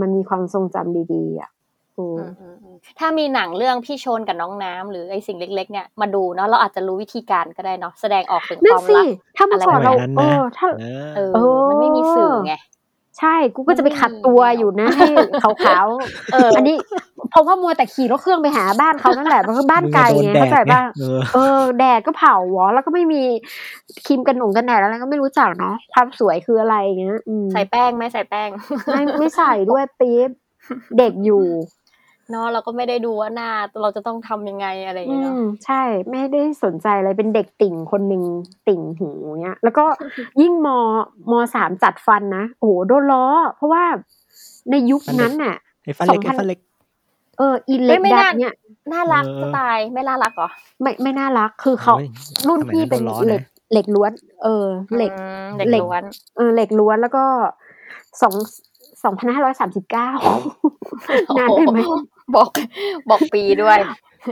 มันมีความทรงจำดีๆอะโอ้
อืมอืมอืม ถ้ามีหนังเรื่องพี่โชนกับน้องน้ำหรือไอสิ่งเล็ก ๆ เนี่ยมาดูเนาะเราอาจจะรู้วิธีการก็ได้เนาะแสดงออกถึงค
นั่น
วาม
สิ
รัก
ถ้าเมื่อก่อน
อะไร
เรา
แบบนั้น
เอ
นะ
อถ้า
เออ
เออ
เออ
มันไม่มีสื่อไง
ใช่กูก็จะไปขัดตัวอยู่นะให้ขาวๆ
เออ
อันนี้เพราะว่ามัวแต่ขี่รถเครื่องไปหาบ้านเขานั่นแหละมันก็บ้าน
มึง
ไกล
อะโดน
ไง
แด
เข้า
ด
ใจ
ไง
ป่ะ
เออ
เออ แดดก็เผาหวอแล้วก็ไม่มีครีมกันหนงกันแดดอะไรก็ไม่รู้จักเนาะความสวยคืออะไรอย่างเงี้ยอืม
ใส่แป้งไหมใส่แป้ง
ไม่ไม่ใส่ด้วยปี๊บเด็กอยู่
เนาะเราก็ไม่ได้ดูว่าหน้าเราจะต้องทำยังไงอะไรอย่าง
อื
เงี้ยเนาะ
มใช่ไม่ได้สนใจอะไรเป็นเด็กติ่งคนหนึ่งติ่งหูเงี้ย แล้วก็ยิ่งมมสามจัดฟันนะโอ้โหโดนล้อ เพราะว่าในยุคนั้นน่ะ
ไอ้ฟันเล็ก
สองพั
ไอ้
น
ฟันเล็ก
เอออีเล็ก
ไม่
ดั
น่า
ดเนี่ย
น่ารัก
เออ
จะตายไม่น่ารักเหรอ
ไม่ไม่น่ารักคือเขา
โอ้ย
รุ่น
สมัย
พี่เป็น
โดร้อ
เหล็ก
นะ
เหล็กล้วน เออเหล็ก
อืมเด็ก
เหล็ก
ล้วน
เออเหล็กล้วนแล้วก็สองสองพันห้าร้อยสามสิบเก้านานได้ไหม
บอกบอกปีด้วย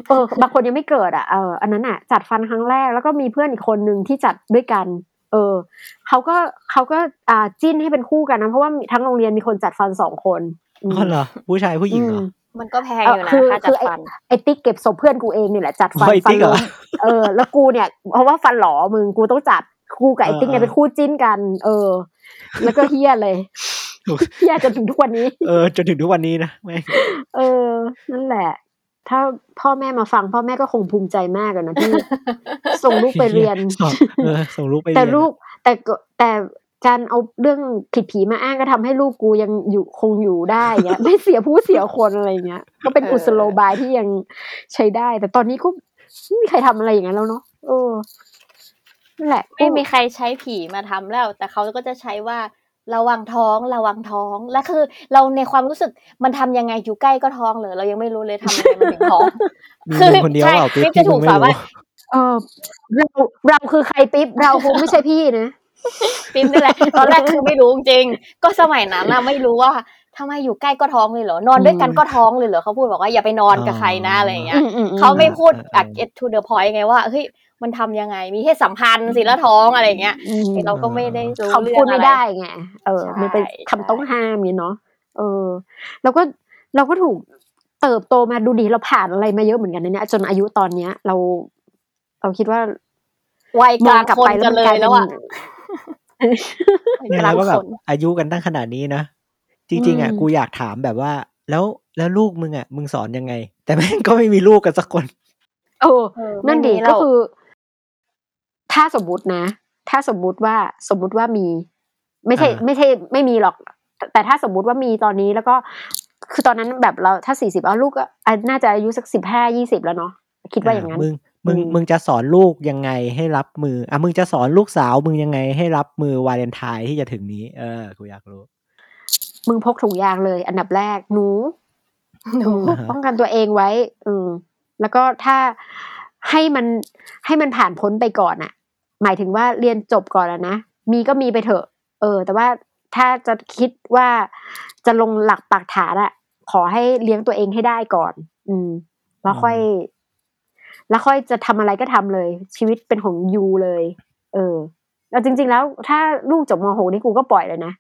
เออบางคนยังไม่เกิดอะเอออันนั้นอะ จัดฟันครั้งแรกแล้วก็มีเพื่อนอีกคนหนึ่งที่จัดด้วยกัน เออเขาก็เขาก็อ่าจิ้นให้เป็นคู่กันนะเพราะว่าทั้งโรงเรียนมีคนจัดฟันสองคนม
อ๋อเหรอผู้ชายผู้หญิงเหรอ
ม
มันก็แพง
เอ
อ
อยู่
นะ
คือ
ค่าจั
คื
ด
อไอ้
ฟัน
ไอ้ติ๊กเก็บศพเพื่อนกูเองนี่แหละจัดฟัน
โอ้ย
ฟั
ติ๊กเหรอ
ล้มเออ แล้วกูเนี่ย เพราะว่าฟันหลอมึงกูต้องจัดกูกับไอ้ติ๊กเนี่ย
เออ
เป็นคู่จิ้นกัน เออ แล้วก็เฮี้ยเลยเฮี้ยจนถึงทุกวันนี้
เออจนถึงทุกวันนี้นะไม่ง
เออ นั่นแหละ ถ้าพ่อแม่มาฟัง พ่อแม่ก็คงภูมิใจมากอะนะที่ส่งลูกไปเรียน
ส่งเออส่งลูกไปเรียน
แต่ลูกแต่ก็แต่การเอาเรื่องผิดผีมาอ้างก็ทำให้ลูกกูยังอยู่คงอยู่ได้เงี้ย ไม่เสียผู้เสียคนอะไรเงี้ย ก็เป็น
เออ
กุศโลบายที่ยังใช้ได้ แต่ตอนนี้ก็ไม่มีใครทำอะไรอย่างนั้นแล้วเนาะเออนั่นแหละ
ไม่มีใครใช้ผีมาทำแล้ว แต่เขาก็จะใช้ว่า ระวังท้องระวังท้องและคือ เราในความรู้สึกมันทำยังไงอยู่ใกล้ก็ท้องเลยเรายังไม่รู้เลยทำยังไงมันถึงท้อง
มีมึงคนเดียวเปล่า
ใช่
ปิ๊บ
ปิ๊บจะ
ที่
ถู
มึ
ก
งไม่
สอน
รู้
ว่า
เออเราเราคือใครปิ๊บเราคงไม่ใช่พี่นะ
ปิ๊บนี่แหละตอนแรกคือไม่รู้จริงๆก็สมัยนั้นน่ะไม่รู้ว่าทำไมอยู่ใกล้ก็ท้องเลยเหรอนอนด้วยกันก็ท้องเลยเหรอเขาพูดบอกว่าอย่าไปนอนกับใครนะอะไรอย่างเงี้ย
อืมอืมอืม
เขาไม่พูด
อ่า
อะ get to the point ไงว่าเฮ้ย มันทำยังไง มีเพศสัมพันธ์สิแล้วท้องอะไรอย่างเงี้ย
อืม
เราก็ไม่ได้รู้
เขา
เรื่
พู
อ
ด
ง
ไม่
อะไร
ได้ไงเออ
ใช่
มันเป็นคำ
ใช่
ต้องห้ามอย่างเนาะเออ แล้วก็เราก็ถูกเติบโตมาดูดีเราผ่านอะไรมาเยอะเหมือนกันนะเนี่ยจนอายุตอนเนี้ย เรา เราคิดว่า
วัยก
มอ
ลางง
กลับ
คน
ไปแล้
กั
วนมัน
เล
กลาย
ย
เป็
แล้
น
วอะ
เนี่ย
กลา
เรา
ง
ก็แบ
ค
บ
น
อายุกันตั้งขนาดนี้นะจริงๆอะ
อืม
กูอยากถามแบบว่า แล้วแล้วลูกมึงอะมึงสอนยังไง แต่แม่งก็ไม่มีลูกกันสักคน
เออ
เออ
นั่น
ไม่
ดี
มี
ก็
เรา
คือ ถ้าสมมตินะ ถ้าสมมุติว่าสมมุติว่ามี ไม่ใช่
อ่า
ไม่ใช่ไม่มีหรอก แต่ถ้าสมมุติว่ามีตอนนี้แล้วก็คือตอนนั้นแบบเราถ้าสี่สิบเอาลูกก็อะน่าจะอายุสักสิบห้ายี่สิบแล้วเนาะคิดว่าอย่างนั้น
มึงมึง
อืม
มึงจะสอนลูกยังไงให้รับมืออะมึงจะสอนลูกสาวมึงยังไงให้รับมือวาเลนไทน์ที่จะถึงนี้ เออกูอยากรู้
มึงพกถุงยางเลย อันดับแรกหนู
หนู
อ่าฮะ
ป้องกันตัวเองไว้อืมแล้วก็ถ้าให้มันให้มันผ่านพ้นไปก่อนอะ หมายถึงว่าเรียนจบก่อนอะนะ มีก็มีไปเถอะ เออ แต่ว่าถ้าจะคิดว่าจะลงหลักปักฐานอะขอให้เลี้ยงตัวเองให้ได้ก่อน อืม แล้วค่อย แล้วค่อยจะทำอะไรก็ทำเลย ชีวิตเป็นของยูเลย เออแล้วจริง ๆ แล้ว ถ้าลูกจบมหกนี่กูก็ปล่อยเลยนะ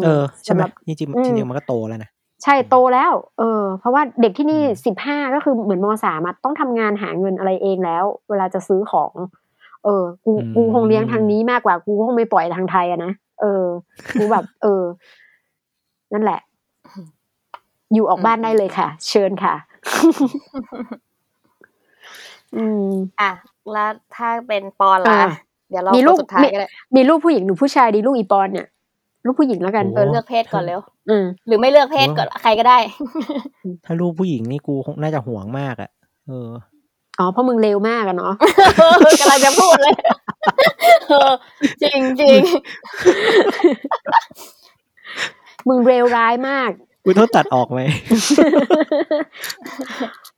ม
เออใช่ไหม
สำรับ
จริง
อื
ๆจ
ม
ริงๆมันก็โตแล้วนะ
ใช่โตแล้ว เออ เพราะว่าเด็กที่นี่
อืม
สิบห้าก็คือเหมือนมสามอะต้องทำงานหาเงินอะไรเองแล้ว เวลาจะซื้อของเออกูกูคงเลี้ยงทางนี้มากกว่ากูคงไม่ปล่อยทางไทยอะนะเออกูแบบ เออ นั่นแหละ อยู่ออกบ้านได้เลยค่ะ เชิญค่ะ อืม
อะแล้วถ้าเป็นปอนล่ะ
อ่า
เดี๋ยวเรา
มี
มี
ลู
ลู
ก
กสุดท้าย
มี
ก็ได้
มีลูกผู้หญิงหรือผู้ชายดีลูกอีปอนเนี่ยลูกผู้หญิงแล้วกัน
โอ้
เออเลือกเพศก่อนเร็ว
อืม
หรือไม่เลือกเพศก่อนใครก็ได้
ถ้าลูกผู้หญิงนี่กูคงน่าจะห่วงมากอะเออ
อ๋อเพราะมึงเร็วมากอะเนาะ
กำลังจะพูดเลยเออจริงจริง
มึงเร็วร้ายมาก
กูต้องตัดออกไหม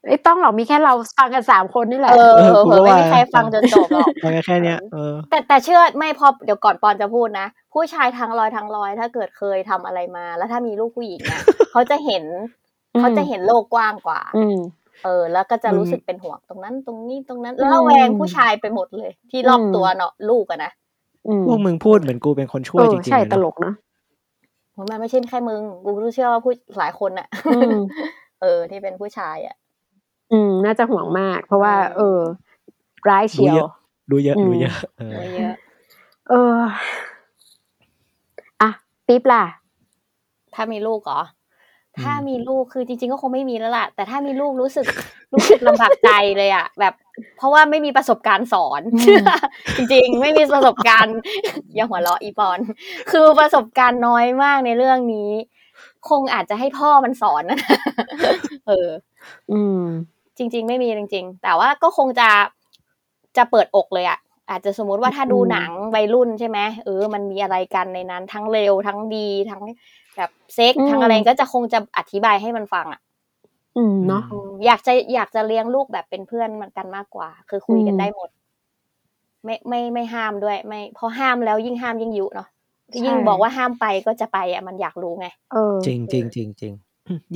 ไม่ต้องหรอกมีแค่เราฟังกันสามคนนี่แห
ๆ
ละ
เออ
เออกู
เผื่อ
ก็
ไม่
ว่า
มีใครฟังจนจบหรอก
มันก็แค่เนี้ยเออ
แต่แต่เชื่อไม่พอเดี๋ยวก่อนปอนจะพูดนะ ผู้ชายทั้งร้อยทั้งร้อย ถ้าเกิดเคยทำอะไรมา แล้วถ้ามีลูกผู้หญิงอะเขาจะเห็น
อืม
เขาจะเห็นโลกกว้างกว่า
อืม
เออ แล้วก็จะ
มึง
รู้สึกเป็นห่วงตรงนั้น ตรงนี้ตรงนั้น
อืม
แล้วระแวงผู้ชายไปหมดเลย ที่รอบ
อืม
ตัวเนาะลูกอะนะ
อืม
พวกมึงพูดเหมือนกูเป็นคนช่ว
เอยอ
จริงๆ
ใช่
เลย
ต
นะ
ลกเนอะ
มันไม่ใช่แค่มึง กูรู้เชื่อว่าผู้หลายคนอะ
อืม
เออ ที่เป็นผู้ชายอะ
อืม น่าจะห่วงมาก เพราะว่า เออ ร้ายเชียว
ดูเยอะ
อืม
ดูเยอะเออ
ไว้เยอะ
เออ อะปิ๊บล่ะ
ถ้ามีลูกเหรอ
อืม
ถ้ามีลูกคือจริง ๆ ก็คงไม่มีแล้วล่ะ แต่ถ้ามีลูกรู้สึกรู้สึกลำบากใจเลยอะแบบ เพราะว่าไม่มีประสบการณ์สอน
อืม
จริง ๆ ไม่มีประสบการณ์อย่าหัวเราะอีปอน คือประสบการณ์น้อยมากในเรื่องนี้ คงอาจจะให้พ่อมันสอนนะเออ
อืม
จริง ๆ ไม่มีจริง ๆ แต่ว่าก็คงจะจะเปิดอกเลยอะอาจจะสมมุติว่าถ้าดู
อืม
หนังวัยรุ่นใช่ไหมเออ มันมีอะไรกันในนั้นทั้งเร็วทั้งดีทั้ง แบบเซ็กทั้งอะไรก็จะคงจะอธิบายให้มันฟังอะ
อืมเนาะ
อืมอยากจะอยากจะเลี้ยงลูกแบบเป็นเพื่อนมันกันมากกว่า คือคุยกัน
อืม
ได้หมด ไม่ไม่ไม่ห้ามด้วย ไม่พอห้ามแล้วยิ่งห้ามยิ่งยุเนาะยิ่งบอกว่าห้ามไปก็จะไปอะมันอยากรู้ไง
เออ
จริงจริงจริงจริง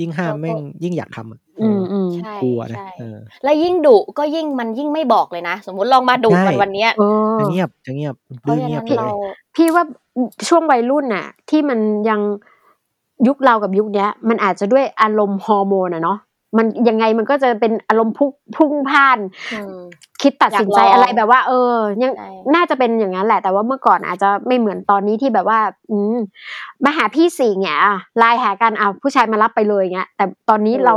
ยิ่งห้ามแม่งยิ่งอยากทำอะเอ
อื
อ
มอืม
ใช่
กลัวนะ
ใช่
เออ
แล้วยิ่งดุก็ยิ่งมันยิ่งไม่บอกเลยนะสมมุติลองมาดุ
ใช่
มันวันเนี้ย
เออ
จะเงียบจะเงียบ
เพ
ดื้
ราะ
อ
ฉะ
เงีย
นั้
บ
น
เลย
เรา
พี่ว่าช่วงวัยรุ่นน่ะ ที่มันยัง ยุคเรากับยุคเนี้ย มันอาจจะด้วยอารมณ์ฮอร์โมนอะเนาะมันยังไงมันก็จะเป็นอารมณ์พุ่งพุ่งพล่าน
อืม
คิดตัดสินใจ
อยากลอง
อะไรแบบว่า เออ ยัง
ใช่
น่าจะเป็นอย่างนั้นแหละ แต่ว่าเมื่อก่อนอาจจะไม่เหมือนตอนนี้ที่แบบว่า อืมมาหาพี่สี่เนี่ยอะไลน์หากันเอาผู้ชายมารับไปเลยเงี้ย แต่ตอนนี้เรา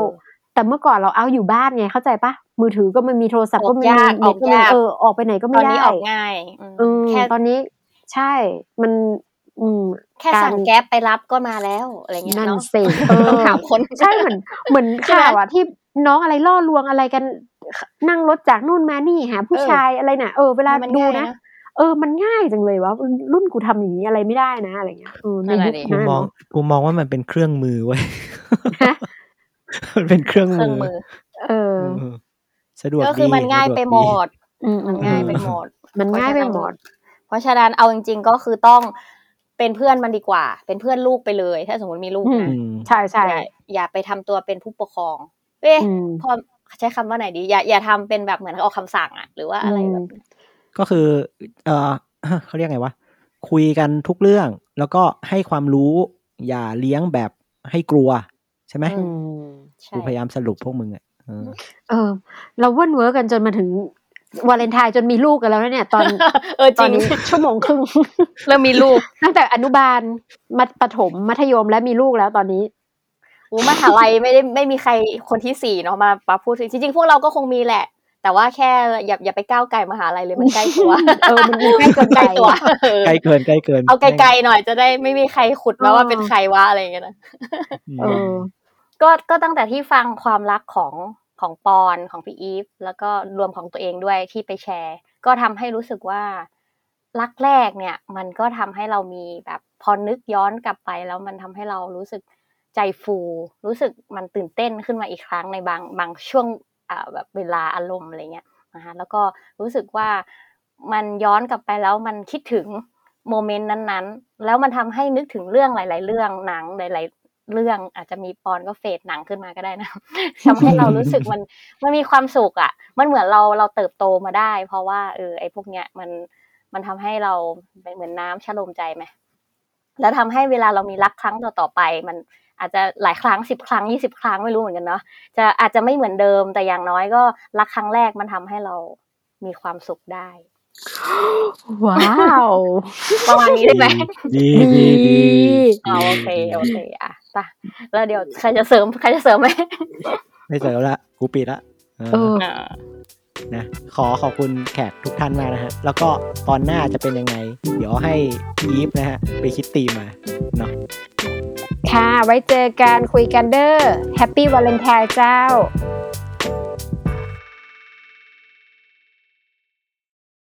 แต่เมื่อก่อนเราเอาอยู่บ้านไงเข้าใจปะมือถือก็ไม่มีโทรศัพท์ก็ไม่มี
ออกยาก
เน็ตก็ไม่
ออกยาก
เออออกไปไหนก็
ต
ไม่
อน
ได้
นี้ออกง่ายอืม
อืม
แค่
ตอนนี้ ใช่ มัน อืม
แค่
การ
สั่งแก๊ปไปรับก็มาแล้วอะไรเงี้ย
นั่น
เนาะ
สิเออ
ต้องถามคน
ใช่เหมือนเหมือน
ใช่ไหม
ข่าวอะที่น้องอะไรล่อลวงอะไรกันนั่งรถจากนู่นมานี่หาผู้ชายอะไรน่ะเออเวลา
มัน
ดู
ง่าย
นะ
นะ
เออ มันง่ายจังเลยว่ารุ่นกูทำอย่างนี้อะไรไม่ได้นะอะไรเงี้ยเออในยุค
กู
นั้น
มอง
เนอะ
กูมองว่ามันเป็นเครื่องมือเว้ย
ฮะ
มันเป็นเครื่อง
เครื่
มื
อง
อ
มือ
เออ
เออ สะดวก
ก็คือ
ดี
มันง่าย
สะดวก
ไปหม
ดี
ด
อืม
มันง่ายไป
เออ
หมด
มันง่ายไปหมด
เพราะฉะนั้นเอาจริง ๆ ก็คือต้อง เป็นเพื่อนมันดีกว่า เป็นเพื่อนลูกไปเลย ถ้าสมมติมีลูก
อื
นะ
อืม
ใช่ใช่
อย่าอย่าไปทำตัวเป็นผู้ปกครองเอ๊ะ
อืม
พอใช้คำว่าไหนดี อย่าอย่าทำเป็นแบบเหมือนออกคำสั่งอะหรือว่าอะไรแบบนั้น
ก็คือ เออเขาเรียกไงวะคุยกันทุกเรื่อง แล้วก็ให้ความรู้ อย่าเลี้ยงแบบให้กลัว ใช่ไหม
อืม
ใช่
กูพยายามสรุปพวกมึงอะเออ
เออเราเว่นเวิร์กกันจนมาถึง วาเลนไทน์จนมีลูกกันแล้วนะเนี่ย ตอน
เออ
ต
จ
อ
ริ
น
ง
นี้ชั่วโมงครึ่ง
เริ่มมีลูก
ตั้งแต่อนุบาลมัธประถมมัธยมและมีลูกแล้วตอนนี้
อู้มหาลัยไม่ได้ไม่มีใครคนที่สี่เนาะมามาพูดถึงจริงๆพวกเราก็คงมีแหละ แต่ว่าแค่อย่าอย่าไปก้าวไก่มหาลัยเลยมันใกล้ตัว
เออมันมันใกล้เกินไป
ใกล้ตัวเออ
ใกล้เกินใกล้เกิน
เอาไกลๆหน่อยจะได้ไม่มีใครขุดมาว่า
เออ
เป็นใครวะอะไรอย่างเงี้ยนะ
อืม
เออ
ก็ก็ตั้งแต่ที่ฟังความรักของ ของปอนของพี่อีฟแล้วก็รวมของตัวเองด้วยที่ไปแชร์ ก็ทำให้รู้สึกว่ารักแรกเนี่ย มันก็ทำให้เรามีแบบพอนึกย้อนกลับไป แล้วมันทำให้เรารู้สึกใจฟู รู้สึกมันตื่นเต้นขึ้นมาอีกครั้งในบางบางช่วงแบบเวลาอารมณ์อะไรเงี้ยนะคะแล้วก็รู้สึกว่ามันย้อนกลับไปแล้วมันคิดถึงโมเมนต์นั้นๆ แล้วมันทำให้นึกถึงเรื่องหลาย ๆ เรื่องหนังหลายๆ เรื่องอาจจะมีปอนก็เฟดหนังขึ้นมาก็ได้นะทำให้เรารู้สึกมันมันมีความสุขอะ มันเหมือนเราเราเติบโตมาได้ เพราะว่าเออไอ้พวกเนี้ยมันมันทำให้เราเป็นเหมือนน้ำชะโลมใจไหมแล้วทำให้เวลาเรามีรักครั้งต่อต่อๆไป มันอาจจะหลายครั้งสิบครั้งยี่สิบครั้งไม่รู้เหมือนกันเนาะจะอาจจะไม่เหมือนเดิมแต่อย่างน้อยก็รักครั้งแรกมันทำให้เรามีความสุขได้
ว้าว
ประมาณนี้ได้ไหม
ดีดีดี
อ๋อโอเคโอเคอะ ไปแล้วเดี๋ยวใครจะเสริมใครจะเสริมไหม
ไม่เจอละกูปิดละเออ
เออ
อ่า
นะขอขอบคุณแขกทุกท่านมากนะฮะ แล้วก็ตอนหน้าจะเป็นยังไง เดี๋ยวให้อีฟนะฮะ ไปคิดตีมมาเนาะ
ค่ะ ไว้เจอกันคุยกันเด้อแฮปปี้วาเลนไทน์เจ้า